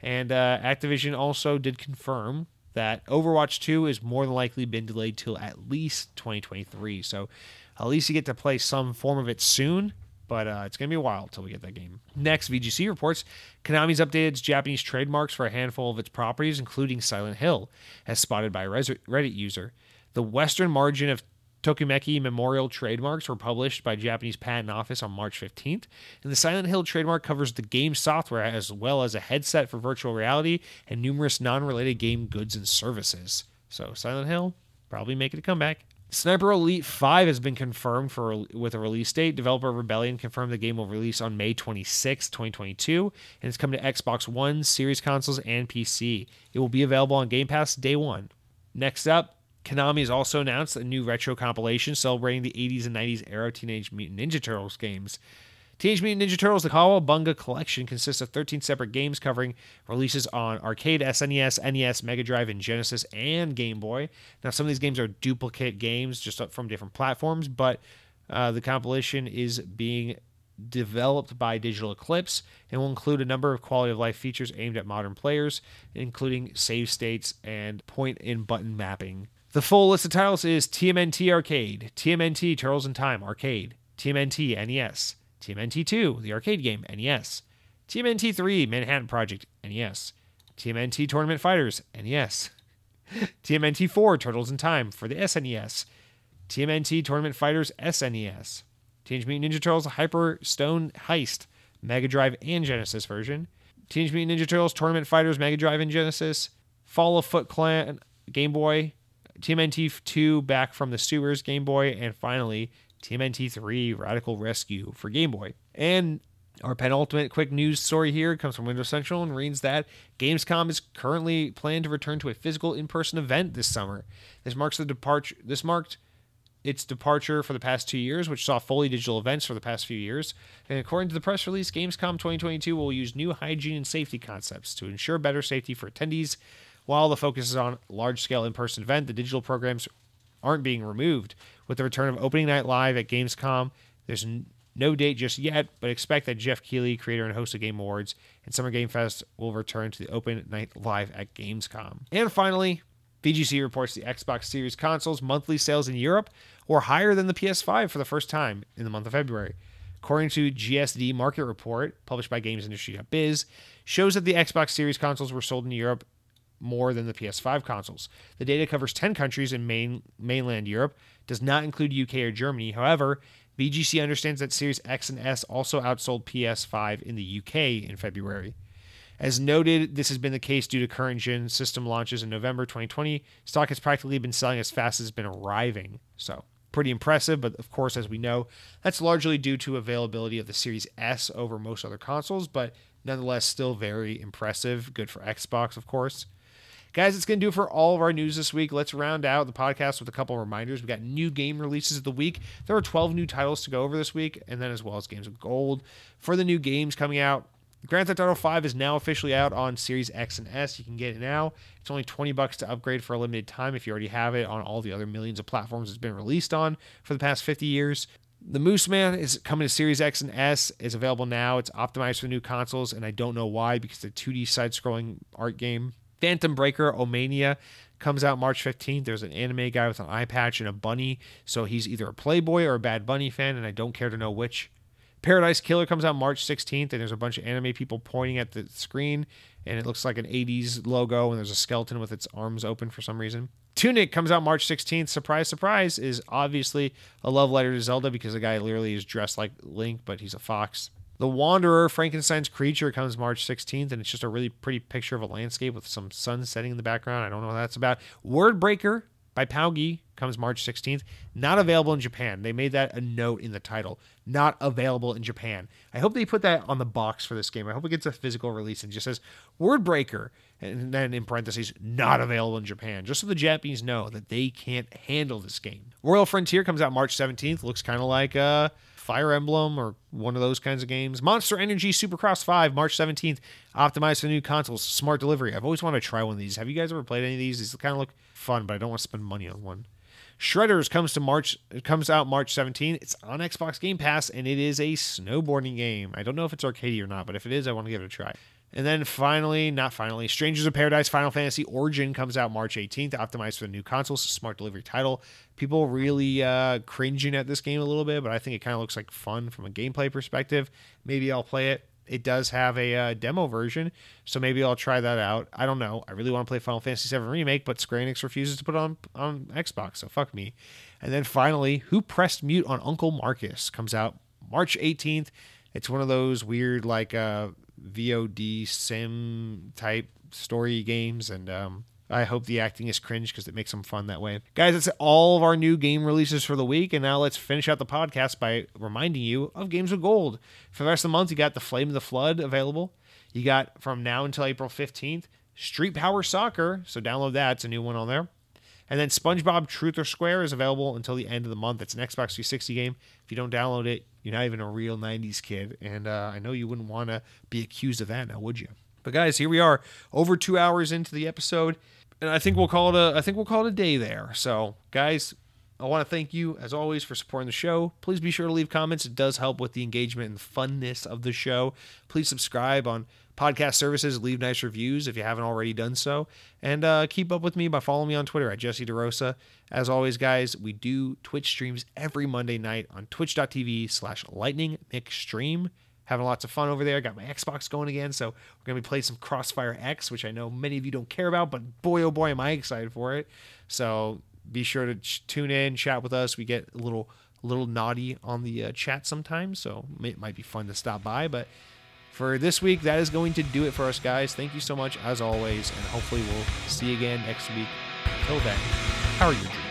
And uh, Activision also did confirm that Overwatch 2 is more than likely been delayed till at least 2023. So at least you get to play some form of it soon, but uh, it's going to be a while till we get that game. Next, VGC reports Konami's updated Japanese trademarks for a handful of its properties, including Silent Hill, as spotted by a Reddit user. The western margin of Tokimeki Memorial trademarks were published by Japanese Patent Office on March 15th, and the Silent Hill trademark covers the game software as well as a headset for virtual reality and numerous non-related game goods and services. So Silent Hill probably making a comeback. Sniper Elite 5 has been confirmed for with a release date. Developer Rebellion confirmed the game will release on May 26, 2022, and it's coming to Xbox One, Series consoles, and PC. It will be available on Game Pass day one. Next up, Konami has also announced a new retro compilation celebrating the 80s and 90s era Teenage Mutant Ninja Turtles games. Teenage Mutant Ninja Turtles The Cowabunga Collection consists of 13 separate games covering releases on arcade, SNES, NES, Mega Drive, and Genesis and Game Boy. Now, some of these games are duplicate games just from different platforms, but uh, the compilation is being developed by Digital Eclipse and will include a number of quality of life features aimed at modern players, including save states and point and button mapping. The full list of titles is TMNT Arcade, TMNT Turtles in Time Arcade, TMNT NES, TMNT 2, the arcade game, NES, TMNT 3, Manhattan Project, NES, TMNT Tournament Fighters, NES, TMNT 4, Turtles in Time for the SNES, TMNT Tournament Fighters, SNES, Teenage Mutant Ninja Turtles Hyper Stone Heist, Mega Drive and Genesis version, Teenage Mutant Ninja Turtles Tournament Fighters, Mega Drive and Genesis, Fall of Foot Clan, Game Boy, TMNT 2 back from the sewers Game Boy, and finally TMNT 3 Radical Rescue for Game Boy. And our penultimate quick news story here comes from Windows Central and reads that Gamescom is currently planned to return to a physical in-person event this summer. This marks the departure. This marked its departure for the past two years, which saw fully digital events for the past few years. And according to the press release, Gamescom 2022 will use new hygiene and safety concepts to ensure better safety for attendees while the focus is on large scale in person event, the digital programs aren't being removed. With the return of Opening Night Live at Gamescom, there's no date just yet, but expect that Geoff Keighley, creator and host of Game Awards and Summer Game Fest, will return to the Open Night Live at Gamescom. And finally, VGC reports the Xbox Series consoles monthly sales in Europe were higher than the PS5 for the first time in the month of February. According to GSD Market Report, published by GamesIndustry.biz, shows that the Xbox Series consoles were sold in Europe more than the PS5 consoles. The data covers 10 countries in main, mainland Europe, does not include UK or Germany. However, VGC understands that Series X and S also outsold PS5 in the UK in February. As noted, this has been the case due to current gen system launches in November 2020. Stock has practically been selling as fast as it's been arriving. So, pretty impressive, but of course, as we know, that's largely due to availability of the Series S over most other consoles, but nonetheless, still very impressive. Good for Xbox, of course. Guys, it's going to do for all of our news this week. Let's round out the podcast with a couple reminders. We got new game releases of the week. There are 12 new titles to go over this week, and then as well as games of gold. For the new games coming out, Grand Theft Auto 5 is now officially out on Series X and S. You can get it now. It's only 20 bucks to upgrade for a limited time if you already have it on all the other millions of platforms it's been released on for the past 50 years. The Moose Man is coming to Series X and S. is available now. It's optimized for new consoles, and I don't know why because the 2D side-scrolling art game Phantom Breaker Omnia comes out March 15th. There's an anime guy with an eye patch and a bunny, so he's either a Playboy or a Bad Bunny fan, and I don't care to know which. Paradise Killer comes out March 16th, and there's a bunch of anime people pointing at the screen, and it looks like an 80s logo, and there's a skeleton with its arms open for some reason. Tunic comes out March 16th. Surprise, surprise, is obviously a love letter to Zelda because the guy literally is dressed like Link, but he's a fox. The Wanderer, Frankenstein's Creature, comes March 16th, and it's just a really pretty picture of a landscape with some sun setting in the background. I don't know what that's about. Wordbreaker by POWGI comes March 16th. Not available in Japan. They made that a note in the title. Not available in Japan. I hope they put that on the box for this game. I hope it gets a physical release and just says Wordbreaker, and then in parentheses, not available in Japan, just so the Japanese know that they can't handle this game. Royal Frontier comes out March 17th. Looks kind of like uh, Fire Emblem or one of those kinds of games. Monster Energy Supercross 5, March 17th, optimized for new consoles, smart delivery. I've always wanted to try one of these. Have you guys ever played any of these? These kind of look fun, but I don't want to spend money on one. Shredders comes to March it comes out March 17th. It's on Xbox Game Pass and it is a snowboarding game. I don't know if it's arcade or not, but if it is, I want to give it a try. And then finally, not finally, Strangers of Paradise Final Fantasy Origin comes out March 18th, optimized for the new consoles, smart delivery title. People really uh, cringing at this game a little bit, but I think it kind of looks like fun from a gameplay perspective. Maybe I'll play it. It does have a uh, demo version, so maybe I'll try that out. I don't know. I really want to play Final Fantasy VII Remake, but Square Enix refuses to put on on Xbox, so fuck me. And then finally, Who Pressed Mute on Uncle Marcus comes out March 18th. It's one of those weird like uh, VOD sim type story games, and um, I hope the acting is cringe because it makes them fun that way. Guys, that's all of our new game releases for the week, and now let's finish out the podcast by reminding you of Games of Gold. For the rest of the month, you got The Flame of the Flood available. You got from now until April 15th, Street Power Soccer, so download that. It's a new one on there. And then SpongeBob Truth or Square is available until the end of the month. It's an Xbox 360 game. If you don't download it, you're not even a real 90s kid. And uh, I know you wouldn't want to be accused of that now, would you? But guys, here we are, over two hours into the episode, and I think we'll call it a I think we'll call it a day there. So, guys, I want to thank you as always for supporting the show. Please be sure to leave comments. It does help with the engagement and funness of the show. Please subscribe on podcast services. Leave nice reviews if you haven't already done so. And uh, keep up with me by following me on Twitter at Jesse DeRosa. As always, guys, we do Twitch streams every Monday night on twitch.tv slash lightning McStream. Having lots of fun over there. Got my Xbox going again, so we're going to be playing some Crossfire X, which I know many of you don't care about, but boy, oh boy, am I excited for it. So be sure to ch- tune in, chat with us. We get a little a little naughty on the uh, chat sometimes, so it might be fun to stop by. But for this week, that is going to do it for us, guys. Thank you so much, as always, and hopefully we'll see you again next week. Until then, how are your